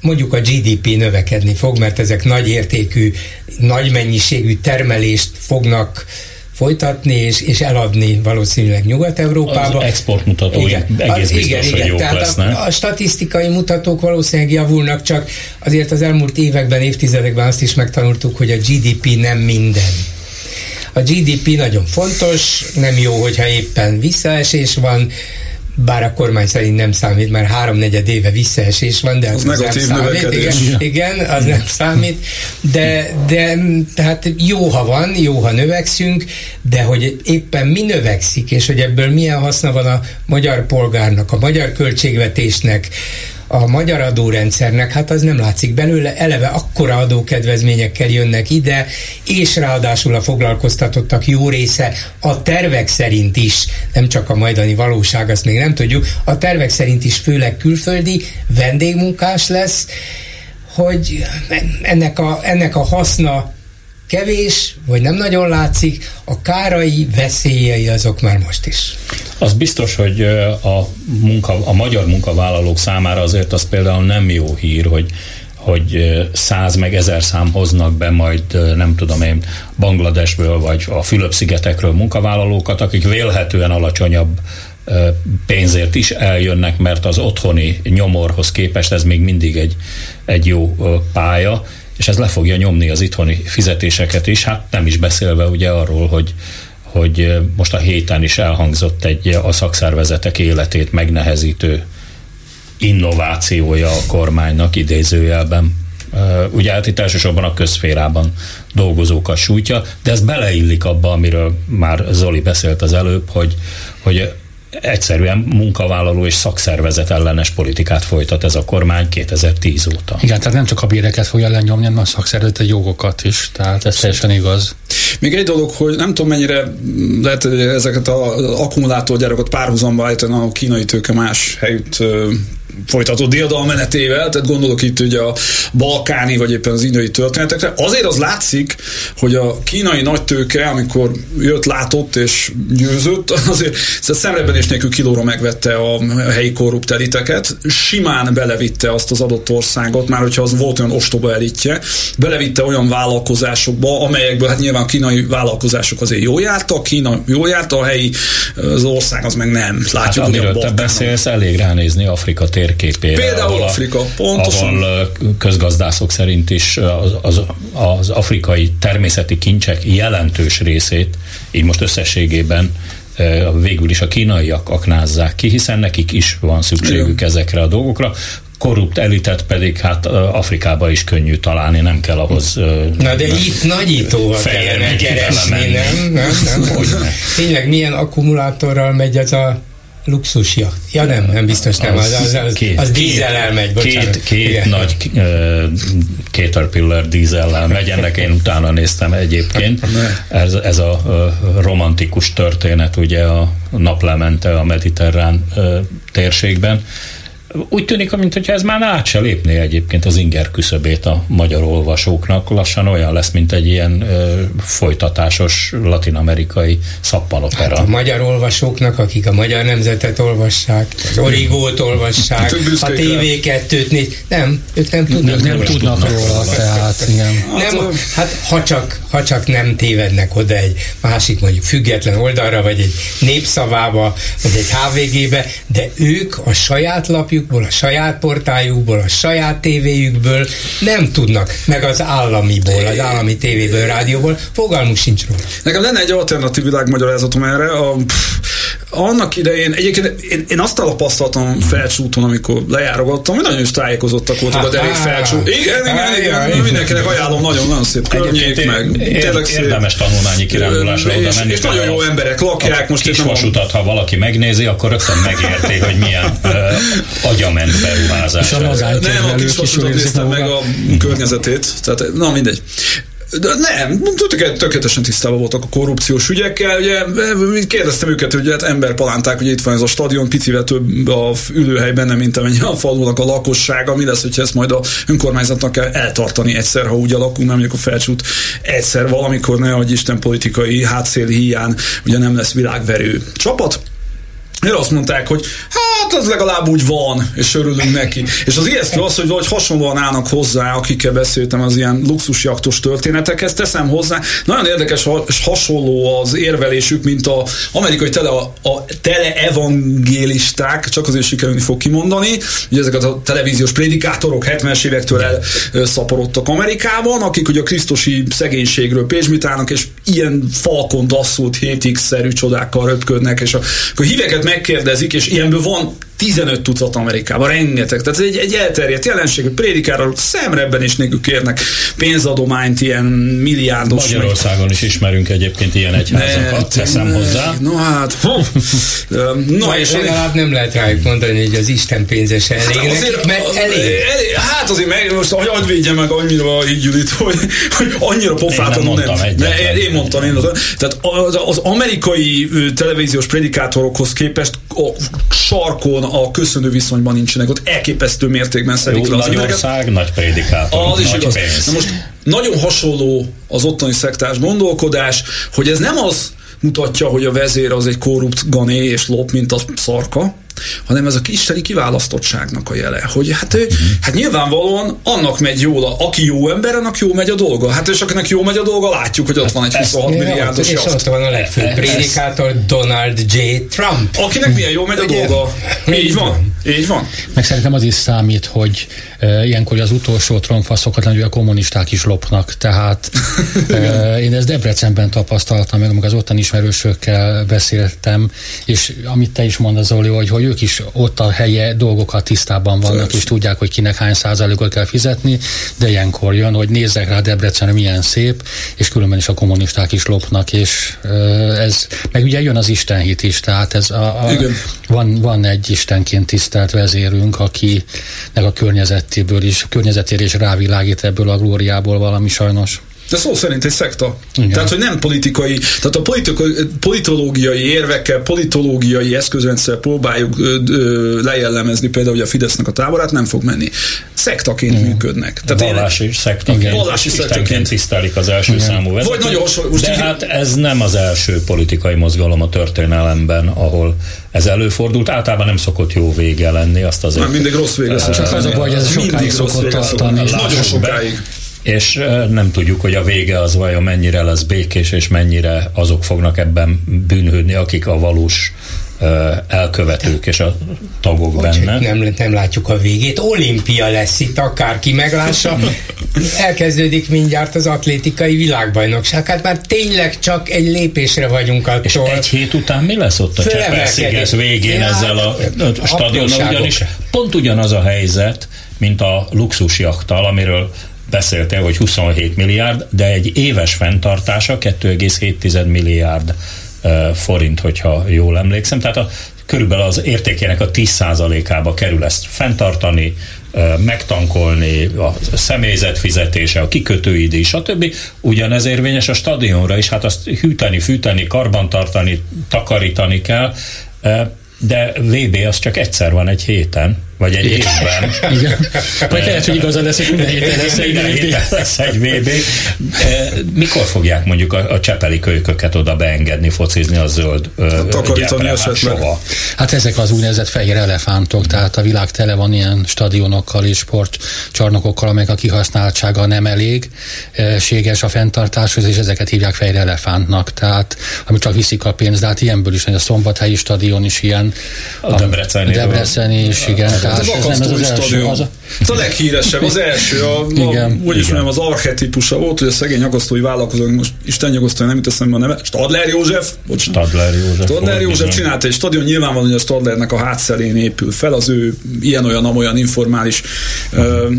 mondjuk a GDP növekedni fog, mert ezek nagy értékű, nagy mennyiségű termelést fognak folytatni és, és eladni valószínűleg Nyugat-Európába. Az exportmutatói igen, egész az, biztos, igen, igen. jók Tehát lesznek. A, a statisztikai mutatók valószínűleg javulnak, csak azért az elmúlt években, évtizedekben azt is megtanultuk, hogy a GDP nem minden. A GDP nagyon fontos, nem jó, hogyha éppen visszaesés van, bár a kormány szerint nem számít, mert háromnegyed éve visszaesés van, de az, az, nem számít. Igen, igen, az nem számít, de, de tehát jó, ha van, jó, ha növekszünk, de hogy éppen mi növekszik, és hogy ebből milyen haszna van a magyar polgárnak, a magyar költségvetésnek, a magyar adórendszernek, hát az nem látszik belőle, eleve akkora adókedvezményekkel jönnek ide, és ráadásul a foglalkoztatottak jó része a tervek szerint is, nem csak a majdani valóság, azt még nem tudjuk, a tervek szerint is főleg külföldi vendégmunkás lesz, hogy ennek a, ennek a haszna kevés, vagy nem nagyon látszik, a kárai, veszélyei azok már most is. Az biztos, hogy a, munka, a magyar munkavállalók számára azért az például nem jó hír, hogy hogy száz meg ezer szám hoznak be majd, nem tudom én, Bangladesből vagy a Fülöp-szigetekről munkavállalókat, akik vélhetően alacsonyabb pénzért is eljönnek, mert az otthoni nyomorhoz képest ez még mindig egy, egy jó pálya, és ez le fogja nyomni az itthoni fizetéseket is, hát nem is beszélve ugye arról, hogy hogy most a héten is elhangzott egy a szakszervezetek életét megnehezítő innovációja a kormánynak idézőjelben. Ugye hát itt elsősorban a közférában dolgozókat sújtja, de ez beleillik abba, amiről már Zoli beszélt az előbb, hogy, hogy egyszerűen munkavállaló és szakszervezet ellenes politikát folytat ez a kormány 2010 óta. Igen, tehát nem csak a béreket fogja lenyomni, hanem a szakszervezet jogokat is, tehát ez teljesen igaz. Még egy dolog, hogy nem tudom mennyire lehet ezeket az akkumulátorgyárokat párhuzamba állítani a kínai tőke más helyütt folytatott diadalmenetével, tehát gondolok itt ugye a balkáni vagy éppen az indiai történetekre. Azért az látszik, hogy a kínai nagytőke, amikor jött, látott és győzött, azért és nélkül kilóra megvette a helyi korrupt eliteket, simán belevitte azt az adott országot, már hogyha az volt olyan ostoba elitje, belevitte olyan vállalkozásokba, amelyekből hát nyilván a kínai vállalkozások azért jó jártak, Kína jó járta, a helyi az ország az meg nem. Látjuk, hát, amiről te beszélsz, elég ránézni Afrika tér térképére. Például ahol, Afrika, pontosan. Ahol közgazdászok szerint is az, az, az afrikai természeti kincsek jelentős részét, így most összességében végül is a kínaiak aknázzák ki, hiszen nekik is van szükségük Igen. ezekre a dolgokra. korrupt elitet pedig hát Afrikába is könnyű találni, nem kell ahhoz... Na de nem, itt nagyítóval kellene keresni, nem? nem, nem. Tényleg milyen akkumulátorral megy ez a luxusja. Ja nem, nem biztos nem, az, az, az, két, az dízellel megy, bocsánat. Két, két Igen. nagy uh, Caterpillar dízellel megy, ennek én utána néztem egyébként. Ez, ez a uh, romantikus történet ugye a naplemente a mediterrán uh, térségben úgy tűnik, mintha ez már át se lépné egyébként az inger küszöbét a magyar olvasóknak. Lassan olyan lesz, mint egy ilyen ö, folytatásos latinamerikai szappanopera. Hát a magyar olvasóknak, akik a magyar nemzetet olvassák, az origót olvassák, hát, a TV2-t néz, nem, ők nem tudnak, ők nem tudnak róla, tehát igen. Nem, hát ha csak, ha csak nem tévednek oda egy másik mondjuk független oldalra, vagy egy népszavába, vagy egy HVG-be, de ők a saját lapjuk lapjukból, a saját portájukból, a saját tévéjükből nem tudnak, meg az államiból, az állami tévéből, rádióból, fogalmuk sincs róla. Nekem lenne egy alternatív világmagyarázatom erre. A, pff, annak idején, egyébként én, én azt tapasztaltam felcsúton, amikor lejárogattam, hogy nagyon is tájékozottak voltak a derék felcsú. Igen, igen, igen, igen, mindenkinek ajánlom, nagyon, nagyon szép környék, meg tényleg szép. Érdemes tanulmányi kirándulásra oda menni. És nagyon jó emberek lakják. Most kis vasutat, ha valaki megnézi, akkor rögtön megérti, hogy milyen agyament beruházás. Nem, a kis néztem meg a környezetét, tehát na mindegy. De nem, tökéletesen tisztában voltak a korrupciós ügyekkel. Ugye kérdeztem őket, hogy hát emberpalánták, hogy itt van ez a stadion, picivel több a ülőhely benne, mint amennyi a falunak a lakossága. Mi lesz, hogyha ezt majd a önkormányzatnak kell eltartani egyszer, ha úgy alakul, mert mondjuk a felcsút egyszer valamikor, ne hogy Isten politikai hátszél hiány, ugye nem lesz világverő csapat. Ők azt mondták, hogy hát az legalább úgy van, és örülünk neki. És az ijesztő az, hogy vagy hasonlóan állnak hozzá, akikkel beszéltem az ilyen luxusjaktos történetekhez, teszem hozzá. Nagyon érdekes és hasonló az érvelésük, mint az amerikai tele, a tele evangélisták, csak azért sikerülni fog kimondani, ugye ezeket a televíziós prédikátorok 70-es évektől elszaporodtak Amerikában, akik ugye a krisztusi szegénységről pézsmitálnak, és ilyen falkon dasszult hétig-szerű csodákkal röpködnek, és a, a híveket megkérdezik, és ilyenből van 15 tucat Amerikában, rengeteg. Tehát egy, egy elterjedt jelenség, hogy prédikára szemrebben is nélkül kérnek pénzadományt, ilyen milliárdos. Magyarországon meg. is ismerünk egyébként ilyen egyházakat, teszem hozzá. No hát, no, és legalább nem lehet rájuk mondani, hogy az Isten pénzes elég hát azért, mert elég. elég. Hát azért meg, most hogy hadd védje meg annyira így Judit, hogy, hogy annyira pofátlanul nem. nem. Ne, én mondtam, én az, tehát az, az amerikai televíziós prédikátorokhoz képest a sarkon a köszönő viszonyban nincsenek, ott elképesztő mértékben szerik le az nagy ország, nagy prédikátor, az is nagy igaz. Na most nagyon hasonló az ottani szektás gondolkodás, hogy ez nem az mutatja, hogy a vezér az egy korrupt gané és lop, mint a szarka, hanem ez a isteni kiválasztottságnak a jele, hogy hát, ő, uh-huh. hát nyilvánvalóan annak megy jól, a, aki jó ember, annak jó megy a dolga. Hát és akinek jó megy a dolga, látjuk, hogy ott van egy 26 milliárdos És ott van a legfőbb prédikátor Donald J. Trump. Akinek milyen jó megy a dolga. Így van. Így van. Meg szerintem az is számít, hogy e, ilyenkor az utolsó tronfaszokat hogy a kommunisták is lopnak. Tehát e, én ezt Debrecenben tapasztaltam, meg az ottan ismerősökkel beszéltem, és amit te is mondasz, Zoli, hogy, hogy ők is ott a helye dolgokat tisztában vannak, Szeres. és tudják, hogy kinek hány százalékot kell fizetni, de ilyenkor jön, hogy nézzek rá Debrecen, milyen szép, és különben is a kommunisták is lopnak, és ez, meg ugye jön az istenhit is, tehát ez a, a, van, van egy istenként tisztelt vezérünk, akinek a környezetéből is, környezetére is rávilágít ebből a glóriából valami sajnos. De szó szerint egy szekta. Igen. Tehát, hogy nem politikai, tehát a politikai, politológiai érvekkel, politológiai eszközrendszer próbáljuk ö, ö, lejellemezni például, hogy a Fidesznek a táborát nem fog menni. Szektaként Igen. működnek. Tehát vallási én, szektaként. Igen. Vallási szektaként tisztelik az első Igen. számú vezetőt. Vagy nagyon hasonló. Most de így... hát ez nem az első politikai mozgalom a történelemben, ahol ez előfordult. Általában nem szokott jó vége lenni, azt azért. Nem, mindig rossz vége szokott. Csak az a baj, hogy ez sokáig szokott tartani. Nagyon sokáig és nem tudjuk, hogy a vége az vajon mennyire lesz békés, és mennyire azok fognak ebben bűnhődni, akik a valós elkövetők és a tagok Hogy benne. Nem, nem látjuk a végét. Olimpia lesz itt, akárki meglássa. Elkezdődik mindjárt az atlétikai világbajnokság. Hát már tényleg csak egy lépésre vagyunk attól. És egy hét után mi lesz ott a Csepel-sziget végén ja, ezzel a, a stadionnal? Ugyanis pont ugyanaz a helyzet, mint a luxusjaktal, amiről beszéltél, hogy 27 milliárd, de egy éves fenntartása 2,7 milliárd forint, hogyha jól emlékszem. Tehát a, körülbelül az értékének a 10%-ába kerül ezt fenntartani, megtankolni, a személyzet fizetése, a kikötőidő, stb. Ugyanez érvényes a stadionra is, hát azt hűteni, fűteni, karbantartani, takarítani kell, de VB az csak egyszer van egy héten, vagy egy Igen. évben. Igen. Vagy lehet, hogy igazad lesz, hogy minden héten lesz egy VB. lesz egy VB. Mikor fogják mondjuk a, a csepeli kölyköket oda beengedni, focizni a zöld Takarítani esetleg. Soha. Hát ezek az úgynevezett fehér elefántok, tehát a világ tele van ilyen stadionokkal és sportcsarnokokkal, amelyek a kihasználtsága nem elég séges a fenntartáshoz, és ezeket hívják fehér elefántnak, tehát ami csak viszik a pénzt, de hát ilyenből is, hogy a szombathelyi stadion is ilyen. A, a Debreceni. Debreceni is, igen. Hát az akasztói stadion. Az a... Ez a leghíresebb, az első, a, Igen. a, úgy is mondjam, az archetipusa volt, hogy a szegény akasztói vállalkozó, most Isten nyugosztóan nem teszem a neve, Stadler József, bocsánat. Stadler József. Stadler József csinálta egy stadion, nyilvánvalóan, hogy a Stadlernek a hátszelén épül fel, az ő ilyen-olyan, olyan informális uh,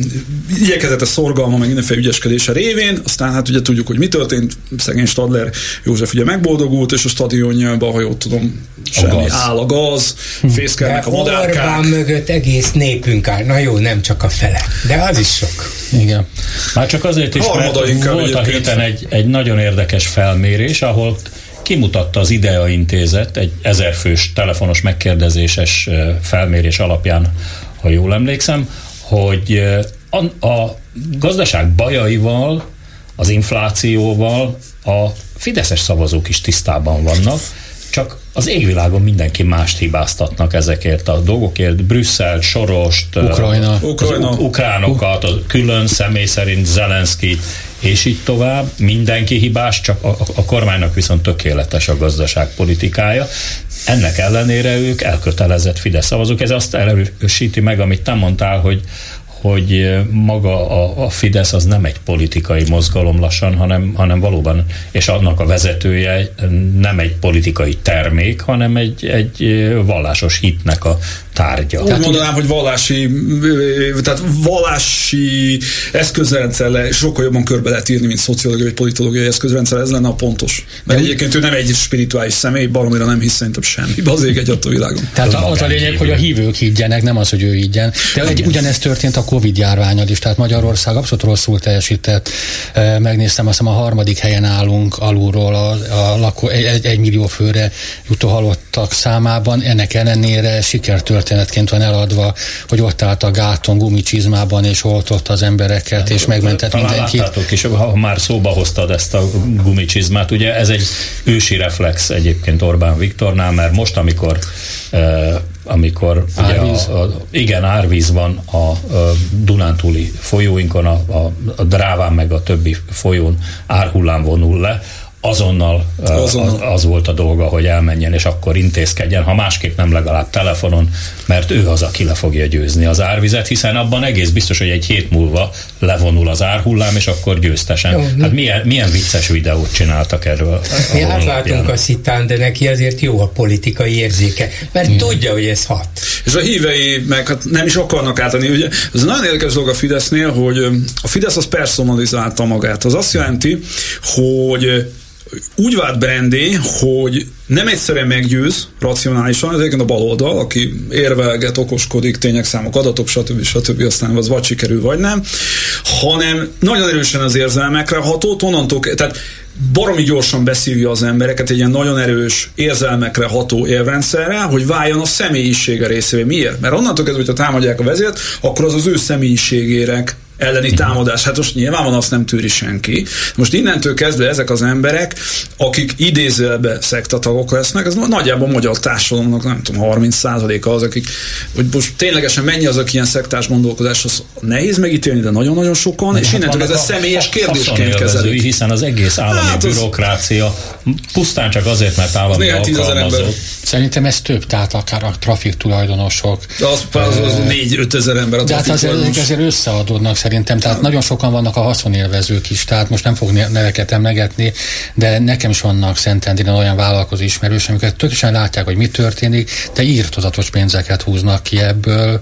igyekezete szorgalma, meg mindenféle ügyeskedése révén, aztán hát ugye tudjuk, hogy mi történt, szegény Stadler József ugye megboldogult, és a stadionjában, ha jól tudom, semmi áll a gaz, fészkelnek a madárkák. Orbán mögött egész népünk áll. Na jó, nem csak a fele, de az is sok. Igen. Már csak azért is, mert volt a héten egy, egy nagyon érdekes felmérés, ahol kimutatta az IDEA intézet egy ezerfős telefonos megkérdezéses felmérés alapján, ha jól emlékszem, hogy a, a gazdaság bajaival, az inflációval a fideszes szavazók is tisztában vannak, csak az égvilágon mindenki mást hibáztatnak ezekért a dolgokért. Brüsszel, Sorost, Ukrajna. Ukrajna. Az ukránokat, a külön személy szerint Zelenszky, és így tovább. Mindenki hibás, csak a, a kormánynak viszont tökéletes a gazdaságpolitikája. Ennek ellenére ők elkötelezett Fidesz szavazók. Ez azt erősíti meg, amit te mondtál, hogy hogy maga a, a Fidesz az nem egy politikai mozgalom lassan, hanem, hanem valóban, és annak a vezetője nem egy politikai termék, hanem egy, egy vallásos hitnek a tárgya. Úgy mondanám, hogy vallási, tehát vallási eszközrendszer sokkal jobban körbe lehet írni, mint szociológiai vagy politológiai eszközrendszer, ez lenne a pontos. Mert egyébként ő nem egy spirituális személy, baromira nem hisz szerintem semmi. Az ég egy a világon. Tehát az, az a lényeg, hogy a hívők higgyenek, nem az, hogy ő higgyen. De egy, ugyanezt történt a Covid járványal is, tehát Magyarország abszolút rosszul teljesített. Megnéztem, azt hiszem a harmadik helyen állunk alulról a, a lakó, egy, egy millió főre jutó halottak számában. Ennek ellenére sikertörténetként van eladva, hogy ott állt a gáton gumicsizmában és oltott az embereket, és megmentett Talán mindenkit. Láttátok is, ha már szóba hoztad ezt a gumicsizmát, ugye ez egy ősi reflex egyébként Orbán Viktornál, mert most, amikor amikor árvíz. ugye a, a, igen, árvíz van a, a Dunántúli folyóinkon, a, a, a Dráván meg a többi folyón árhullám vonul le, azonnal, azonnal. Az, az volt a dolga, hogy elmenjen, és akkor intézkedjen, ha másképp nem legalább telefonon, mert ő az, aki le fogja győzni az árvizet, hiszen abban egész biztos, hogy egy hét múlva levonul az árhullám, és akkor győztesen. Jó, hát milyen, milyen vicces videót csináltak erről? Mi átlátunk a szitán, de neki azért jó a politikai érzéke, mert hmm. tudja, hogy ez hat. És a hívei meg hát nem is akarnak átadni. Ugye ez nagyon érdekes dolog a Fidesznél, hogy a Fidesz az personalizálta magát. Az azt jelenti, hogy úgy vált brandé, hogy nem egyszerűen meggyőz racionálisan, ez egyébként a baloldal, aki érvelget, okoskodik, tények, számok, adatok, stb. stb. aztán az vagy sikerül, vagy nem, hanem nagyon erősen az érzelmekre ható, onnantól, tehát baromi gyorsan beszívja az embereket egy ilyen nagyon erős érzelmekre ható élrendszerrel, hogy váljon a személyisége részévé. Miért? Mert onnantól kezdve, hogyha támadják a vezért, akkor az az ő személyiségére elleni támadás. Hát most nyilván van, azt nem tűri senki. Most innentől kezdve ezek az emberek, akik idézőbe szektatagok lesznek, ez nagyjából a magyar társadalomnak nem tudom, 30%-a az, akik, hogy most ténylegesen mennyi az, aki ilyen szektás gondolkodás, az nehéz megítélni, de nagyon-nagyon sokan, de és hát innentől ez a személyes kérdésként kezelik. Hiszen az egész állami hát az... bürokrácia pusztán csak azért, mert állami alkalmazott. Szerintem ez több, tehát akár a trafik tulajdonosok. De az, az, az, az 4-5 ember a De hát azért, azért összeadódnak szerintem, tehát nagyon sokan vannak a haszonélvezők is, tehát most nem fog neveket emlegetni, de nekem is vannak Szentendén olyan vállalkozó ismerős, amiket tökéletesen látják, hogy mi történik, de írtozatos pénzeket húznak ki ebből,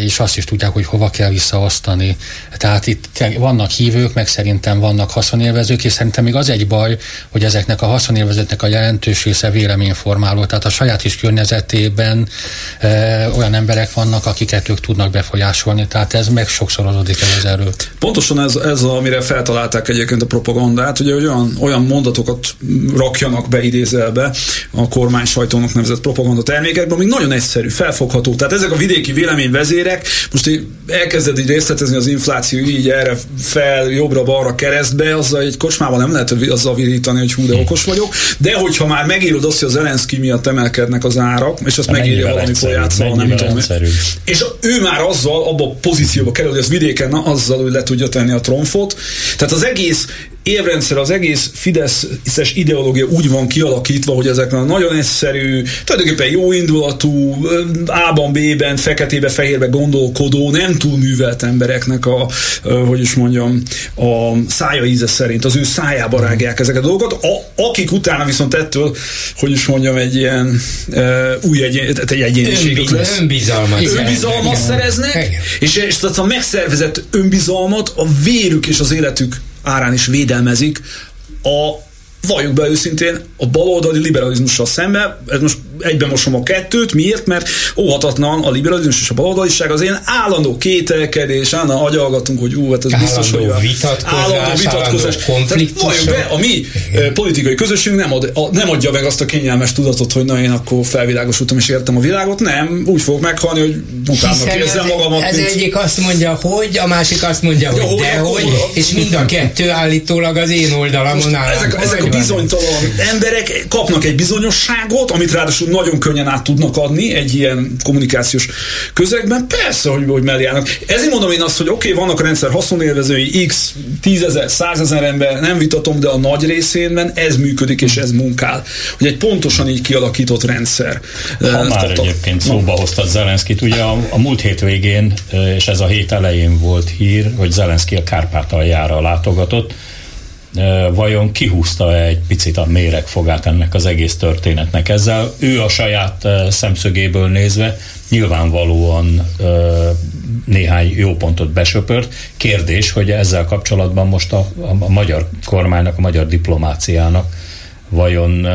és azt is tudják, hogy hova kell visszaosztani. Tehát itt vannak hívők, meg szerintem vannak haszonélvezők, és szerintem még az egy baj, hogy ezeknek a haszonélvezőknek a jelentős része véleményformáló, tehát a saját is környezetében olyan emberek vannak, akiket ők tudnak befolyásolni, tehát ez meg sokszorozódik ez az erő. Pontosan ez, ez amire feltalálták egyébként a propagandát, ugye olyan, olyan mondatokat rakjanak be idézelbe a kormány sajtónak nevezett propaganda termékekben, amik nagyon egyszerű, felfogható. Tehát ezek a vidéki vélemény véleményvezérek, most így elkezded így részletezni az infláció így erre fel, jobbra-balra keresztbe, azzal egy kocsmában nem lehet azzal virítani, hogy hú, de okos vagyok, de hogyha már megírod azt, hogy az Zelenszky miatt emelkednek az árak, és azt megírja valami folyátszal, nem tudom. És ő már azzal, abba a pozícióba kerül, hogy az vidéken na, azzal ő le tudja tenni a tromfot. Tehát az egész évrendszer, az egész Fideszes ideológia úgy van kialakítva, hogy ezek nagyon egyszerű, tulajdonképpen jó indulatú, A-ban, B-ben, feketébe, fehérbe gondolkodó, nem túl művelt embereknek a, hogy is mondjam, a szája íze szerint, az ő szájába rágják ezeket a dolgokat, a, akik utána viszont ettől, hogy is mondjam, egy ilyen uh, új egyén, egy egyéniségük lesz. Önbizalmat. Önbizalmat szereznek, és, és tehát a megszervezett önbizalmat a vérük és az életük árán is védelmezik a valljuk be őszintén, a baloldali liberalizmussal szemben, ez most egyben mosom a kettőt, miért? Mert óhatatlan a liberalizmus és a baloldaliság az ilyen állandó kételkedés, állandó agyalgatunk, hogy ú, hát ez állandó biztos, hogy vitatkozás, állandó vitatkozás, konfliktus. Be, a mi politikai közösség nem, ad, a, nem adja meg azt a kényelmes tudatot, hogy na én akkor felvilágosultam és értem a világot, nem, úgy fog meghalni, hogy utána érzem magamat. Ez mint... egyik azt mondja, hogy, a másik azt mondja, hogy ja, dehogy, és mind a kettő állítólag az én oldalamon áll. Ezek, ezek a bizonytalan emberek kapnak egy bizonyosságot, amit ráadásul nagyon könnyen át tudnak adni egy ilyen kommunikációs közegben. Persze, hogy, hogy mellé állnak. Ezért mondom én azt, hogy oké, okay, vannak a rendszer haszonélvezői, x, tízezer, százezer ember, nem vitatom, de a nagy részénben ez működik és ez munkál. Hogy egy pontosan így kialakított rendszer. Ha már Tehát egyébként a... szóba hoztad Zelenszkit, ugye a, a múlt hét végén, és ez a hét elején volt hír, hogy Zelenszki a Kárpátaljára látogatott, vajon kihúzta egy picit a méregfogát ennek az egész történetnek ezzel. Ő a saját szemszögéből nézve nyilvánvalóan néhány jó pontot besöpört. Kérdés, hogy ezzel kapcsolatban most a, a magyar kormánynak, a magyar diplomáciának vajon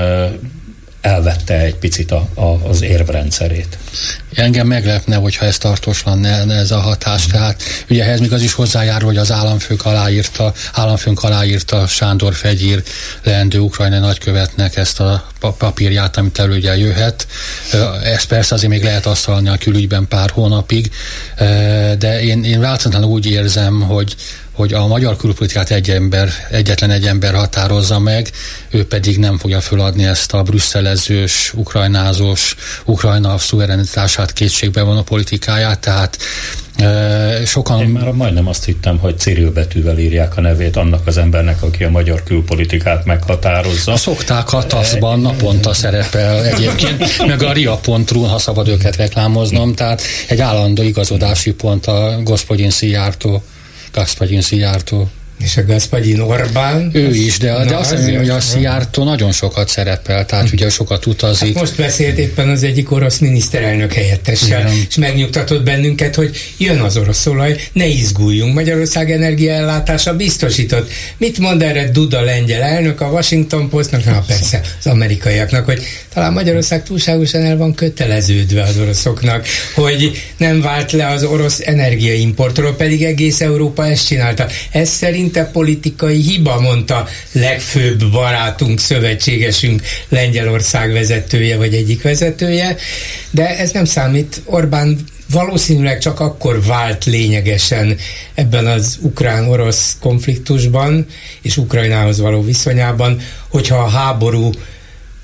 elvette egy picit a, a, az érvrendszerét. Engem meglepne, hogyha ez tartós lenne ez a hatás. Tehát ugye ehhez még az is hozzájárul, hogy az államfők aláírta, államfőnk aláírta Sándor Fegyír leendő ukrajnai nagykövetnek ezt a papírját, amit elődje jöhet. Ez persze azért még lehet asztalni a külügyben pár hónapig, de én, én változatlanul úgy érzem, hogy hogy a magyar külpolitikát egy ember, egyetlen egy ember határozza meg, ő pedig nem fogja föladni ezt a brüsszelezős, ukrajnázós, Ukrajna szuverenitását kétségbe a politikáját, tehát sokan... Én már majdnem azt hittem, hogy Cyril betűvel írják a nevét annak az embernek, aki a magyar külpolitikát meghatározza. Szokták a TASZ-ban naponta szerepel egyébként, meg a ria.ru, ha szabad őket reklámoznom, tehát egy állandó igazodási pont a Gospodin Szijjártó Gasparin Szijjártó. És a Gasparin Orbán? Ő is, de, de azt hiszem, hogy a Szijjártó nagyon sokat szerepel, tehát hm. ugye sokat utazik. Hát most beszélt éppen az egyik orosz miniszterelnök helyettessel, Igen. és megnyugtatott bennünket, hogy jön az orosz olaj, ne izguljunk, Magyarország energiaellátása biztosított. Mit mond erre Duda lengyel elnök a Washington Postnak, na persze az amerikaiaknak, hogy talán Magyarország túlságosan el van köteleződve az oroszoknak, hogy nem vált le az orosz energiaimportról, pedig egész Európa ezt csinálta. Ez szerinte politikai hiba, mondta legfőbb barátunk, szövetségesünk Lengyelország vezetője, vagy egyik vezetője, de ez nem számít. Orbán valószínűleg csak akkor vált lényegesen ebben az ukrán-orosz konfliktusban és Ukrajnához való viszonyában, hogyha a háború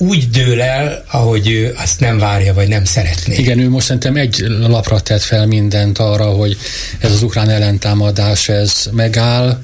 úgy dől el, ahogy ő azt nem várja, vagy nem szeretné. Igen, ő most szerintem egy lapra tett fel mindent arra, hogy ez az ukrán ellentámadás, ez megáll.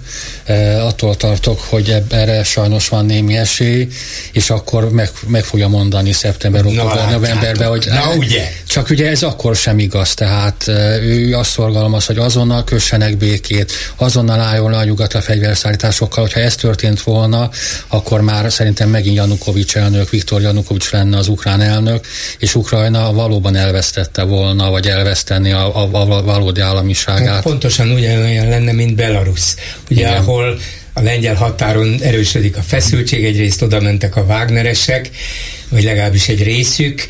E, attól tartok, hogy erre sajnos van némi esély, és akkor meg, meg fogja mondani szeptember, október, no, novemberben, hogy na, ugye? csak ugye ez akkor sem igaz, tehát ő azt szorgalmaz, hogy azonnal kössenek békét, azonnal álljon le a nyugat a fegyverszállításokkal, hogyha ez történt volna, akkor már szerintem megint Janukovics elnök, Viktor Janukovics lenne az ukrán elnök, és Ukrajna valóban elvesztette volna, vagy elveszteni a, a, a valódi államiságát. Hát pontosan ugyanolyan lenne, mint Belarus, ugye, Igen. ahol a lengyel határon erősödik a feszültség, egyrészt oda mentek a Wagneresek, vagy legalábbis egy részük,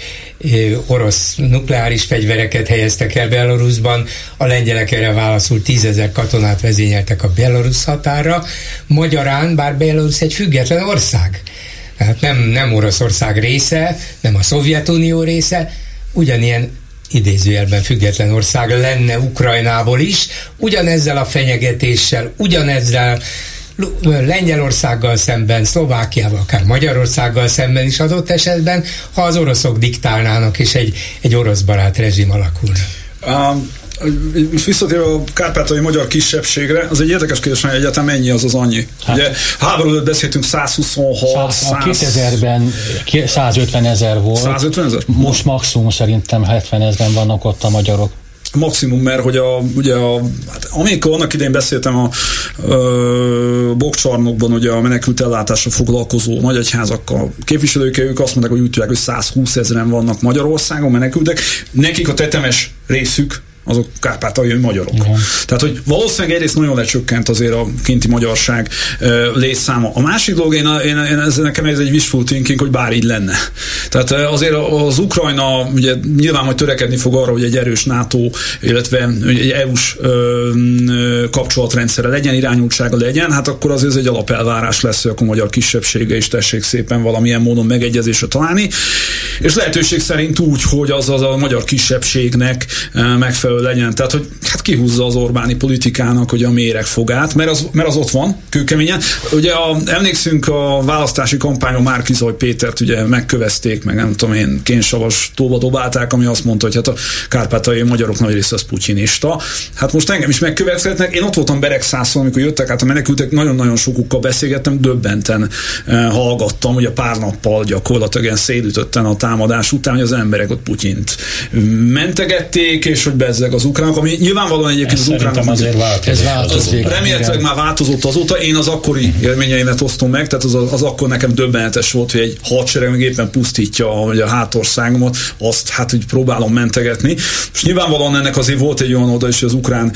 orosz nukleáris fegyvereket helyeztek el Belarusban, a lengyelek erre válaszul tízezer katonát vezényeltek a Belarus határa, magyarán, bár Belarus egy független ország, tehát nem, nem Oroszország része, nem a Szovjetunió része, ugyanilyen idézőjelben független ország lenne Ukrajnából is, ugyanezzel a fenyegetéssel, ugyanezzel Lengyelországgal szemben, Szlovákiával, akár Magyarországgal szemben is adott esetben, ha az oroszok diktálnának, és egy, egy orosz barát rezsim alakulna. Um, most visszatérve a kárpátai magyar kisebbségre, az egy érdekes kérdés, hogy egyetem mennyi az az annyi. Hát, Ugye háború előtt beszéltünk 126, 100, 2000-ben 150 ezer volt. 150 ezer? Most maximum szerintem 70 ezeren vannak ott a magyarok maximum, mert hogy a, ugye a, hát amikor annak idején beszéltem a ö, bokcsarnokban, ugye a menekült ellátásra foglalkozó nagyegyházakkal képviselőkkel, ők azt mondták, hogy úgy tudják, hogy 120 ezeren vannak Magyarországon menekültek. Nekik a tetemes részük azok kárpátaljai magyarok. Uh-huh. Tehát, hogy valószínűleg egyrészt nagyon lecsökkent azért a kinti magyarság létszáma. A másik dolog, én, én, én ez, nekem ez egy wishful thinking, hogy bár így lenne. Tehát azért az Ukrajna ugye nyilván majd törekedni fog arra, hogy egy erős NATO, illetve egy EU-s kapcsolatrendszere legyen, irányultsága legyen, hát akkor azért ez egy alapelvárás lesz, hogy akkor a magyar kisebbsége is tessék szépen valamilyen módon megegyezésre találni. És lehetőség szerint úgy, hogy az, az a magyar kisebbségnek megfelelő legyen. Tehát, hogy hát kihúzza az Orbáni politikának hogy a méreg fogát, mert az, mert az ott van, kőkeményen. Ugye a, emlékszünk a választási kampányon Márkizaj Pétert ugye megkövezték, meg nem tudom én, kénsavas tóba dobálták, ami azt mondta, hogy hát a kárpátai magyarok nagy része az putyinista. Hát most engem is megkövethetnek. Én ott voltam Beregszászon, amikor jöttek át a menekültek, nagyon-nagyon sokukkal beszélgettem, döbbenten eh, hallgattam, hogy a pár nappal gyakorlatilag ilyen szédütötten a támadás után, hogy az emberek ott Putyint mentegették, és hogy bezzeg főleg az ukránok, ami nyilvánvalóan egyébként Ez az ukránok. azért változik. Ez változik. Remélhetőleg már változott azóta. Én az akkori élményeimet osztom meg, tehát az, az akkor nekem döbbenetes volt, hogy egy hadsereg meg éppen pusztítja a, a hátországomat, azt hát úgy próbálom mentegetni. És nyilvánvalóan ennek azért volt egy olyan oda, és az ukrán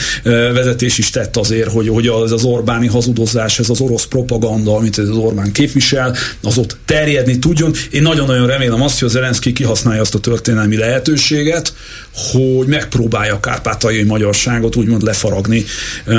vezetés is tett azért, hogy, hogy az, az Orbáni hazudozás, ez az orosz propaganda, amit az Orbán képvisel, az ott terjedni tudjon. Én nagyon-nagyon remélem azt, hogy az Zelenszky kihasználja azt a történelmi lehetőséget, hogy megpróbálja kárpátaljai magyarságot úgymond lefaragni uh,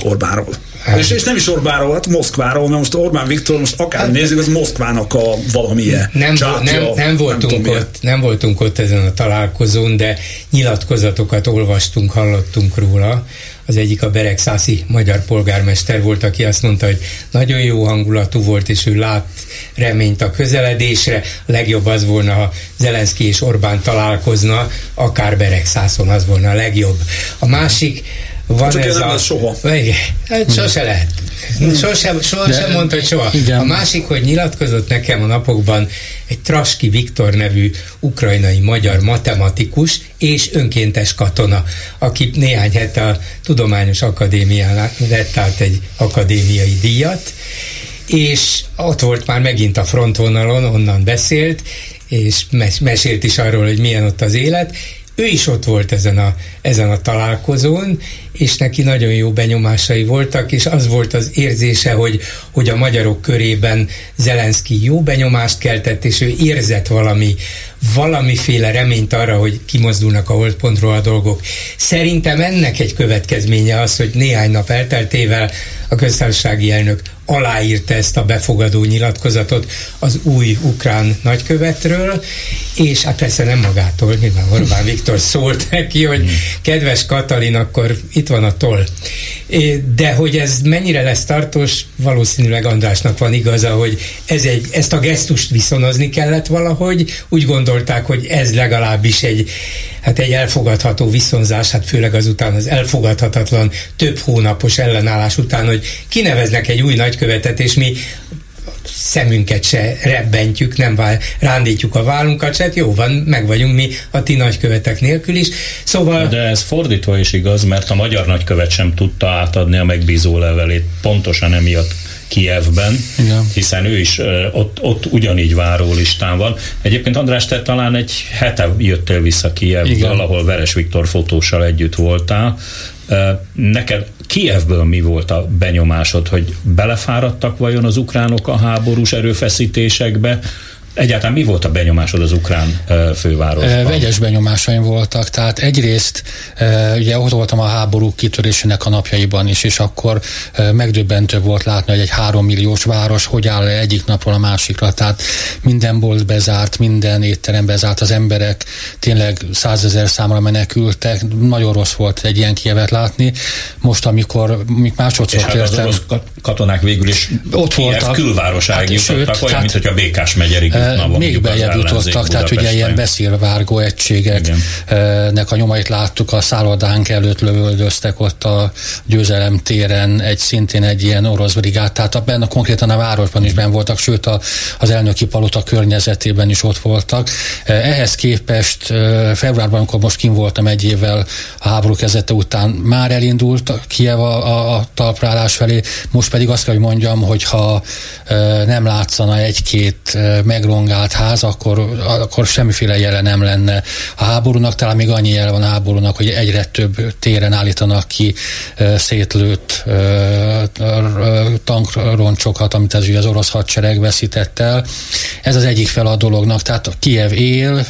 Orbánról. Hát. És, és nem is Orbánról, hát Moszkváról, mert most Orbán Viktor, most akár nézzük, az Moszkvának a valamilyen nem, csátja, nem, nem, voltunk nem, ott, nem voltunk ott ezen a találkozón, de nyilatkozatokat olvastunk, hallottunk róla. Az egyik a Beregszászi magyar polgármester volt, aki azt mondta, hogy nagyon jó hangulatú volt, és ő lát reményt a közeledésre. A legjobb az volna, ha Zelenszky és Orbán találkozna, akár Beregszászon az volna a legjobb. A másik, van Csak ez a... lesz soha. Igen, hát sose lehet. Sosem, soha mondta, hogy soha. Igen. A másik, hogy nyilatkozott nekem a napokban egy Traski Viktor nevű ukrajnai magyar matematikus és önkéntes katona, aki néhány hete a Tudományos Akadémián vett át egy akadémiai díjat, és ott volt már megint a frontvonalon, onnan beszélt, és mesélt is arról, hogy milyen ott az élet, ő is ott volt ezen a, ezen a találkozón, és neki nagyon jó benyomásai voltak, és az volt az érzése, hogy, hogy a magyarok körében Zelenszky jó benyomást keltett, és ő érzett valami, valamiféle reményt arra, hogy kimozdulnak a holdpontról a dolgok. Szerintem ennek egy következménye az, hogy néhány nap elteltével a köztársasági elnök aláírta ezt a befogadó nyilatkozatot az új ukrán nagykövetről, és hát persze nem magától, nyilván Orbán Viktor szólt neki, hogy kedves Katalin, akkor itt van a toll. De hogy ez mennyire lesz tartós, valószínűleg Andrásnak van igaza, hogy ez egy, ezt a gesztust viszonozni kellett valahogy, úgy gondolták, hogy ez legalábbis egy, hát egy elfogadható viszonzás, hát főleg azután az elfogadhatatlan több hónapos ellenállás után, hogy kineveznek egy új nagykövetet, és mi szemünket se rebbentjük, nem vál, rándítjuk a vállunkat se, hát jó van, meg vagyunk mi a ti nagykövetek nélkül is. Szóval... De ez fordítva is igaz, mert a magyar nagykövet sem tudta átadni a megbízó levelét pontosan emiatt Kievben, Igen. hiszen ő is ott, ott ugyanígy várólistán van. Egyébként András, te talán egy hete jöttél vissza Kievből, ahol Veres Viktor fotóssal együtt voltál. Neked Kievből mi volt a benyomásod, hogy belefáradtak vajon az ukránok a háborús erőfeszítésekbe, Egyáltalán mi volt a benyomásod az ukrán fővárosban? Vegyes benyomásaim voltak, tehát egyrészt ugye ott voltam a háború kitörésének a napjaiban is, és akkor megdöbbentő volt látni, hogy egy három milliós város hogy áll egyik napról a másikra, tehát minden bolt bezárt, minden étterem bezárt, az emberek tényleg százezer számra menekültek, nagyon rossz volt egy ilyen kievet látni. Most, amikor másodszor és hát az katonák végül is ott Kiev voltak, külvárosáig hát, jutottak, olyan, mint hogy a Békás megyerig még beljebb jutottak, tehát ugye ilyen beszélvárgó egységeknek a nyomait láttuk, a szállodánk előtt lövöldöztek ott a győzelem téren egy szintén egy ilyen orosz brigát, tehát benne konkrétan a városban is ben voltak, sőt a, az elnöki palota környezetében is ott voltak. Ehhez képest februárban, amikor most kim voltam egy évvel a háború kezdete után, már elindult Kiev a, a, a talprálás felé, most pedig azt kell, hogy mondjam, hogy ha nem látszana egy-két megrongást, elrongált ház, akkor, akkor semmiféle jele nem lenne a háborúnak, talán még annyi jel van a háborúnak, hogy egyre több téren állítanak ki szétlőtt tankroncsokat, amit az, az orosz hadsereg veszített el. Ez az egyik fel a dolognak, tehát Kiev él,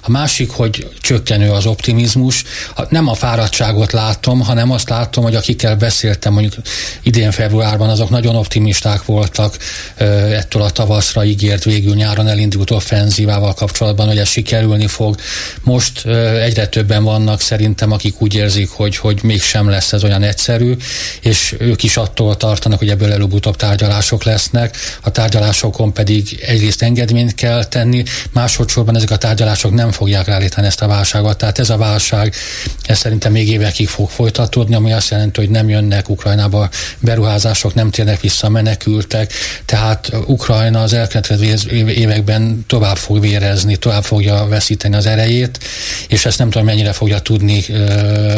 a másik, hogy csökkenő az optimizmus. Nem a fáradtságot látom, hanem azt látom, hogy akikkel beszéltem mondjuk idén februárban, azok nagyon optimisták voltak ettől a tavaszra ígért végül végül nyáron elindult offenzívával kapcsolatban, hogy ez sikerülni fog. Most egyre többen vannak szerintem, akik úgy érzik, hogy, hogy mégsem lesz ez olyan egyszerű, és ők is attól tartanak, hogy ebből előbb-utóbb tárgyalások lesznek. A tárgyalásokon pedig egyrészt engedményt kell tenni, másodszorban ezek a tárgyalások nem fogják állítani ezt a válságot. Tehát ez a válság, ez szerintem még évekig fog folytatódni, ami azt jelenti, hogy nem jönnek Ukrajnába beruházások, nem térnek vissza menekültek. Tehát Ukrajna az elkövetkező években tovább fog vérezni, tovább fogja veszíteni az erejét, és ezt nem tudom mennyire fogja tudni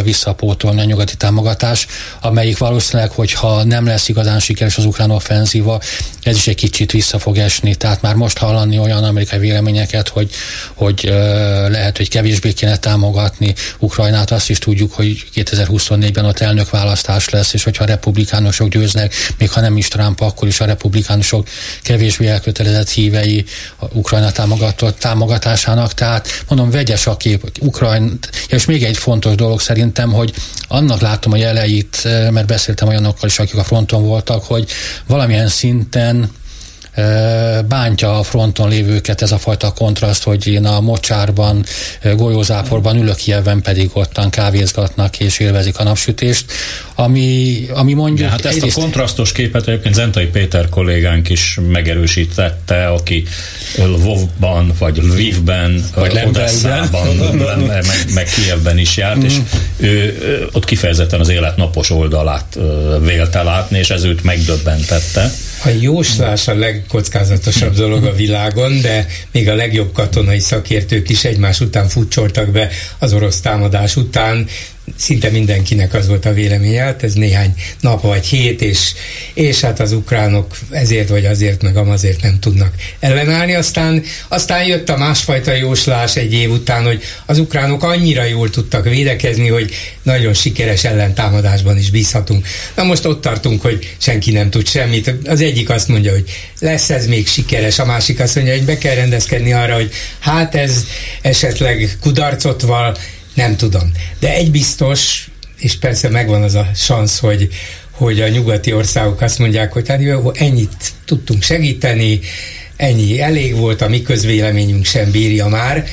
visszapótolni a nyugati támogatás, amelyik valószínűleg, hogyha nem lesz igazán sikeres az ukrán offenzíva, ez is egy kicsit vissza fog esni. Tehát már most hallani olyan amerikai véleményeket, hogy, hogy lehet, hogy kevésbé kéne támogatni Ukrajnát, azt is tudjuk, hogy 2024-ben ott elnökválasztás lesz, és hogyha a republikánusok győznek, még ha nem is Trump, akkor is a republikánusok kevésbé elkötelezett hívei európai Ukrajna támogatásának, tehát mondom, vegyes a kép Ukrajn, és még egy fontos dolog szerintem, hogy annak látom a jeleit, mert beszéltem olyanokkal is, akik a fronton voltak, hogy valamilyen szinten bántja a fronton lévőket ez a fajta kontraszt, hogy én a mocsárban, golyózáporban ülök, Kievben pedig ottan kávézgatnak és élvezik a napsütést, ami, ami mondjuk... Ja, hát ezt egyrészt... a kontrasztos képet egyébként Zentai Péter kollégánk is megerősítette, aki Lvovban, vagy Lvivben, vagy Odesszában, meg, meg Kievben is járt, és ő ott kifejezetten az élet napos oldalát vélte látni, és ez őt megdöbbentette. A jóslás a legkockázatosabb dolog a világon, de még a legjobb katonai szakértők is egymás után futcsoltak be az orosz támadás után, szinte mindenkinek az volt a véleménye, hát ez néhány nap vagy hét, és, és hát az ukránok ezért vagy azért, meg amazért nem tudnak ellenállni. Aztán, aztán jött a másfajta jóslás egy év után, hogy az ukránok annyira jól tudtak védekezni, hogy nagyon sikeres ellentámadásban is bízhatunk. Na most ott tartunk, hogy senki nem tud semmit. Az egyik azt mondja, hogy lesz ez még sikeres, a másik azt mondja, hogy be kell rendezkedni arra, hogy hát ez esetleg kudarcot val, nem tudom. De egy biztos, és persze megvan az a szansz, hogy, hogy a nyugati országok azt mondják, hogy hát jó, ennyit tudtunk segíteni, ennyi elég volt, a mi közvéleményünk sem bírja már,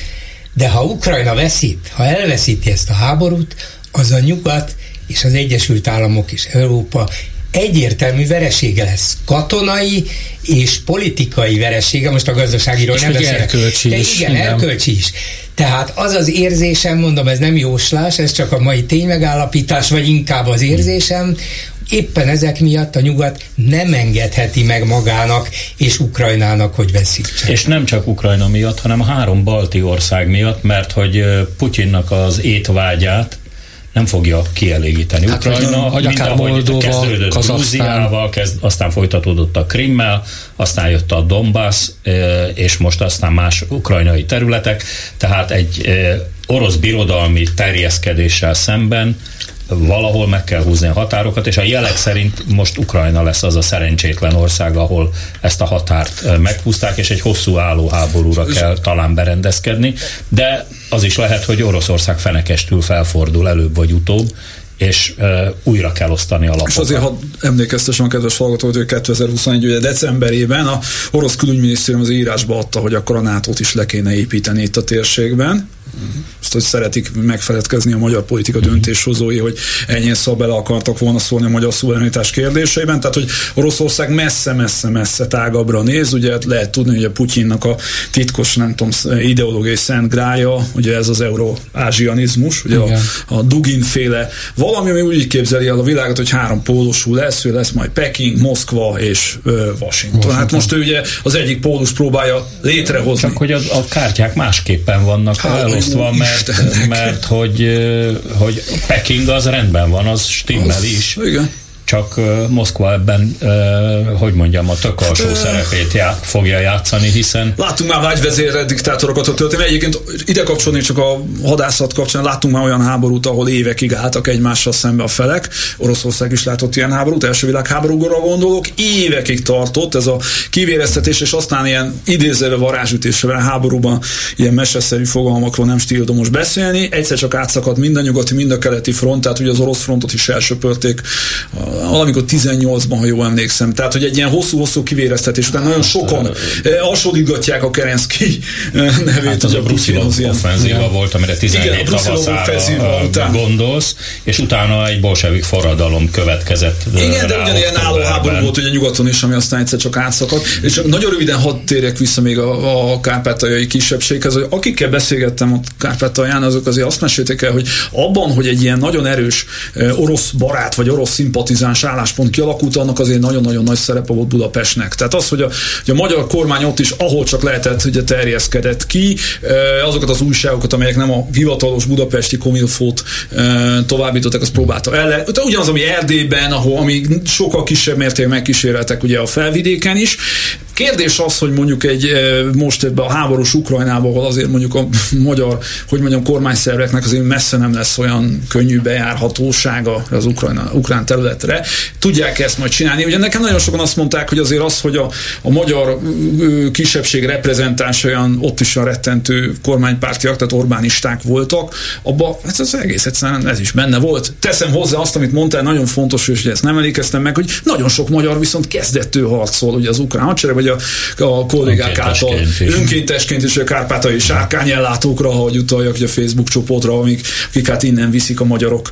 de ha Ukrajna veszít, ha elveszíti ezt a háborút, az a nyugat és az Egyesült Államok és Európa egyértelmű veresége lesz. Katonai és politikai veresége, most a gazdaságiról és nem beszélek. Erkölcsi de is. Igen, igen, erkölcsi is. Tehát az az érzésem, mondom, ez nem jóslás, ez csak a mai ténymegállapítás, vagy inkább az érzésem, éppen ezek miatt a nyugat nem engedheti meg magának és Ukrajnának, hogy veszítsen. És nem csak Ukrajna miatt, hanem a három balti ország miatt, mert hogy Putyinnak az étvágyát nem fogja kielégíteni. Hát, Ukrajna, vagy, akár Moldova, Grúziával, kezd, aztán folytatódott a Krimmel, aztán jött a Donbass, és most aztán más ukrajnai területek, tehát egy orosz birodalmi terjeszkedéssel szemben valahol meg kell húzni a határokat, és a jelek szerint most Ukrajna lesz az a szerencsétlen ország, ahol ezt a határt meghúzták, és egy hosszú álló háborúra kell talán berendezkedni, de az is lehet, hogy Oroszország fenekestül felfordul előbb vagy utóbb, és uh, újra kell osztani a lapokat. És azért, ha emlékeztessem a kedves hallgató, hogy 2021 ugye decemberében a orosz külügyminisztérium az írásba adta, hogy akkor a nato is le kéne építeni itt a térségben, azt, hogy szeretik megfeledkezni a magyar politika döntéshozói, hogy ennyi szab bele akartak volna szólni a magyar szuverenitás kérdéseiben, tehát hogy Oroszország messze-messze-messze tágabbra néz, ugye hát lehet tudni, hogy a Putyinnak a titkos, nem tudom, ideológiai szent grája, ugye ez az euró-ázsianizmus, ugye a, a Dugin féle valami, ami úgy képzeli el a világot, hogy három pólusú lesz, ő lesz majd Peking, Moszkva és ö, Washington. Washington. Hát most ő ugye az egyik pólus próbálja létrehozni. Csak hogy a, a kártyák másképpen vannak hát, elosztva, mert, mert hogy, hogy Peking az rendben van, az stimmel az, is. Igen csak Moszkva ebben, hogy mondjam, a tök alsó hát, szerepét já, fogja játszani, hiszen... Láttunk már vágyvezérre diktátorokat a történet. Egyébként ide kapcsolni csak a hadászat kapcsán láttunk már olyan háborút, ahol évekig álltak egymással szembe a felek. Oroszország is látott ilyen háborút, első világháborúra gondolok. Évekig tartott ez a kivéreztetés, és aztán ilyen idézőve varázsütésre háborúban ilyen meseszerű fogalmakról nem stíldomos beszélni. Egyszer csak átszakadt mind a nyugati, mind a keleti front, tehát ugye az orosz frontot is elsöpörték valamikor 18-ban, ha jól emlékszem. Tehát, hogy egy ilyen hosszú-hosszú kivéreztetés után nagyon sokan hasonlítgatják a Kerenszki nevét. Hát az a Bruszilov offenzíva volt, amire 17 Igen, tavaszára gondolsz, és utána egy bolsevik forradalom következett. Igen, de ugyanilyen álló háború volt ugye nyugaton is, ami aztán egyszer csak átszakadt. És csak nagyon röviden hadd térjek vissza még a, a kárpátaljai kisebbséghez, hogy akikkel beszélgettem ott Kárpátalján, azok azért azt mesélték el, hogy abban, hogy egy ilyen nagyon erős orosz barát vagy orosz szimpatizál domináns álláspont kialakult, annak azért nagyon-nagyon nagy szerepe volt Budapestnek. Tehát az, hogy a, hogy a magyar kormány ott is, ahol csak lehetett, ugye terjeszkedett ki, azokat az újságokat, amelyek nem a hivatalos budapesti komilfót továbbítottak, azt próbálta el. De ugyanaz, ami Erdélyben, ahol ami sokkal kisebb mértékben megkíséreltek ugye a felvidéken is. Kérdés az, hogy mondjuk egy most ebbe a háborús Ukrajnában, ahol azért mondjuk a magyar, hogy mondjam, kormányszerveknek azért messze nem lesz olyan könnyű bejárhatósága az Ukrajna, ukrán területre, tudják ezt majd csinálni. Ugye nekem nagyon sokan azt mondták, hogy azért az, hogy a, a magyar kisebbség reprezentáns olyan ott is a rettentő kormánypártiak, tehát Orbánisták voltak, abban hát az egész egyszerűen ez is benne volt. Teszem hozzá azt, amit mondtál, nagyon fontos, és ezt nem emlékeztem meg, hogy nagyon sok magyar viszont kezdettő harcol, ugye az ukrán hadsereg, vagy a, a kollégák által önkéntesként is a kárpátai sárkányellátókra, ahogy utaljak a Facebook csoportra, amik, akik hát innen viszik a magyarok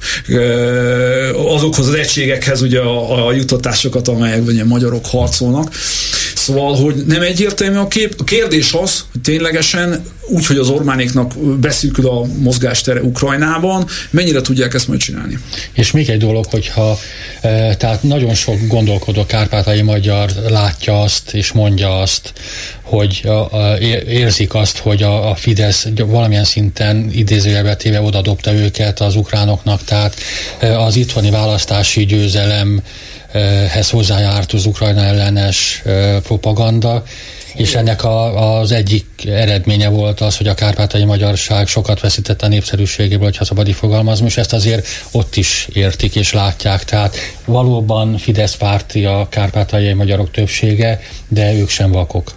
azokhoz az egységekhez, ugye a, a jutatásokat, amelyekben ugye magyarok harcolnak. Szóval, hogy nem egyértelmű a kép. A kérdés az, hogy ténylegesen úgy, hogy az Orbánéknak beszűkül a mozgástere Ukrajnában, mennyire tudják ezt majd csinálni? És még egy dolog, hogyha e, tehát nagyon sok gondolkodó kárpátai magyar látja azt és mondja azt, hogy a, a, érzik azt, hogy a, a Fidesz valamilyen szinten idézőjelbe téve oda dobta őket az ukránoknak, tehát e, az itthoni választási győzelemhez hozzájárt az Ukrajna ellenes propaganda, és ennek a, az egyik eredménye volt az, hogy a kárpátai magyarság sokat veszített a népszerűségéből, hogyha szabadi fogalmazom, és ezt azért ott is értik és látják. Tehát valóban Fidesz párti a kárpátai magyarok többsége, de ők sem vakok.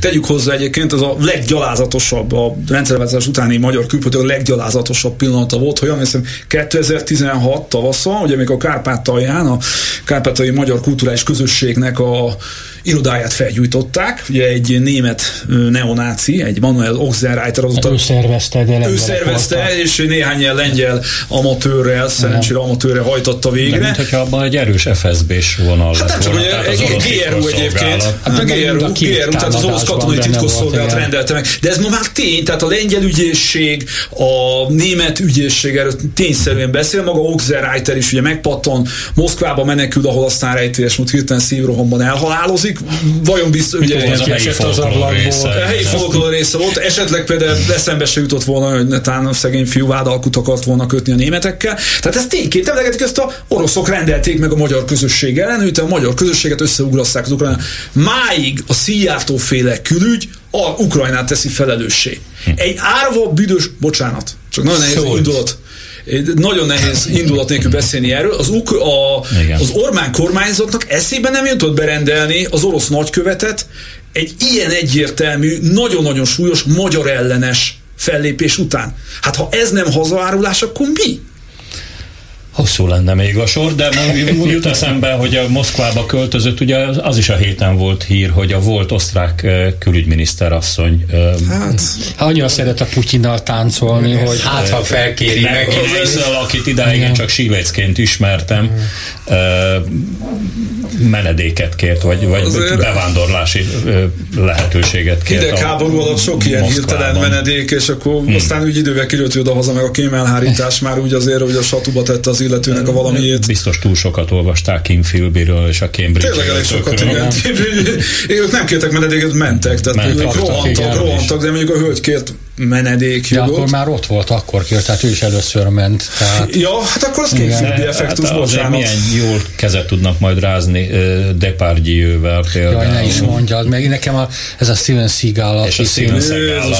Tegyük hozzá egyébként, az a leggyalázatosabb, a rendszerváltozás utáni magyar külpolitika a leggyalázatosabb pillanata volt, hogy hiszem 2016 tavaszon, ugye még a Kárpátalján, a Kárpátai Magyar Kulturális Közösségnek a irodáját felgyújtották, ugye egy német neonáci, egy Manuel Oxenreiter azóta. Ő szervezte, de Ő szervezte, voltak. és néhány ilyen lengyel amatőrrel, szerencsére amatőrre hajtotta végre. De mint hogyha abban egy erős FSB-s vonal hát lett volna. Egy, egy GRU egyébként. Hát a GRU, GRU, tehát az orosz katonai titkosszolgálat rendelte meg. De ez ma már tény, tehát a lengyel ügyészség, a német ügyészség erről tényszerűen beszél, maga Oxenreiter is ugye megpattan, Moszkvába menekül, ahol aztán rejtélyes mód hirtelen szívrohamban elhalálozik, vajon biztos, ugye ez a helyi az ablakból. A helyi folklór része volt, esetleg például eszembe se jutott volna, hogy netán a szegény fiú vádalkut akart volna kötni a németekkel. Tehát ezt tényként emlegetik, ezt a oroszok rendelték meg a magyar közösség ellen, hogy a magyar közösséget összeugrasszák az ukrán. Máig a Szijjártó féle külügy a Ukrajnát teszi felelőssé. Hm. Egy árva büdös, bocsánat, csak nagyon nehéz indulat nagyon nehéz indulat nélkül beszélni erről. Az, uk, a, az Orbán kormányzatnak eszébe nem jutott berendelni az orosz nagykövetet egy ilyen egyértelmű, nagyon-nagyon súlyos magyar ellenes fellépés után. Hát ha ez nem hazaárulás, akkor mi? Hosszú lenne még a sor, de jut eszembe, hogy a Moszkvába költözött, ugye az is a héten volt hír, hogy a volt osztrák külügyminiszter asszony. Hát, annyira szeret a Putyinnal táncolni, hogy hát ha felkéri meg. Az ezzel, akit idáig én csak sívécként ismertem, menedéket kért, vagy, vagy bevándorlási lehetőséget kért. Hidegháború alatt sok ilyen hirtelen menedék, és akkor hmm. aztán úgy idővel kirőtt oda haza, meg a kémelhárítás már úgy azért, hogy a satuba tette az illetőnek a valamiét. Biztos túl sokat olvasták Kim Philbyről és a Cambridge. Tényleg elég sokat, igen. Ők nem kértek menedéket, mentek, tehát mentek, rohantak, rohantak, de mondjuk a hölgy kért menedékjogot. De akkor már ott volt akkor kért, tehát ő is először ment. Tehát... Ja, hát akkor az kényszerű effektus, hát bocsánat. Milyen jól kezet tudnak majd rázni uh, Depardieu-vel például. Jaj, ne is mondjad, meg nekem a, ez a Steven Seagal, és a Steven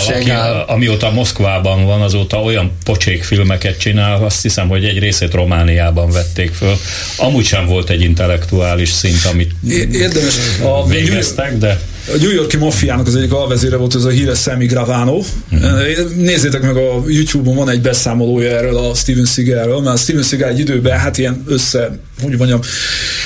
Seagal, amióta Moszkvában van, azóta olyan pocsék filmeket csinál, azt hiszem, hogy egy részét Romániában vették föl. Amúgy sem volt egy intellektuális szint, amit Érdemes. A végeztek, de a New Yorki maffiának az egyik alvezére volt ez a híres Sammy Gravano. Mm. Nézzétek meg a YouTube-on van egy beszámolója erről a Steven Seagalről, mert Steven Seagal egy időben hát ilyen össze, hogy mondjam,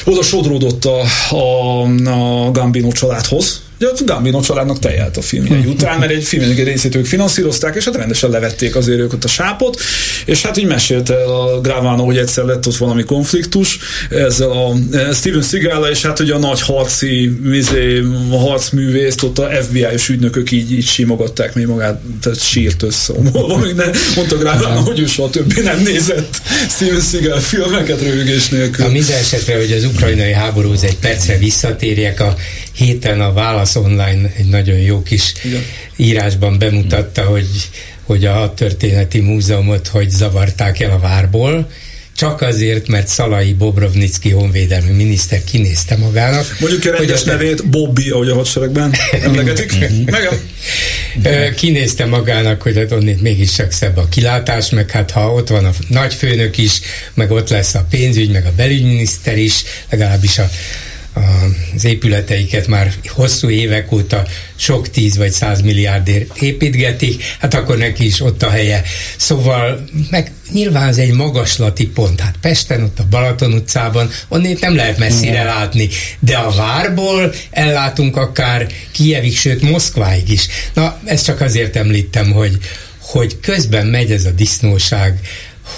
oda sodródott a, a, a Gambino családhoz, Ugye a Gambino családnak tejelt a filmjei után, mert egy filmjének egy részét ők finanszírozták, és hát rendesen levették azért őket a sápot, és hát így mesélte a Gravano, hogy egyszer lett ott valami konfliktus ezzel a e, Steven seagal és hát ugye a nagy harci mizé, harcművészt ott a FBI-s ügynökök így, így simogatták még magát, tehát sírt össze. Mondta Gravano, hogy ő soha többé nem nézett Steven Seagal filmeket röhögés nélkül. A minden esetre, hogy az ukrajnai háborúhoz egy percre visszatérjek, a héten a Válasz Online egy nagyon jó kis Igen. írásban bemutatta, hogy, hogy a történeti múzeumot hogy zavarták el a várból, csak azért, mert Szalai Bobrovnicki honvédelmi miniszter kinézte magának. Mondjuk a rendes nevét Bobby, ahogy a hadseregben emlegetik. kinézte magának, hogy hát onnét mégiscsak szebb a kilátás, meg hát ha ott van a nagyfőnök is, meg ott lesz a pénzügy, meg a belügyminiszter is, legalábbis a az épületeiket már hosszú évek óta sok tíz vagy száz milliárdért építgetik, hát akkor neki is ott a helye. Szóval meg nyilván ez egy magaslati pont. Hát Pesten, ott a Balaton utcában, onnét nem lehet messzire látni, de a várból ellátunk akár Kijevig, sőt Moszkváig is. Na, ezt csak azért említem, hogy, hogy közben megy ez a disznóság,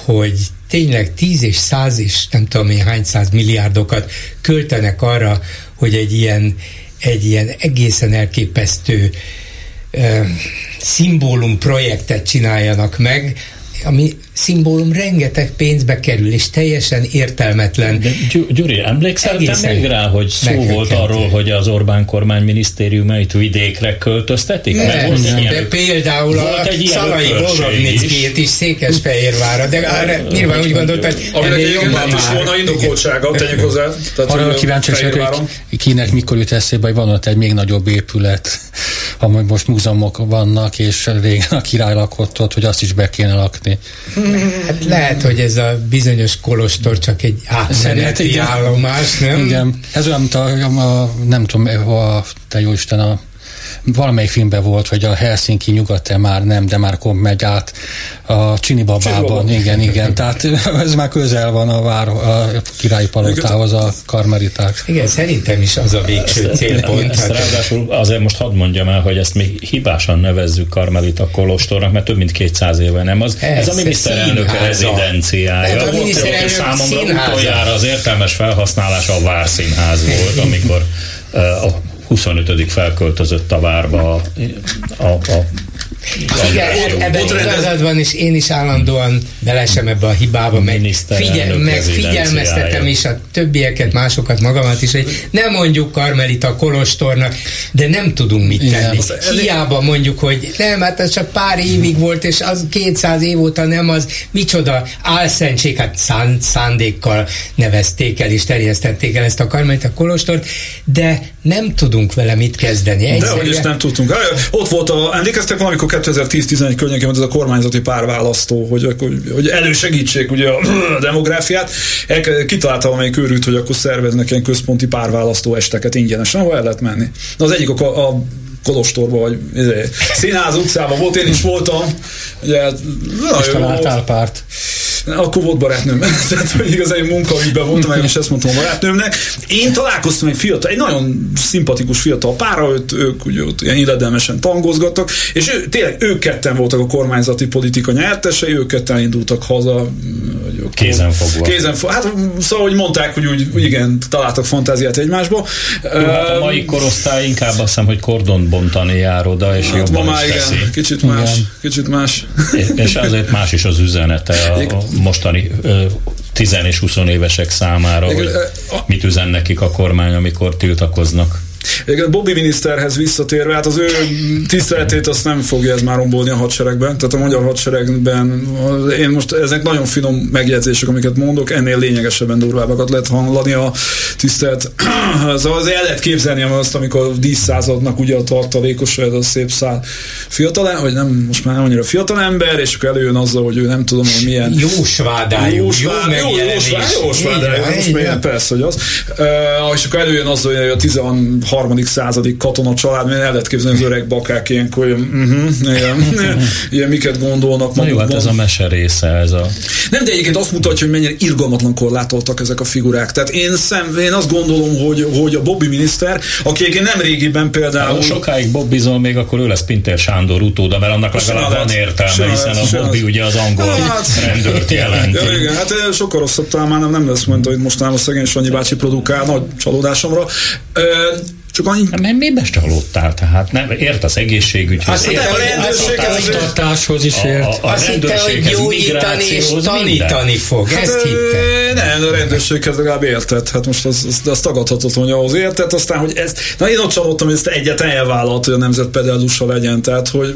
hogy tényleg 10 és 100 és nem tudom én hány száz milliárdokat költenek arra, hogy egy ilyen, egy ilyen egészen elképesztő uh, szimbólum projektet csináljanak meg, ami szimbólum rengeteg pénzbe kerül, és teljesen értelmetlen. De Gyuri, emlékszel te még rá, hogy szó volt arról, hogy az Orbán kormány minisztériumait vidékre költöztetik? Nem, nem, de például a Szalai Borovnickét is Székesfehérvára, de arra nyilván úgy gondolt, hogy ennél jobban már. volna indokoltsága, tegyük hozzá. Arra kíváncsi hogy kinek mikor jut eszébe, hogy van ott egy még nagyobb épület, amely most múzeumok vannak, és régen a király lakott ott, hogy azt is be kéne lakni. Hát lehet, hogy ez a bizonyos kolostor csak egy átmeneti állomás, nem? Igen. Ez olyan, mint a, a nem tudom, a, te jó Isten, a valamelyik filmben volt, hogy a Helsinki nyugat már nem, de már kom megy át a Csinibabában. Igen, igen. Tehát ez már közel van a, vár, a királyi palotához a karmeliták. Igen, szerintem is az a végső ezt, célpont. Ezt, ezt ráadásul azért most hadd mondjam el, hogy ezt még hibásan nevezzük karmelita kolostornak, mert több mint 200 éve nem az. Ez, ez a miniszterelnök rezidenciája. Hát a miniszterelnök számomra utoljára az értelmes felhasználása a Várszínház volt, amikor a 25. felköltözött a várba a, a, a igen, ebben igazad van, és én is állandóan belesem ebbe a hibába, meg, figyel, meg figyelmeztetem is a többieket, másokat, magamat is, hogy ne mondjuk Karmelita Kolostornak, de nem tudunk mit tenni. Hiába mondjuk, hogy nem, hát ez csak pár évig volt, és az 200 év óta nem az, micsoda álszentség, hát szánd, szándékkal nevezték el és terjesztették el ezt a Karmelita Kolostort, de nem tudunk vele mit kezdeni. Egyszerűen. De hogy is nem tudtunk. Ott volt a, emlékeztek valamikor 2010-11 környékén volt ez a kormányzati párválasztó, hogy, hogy, hogy elősegítsék ugye a demográfiát. Kitalálta valamelyik őrült, hogy akkor szerveznek ilyen központi párválasztó esteket ingyenesen, ahol el lehet menni. Na az egyik a, a Kolostorba, vagy izé, Színház utcában volt, én is voltam. Ugye, és találtál párt akkor volt barátnőm. Tehát, hogy igazán egy munkaügyben voltam, meg is ezt mondtam a barátnőmnek. Én találkoztam egy fiatal, egy nagyon szimpatikus fiatal pára, őt, ők ugye ott ilyen illedelmesen tangozgattak, és ő, tényleg ők ketten voltak a kormányzati politika nyertesei, ők ketten indultak haza. Kézen fogva. Kézen fogva. Hát szóval, hogy mondták, hogy úgy, úgy igen, találtak fantáziát egymásba. Hát a mai korosztály inkább azt hiszem, hogy kordon bontani jár oda, és hát jobban ma már igen, teszi. kicsit más, igen. kicsit más. És azért más is az üzenete a, a mostani 10 és 20 évesek számára, hogy mit üzen nekik a kormány, amikor tiltakoznak. Igen, Bobby miniszterhez visszatérve, hát az ő tiszteletét azt nem fogja ez már rombolni a hadseregben, tehát a magyar hadseregben én most ezek nagyon finom megjegyzések, amiket mondok, ennél lényegesebben durvábbakat lehet hallani a tisztelt. szóval azért el lehet képzelni azt, amikor díszszázadnak ugye a tartalékos, ez a szép szál fiatal, vagy nem, most már nem annyira fiatal ember, és akkor előjön azzal, hogy ő nem tudom, hogy milyen jósvádájú, jó, jó, jó, jó, jósvádájú, most milyen persze, hogy az. Uh, és akkor előjön azzal, hogy a 16 harmadik századik katona család, mert el lehet képzelni az öreg bakák ilyenkor, ilyen, uh-huh, ilyen, ilyen, miket gondolnak magukban. Jó, hát ez a mese része, ez a... Nem, de egyébként azt mutatja, hogy mennyire irgalmatlan korlátoltak ezek a figurák. Tehát én, szem, én azt gondolom, hogy, hogy a Bobby miniszter, aki egyébként nem régiben például... Ha sokáig Bobbizol, még akkor ő lesz Pinter Sándor utóda, mert annak legalább van értelme, hiszen a Bobby ugye az angol hát, rendőrt jelenti. Ja, igen, hát sokkal rosszabb talán már nem, nem lesz, mondta, hogy mostanában a szegény Sanyi bácsi produkál, nagy csalódásomra. Csak annyi... Nem, miben csalódtál? Tehát nem, ért az egészségügyhöz. Ért, a rendőrséghez is ért. A, a, a Azt hitte, hogy gyógyítani és tanítani fog. Hát, Ezt hitte. Nem, a rendőrséghez legalább értett. Hát most az, az, az tagadhatatlan, hogy ahhoz értett. Aztán, hogy ez... Na én ott csalódtam, hogy ezt egyet elvállalt, hogy a nemzet pedellusa legyen. Tehát, hogy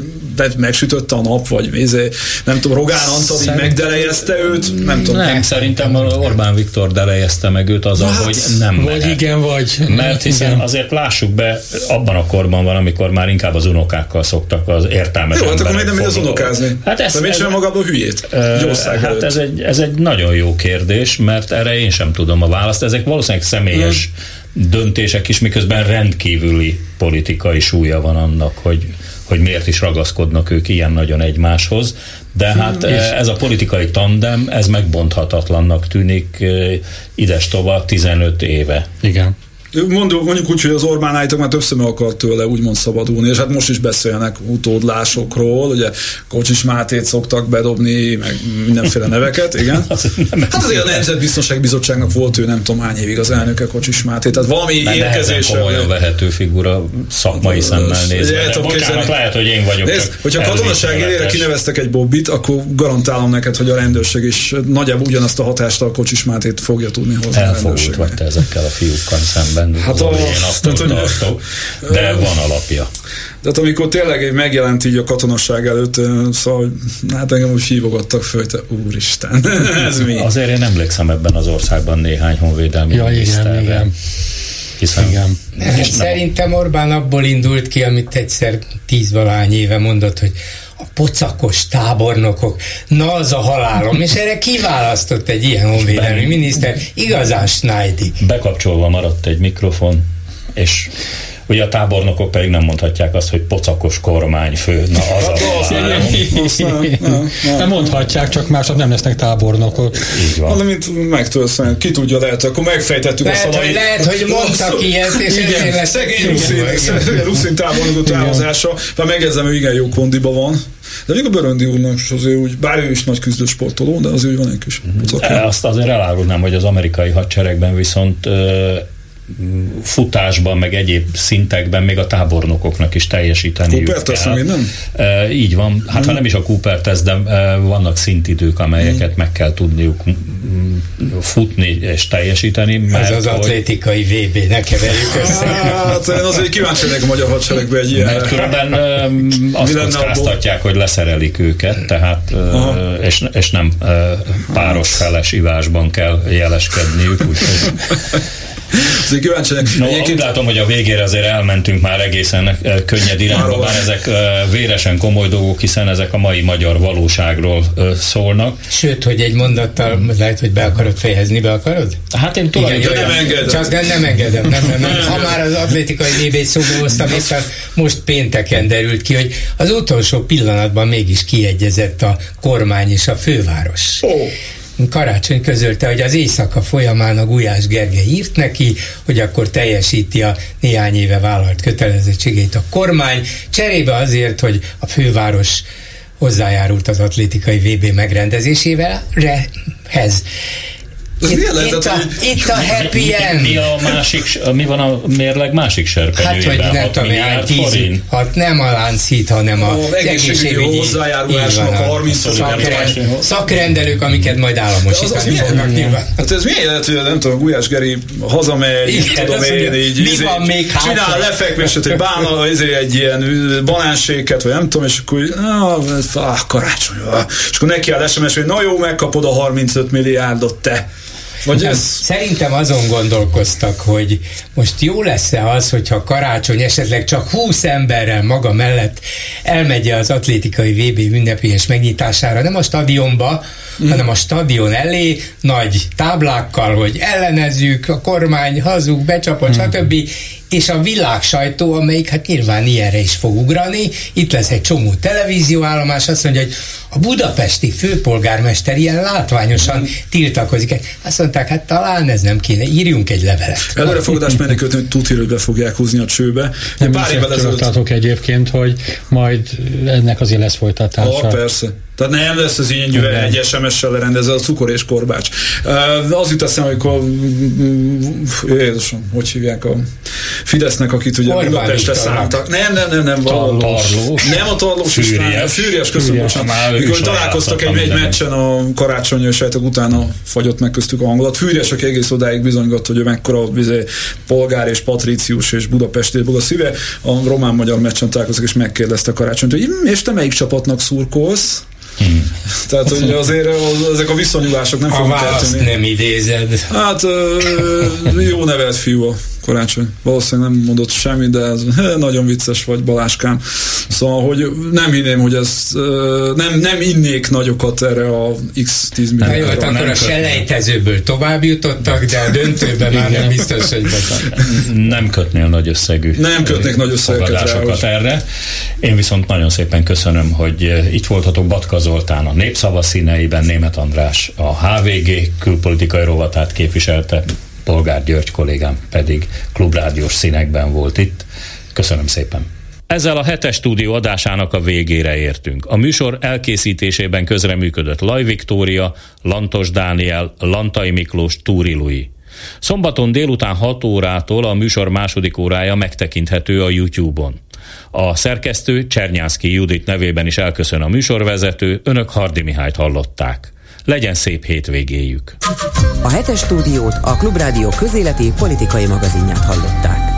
megsütötte a nap, vagy izé, nem tudom, Rogán Antal így megdelejezte őt. Nem tudom. Nem, szerintem Orbán Viktor delejezte meg őt az, hát, hogy nem Vagy igen, vagy. Mert hiszen azért láss lássuk be, abban a korban van, amikor már inkább az unokákkal szoktak az értelmes Jó, hát akkor miért nem az unokázni? Hát ez, De sem magából hülyét? hát ez egy, ez egy nagyon jó kérdés, mert erre én sem tudom a választ. Ezek valószínűleg személyes hmm. döntések is, miközben rendkívüli politikai súlya van annak, hogy hogy miért is ragaszkodnak ők ilyen nagyon egymáshoz, de hát hmm, ez a politikai tandem, ez megbonthatatlannak tűnik ides tovább 15 éve. Igen. Mondjuk, mondjuk úgy, hogy az Orbán állítólag már többször meg akart tőle úgymond szabadulni, és hát most is beszélnek utódlásokról, ugye Kocsis Mátét szoktak bedobni, meg mindenféle neveket, igen. Hát azért a Nemzetbiztonsági Bizottságnak volt ő nem tudom hány évig az elnöke Kocsis Máté, tehát valami Mert érkezése. komolyan vehető figura szakmai szemmel nézve. De, bocsánat, lehet, hogy én vagyok. Nézd, hogyha katonaság kineveztek egy Bobbit, akkor garantálom neked, hogy a rendőrség is nagyjából ugyanazt a hatást a Kocsis Mátét fogja tudni hozni. Elfogult vagy te ezekkel a fiúkkal szemben nem hát a, én azt tehát, hogy, tartok, de van alapja. Tehát amikor tényleg megjelent így a katonasság előtt, szóval hát engem úgy hívogattak föl, te úristen, ez mi? Azért én emlékszem ebben az országban néhány honvédelmi ja, igen, igen. Hiszen igen. És Szerintem Orbán abból indult ki, amit egyszer tízvalány éve mondott, hogy a pocakos tábornokok, na az a halálom, és erre kiválasztott egy ilyen honvédelmi miniszter, igazán Schneidig. Bekapcsolva maradt egy mikrofon, és Ugye a tábornokok pedig nem mondhatják azt, hogy pocakos kormányfő. Na az hát, a Nem mondhatják, csak mások nem lesznek tábornokok. Így van. Valamint megtölsz, ki tudja, lehet, akkor megfejtettük lehet, a szalai. Hogy lehet, hogy mondtak ilyet, és igen, lesz szegény Ruszin, Ruszin tábornokú távozása, mert megjegyzem, hogy igen jó kondiba van. De még a Böröndi úrnak is azért úgy, bár ő is nagy küzdősportoló, de azért van egy kis uh-huh. Azt azért elárulnám, hogy az amerikai hadseregben viszont futásban, meg egyéb szintekben még a tábornokoknak is teljesíteni Cooper kell. nem? E, így van. Hát hmm. ha nem is a Cooper tesz, de e, vannak szintidők, amelyeket hmm. meg kell tudniuk futni és teljesíteni. Mert Ez az hogy... atlétikai VB, ne keverjük össze. Hát én azért kíváncsi a magyar hadseregbe egy ilyen. Mert különben e, azt kockáztatják, hogy leszerelik őket, tehát és, és nem páros feles ivásban kell jeleskedniük, úgyhogy Azért kíváncsiak. No, Egyébként... úgy látom, hogy a végére azért elmentünk már egészen eh, könnyed irányba, bár ezek eh, véresen komoly dolgok, hiszen ezek a mai magyar valóságról eh, szólnak. Sőt, hogy egy mondattal lehet, hogy be akarod fejezni, be akarod? Hát én tulajdonképpen nem engedem. Csak nem, nem engedem. Nem, nem, nem. Ha már az atlétikai vb szóba hoztam, éppen most pénteken derült ki, hogy az utolsó pillanatban mégis kiegyezett a kormány és a főváros. Oh. Karácsony közölte, hogy az éjszaka folyamán a Gulyás Gergely írt neki, hogy akkor teljesíti a néhány éve vállalt kötelezettségét a kormány, cserébe azért, hogy a főváros hozzájárult az atlétikai VB megrendezésével, hez. Ez itt, lehetett, itt, a, hogy... itt a happy end. Mi, a másik, mi van a mérleg másik serpenyőjében? Hát, hogy nem tudom, hány tíz, hát nem a láncít, hanem a, a egészségügyi hozzájárulásnak a 30 szakrend, szakrendelők, amiket majd államosítani fognak nyilván. Hát ez milyen lehet, hogy nem tudom, Gulyás Geri hazamegy, Igen, tudom én, így, mi van még csinál lefekvéset, hogy bánal izé egy ilyen banánséket, vagy nem tudom, és akkor ah, karácsony, és akkor neki áll SMS, hogy na jó, megkapod a 35 milliárdot, te. Vagy ez... Szerintem azon gondolkoztak, hogy most jó lesz-e az, hogyha karácsony esetleg csak 20 emberrel maga mellett elmegy az atlétikai VB ünnepélyes megnyitására, nem a stadionba, mm. hanem a stadion elé nagy táblákkal, hogy ellenezzük, a kormány hazug, becsapott, mm. stb és a világ sajtó, amelyik hát nyilván ilyenre is fog ugrani, itt lesz egy csomó televízióállomás, azt mondja, hogy a budapesti főpolgármester ilyen látványosan tiltakozik. Azt mondták, hát talán ez nem kéne, írjunk egy levelet. Előrefogadás menekült, hogy tudja, hogy be fogják húzni a csőbe. Nem pár évvel ezelőtt... egyébként, hogy majd ennek azért lesz folytatása. Ha, persze. Tehát nem lesz az ilyen gyűve egy SMS-sel lerendezve a cukor és korbács. Az jut eszem, amikor Jézusom, hogy hívják a Fidesznek, akit ugye Budapestre szálltak. Nem, nem, nem, nem. Tarlós. Nem a Tarlós Fűriás. Fűriás, köszönöm. Mikor találkoztak egy, egy meccsen a karácsony és utána fagyott meg köztük a hangulat. Fűriás, aki egész odáig bizonygatott, hogy ő mekkora bizony, polgár és patricius és Budapesti a szíve. A román-magyar meccsen találkoztak és megkérdezte a karácsonyt, hogy és te melyik csapatnak szurkolsz? Hmm. Tehát, hogy azért az, ezek a viszonyulások nem fognak eltűnni. nem idézed. Hát jó nevelt fiú a karácsony. Valószínűleg nem mondott semmit, de ez nagyon vicces vagy, Baláskám. Szóval, hogy nem hinném, hogy ez nem, nem innék nagyokat erre a x 10 millió. Jó, hát akkor a selejtezőből tovább jutottak, de a döntőben már nem biztos, hogy Nem kötnél nagy összegű nem kötnék nagy összegeket erre. Én viszont nagyon szépen köszönöm, hogy itt voltatok Batka Zoltán a Népszava színeiben, Német András a HVG külpolitikai rovatát képviselte, Polgár György kollégám pedig klubrádiós színekben volt itt. Köszönöm szépen! Ezzel a hetes stúdió adásának a végére értünk. A műsor elkészítésében közreműködött Laj Viktória, Lantos Dániel, Lantai Miklós, Túri Lui. Szombaton délután 6 órától a műsor második órája megtekinthető a YouTube-on. A szerkesztő Csernyánszki Judit nevében is elköszön a műsorvezető, önök Hardi Mihályt hallották. Legyen szép hétvégéjük! A hetes stúdiót a Klubrádió közéleti politikai magazinját hallották.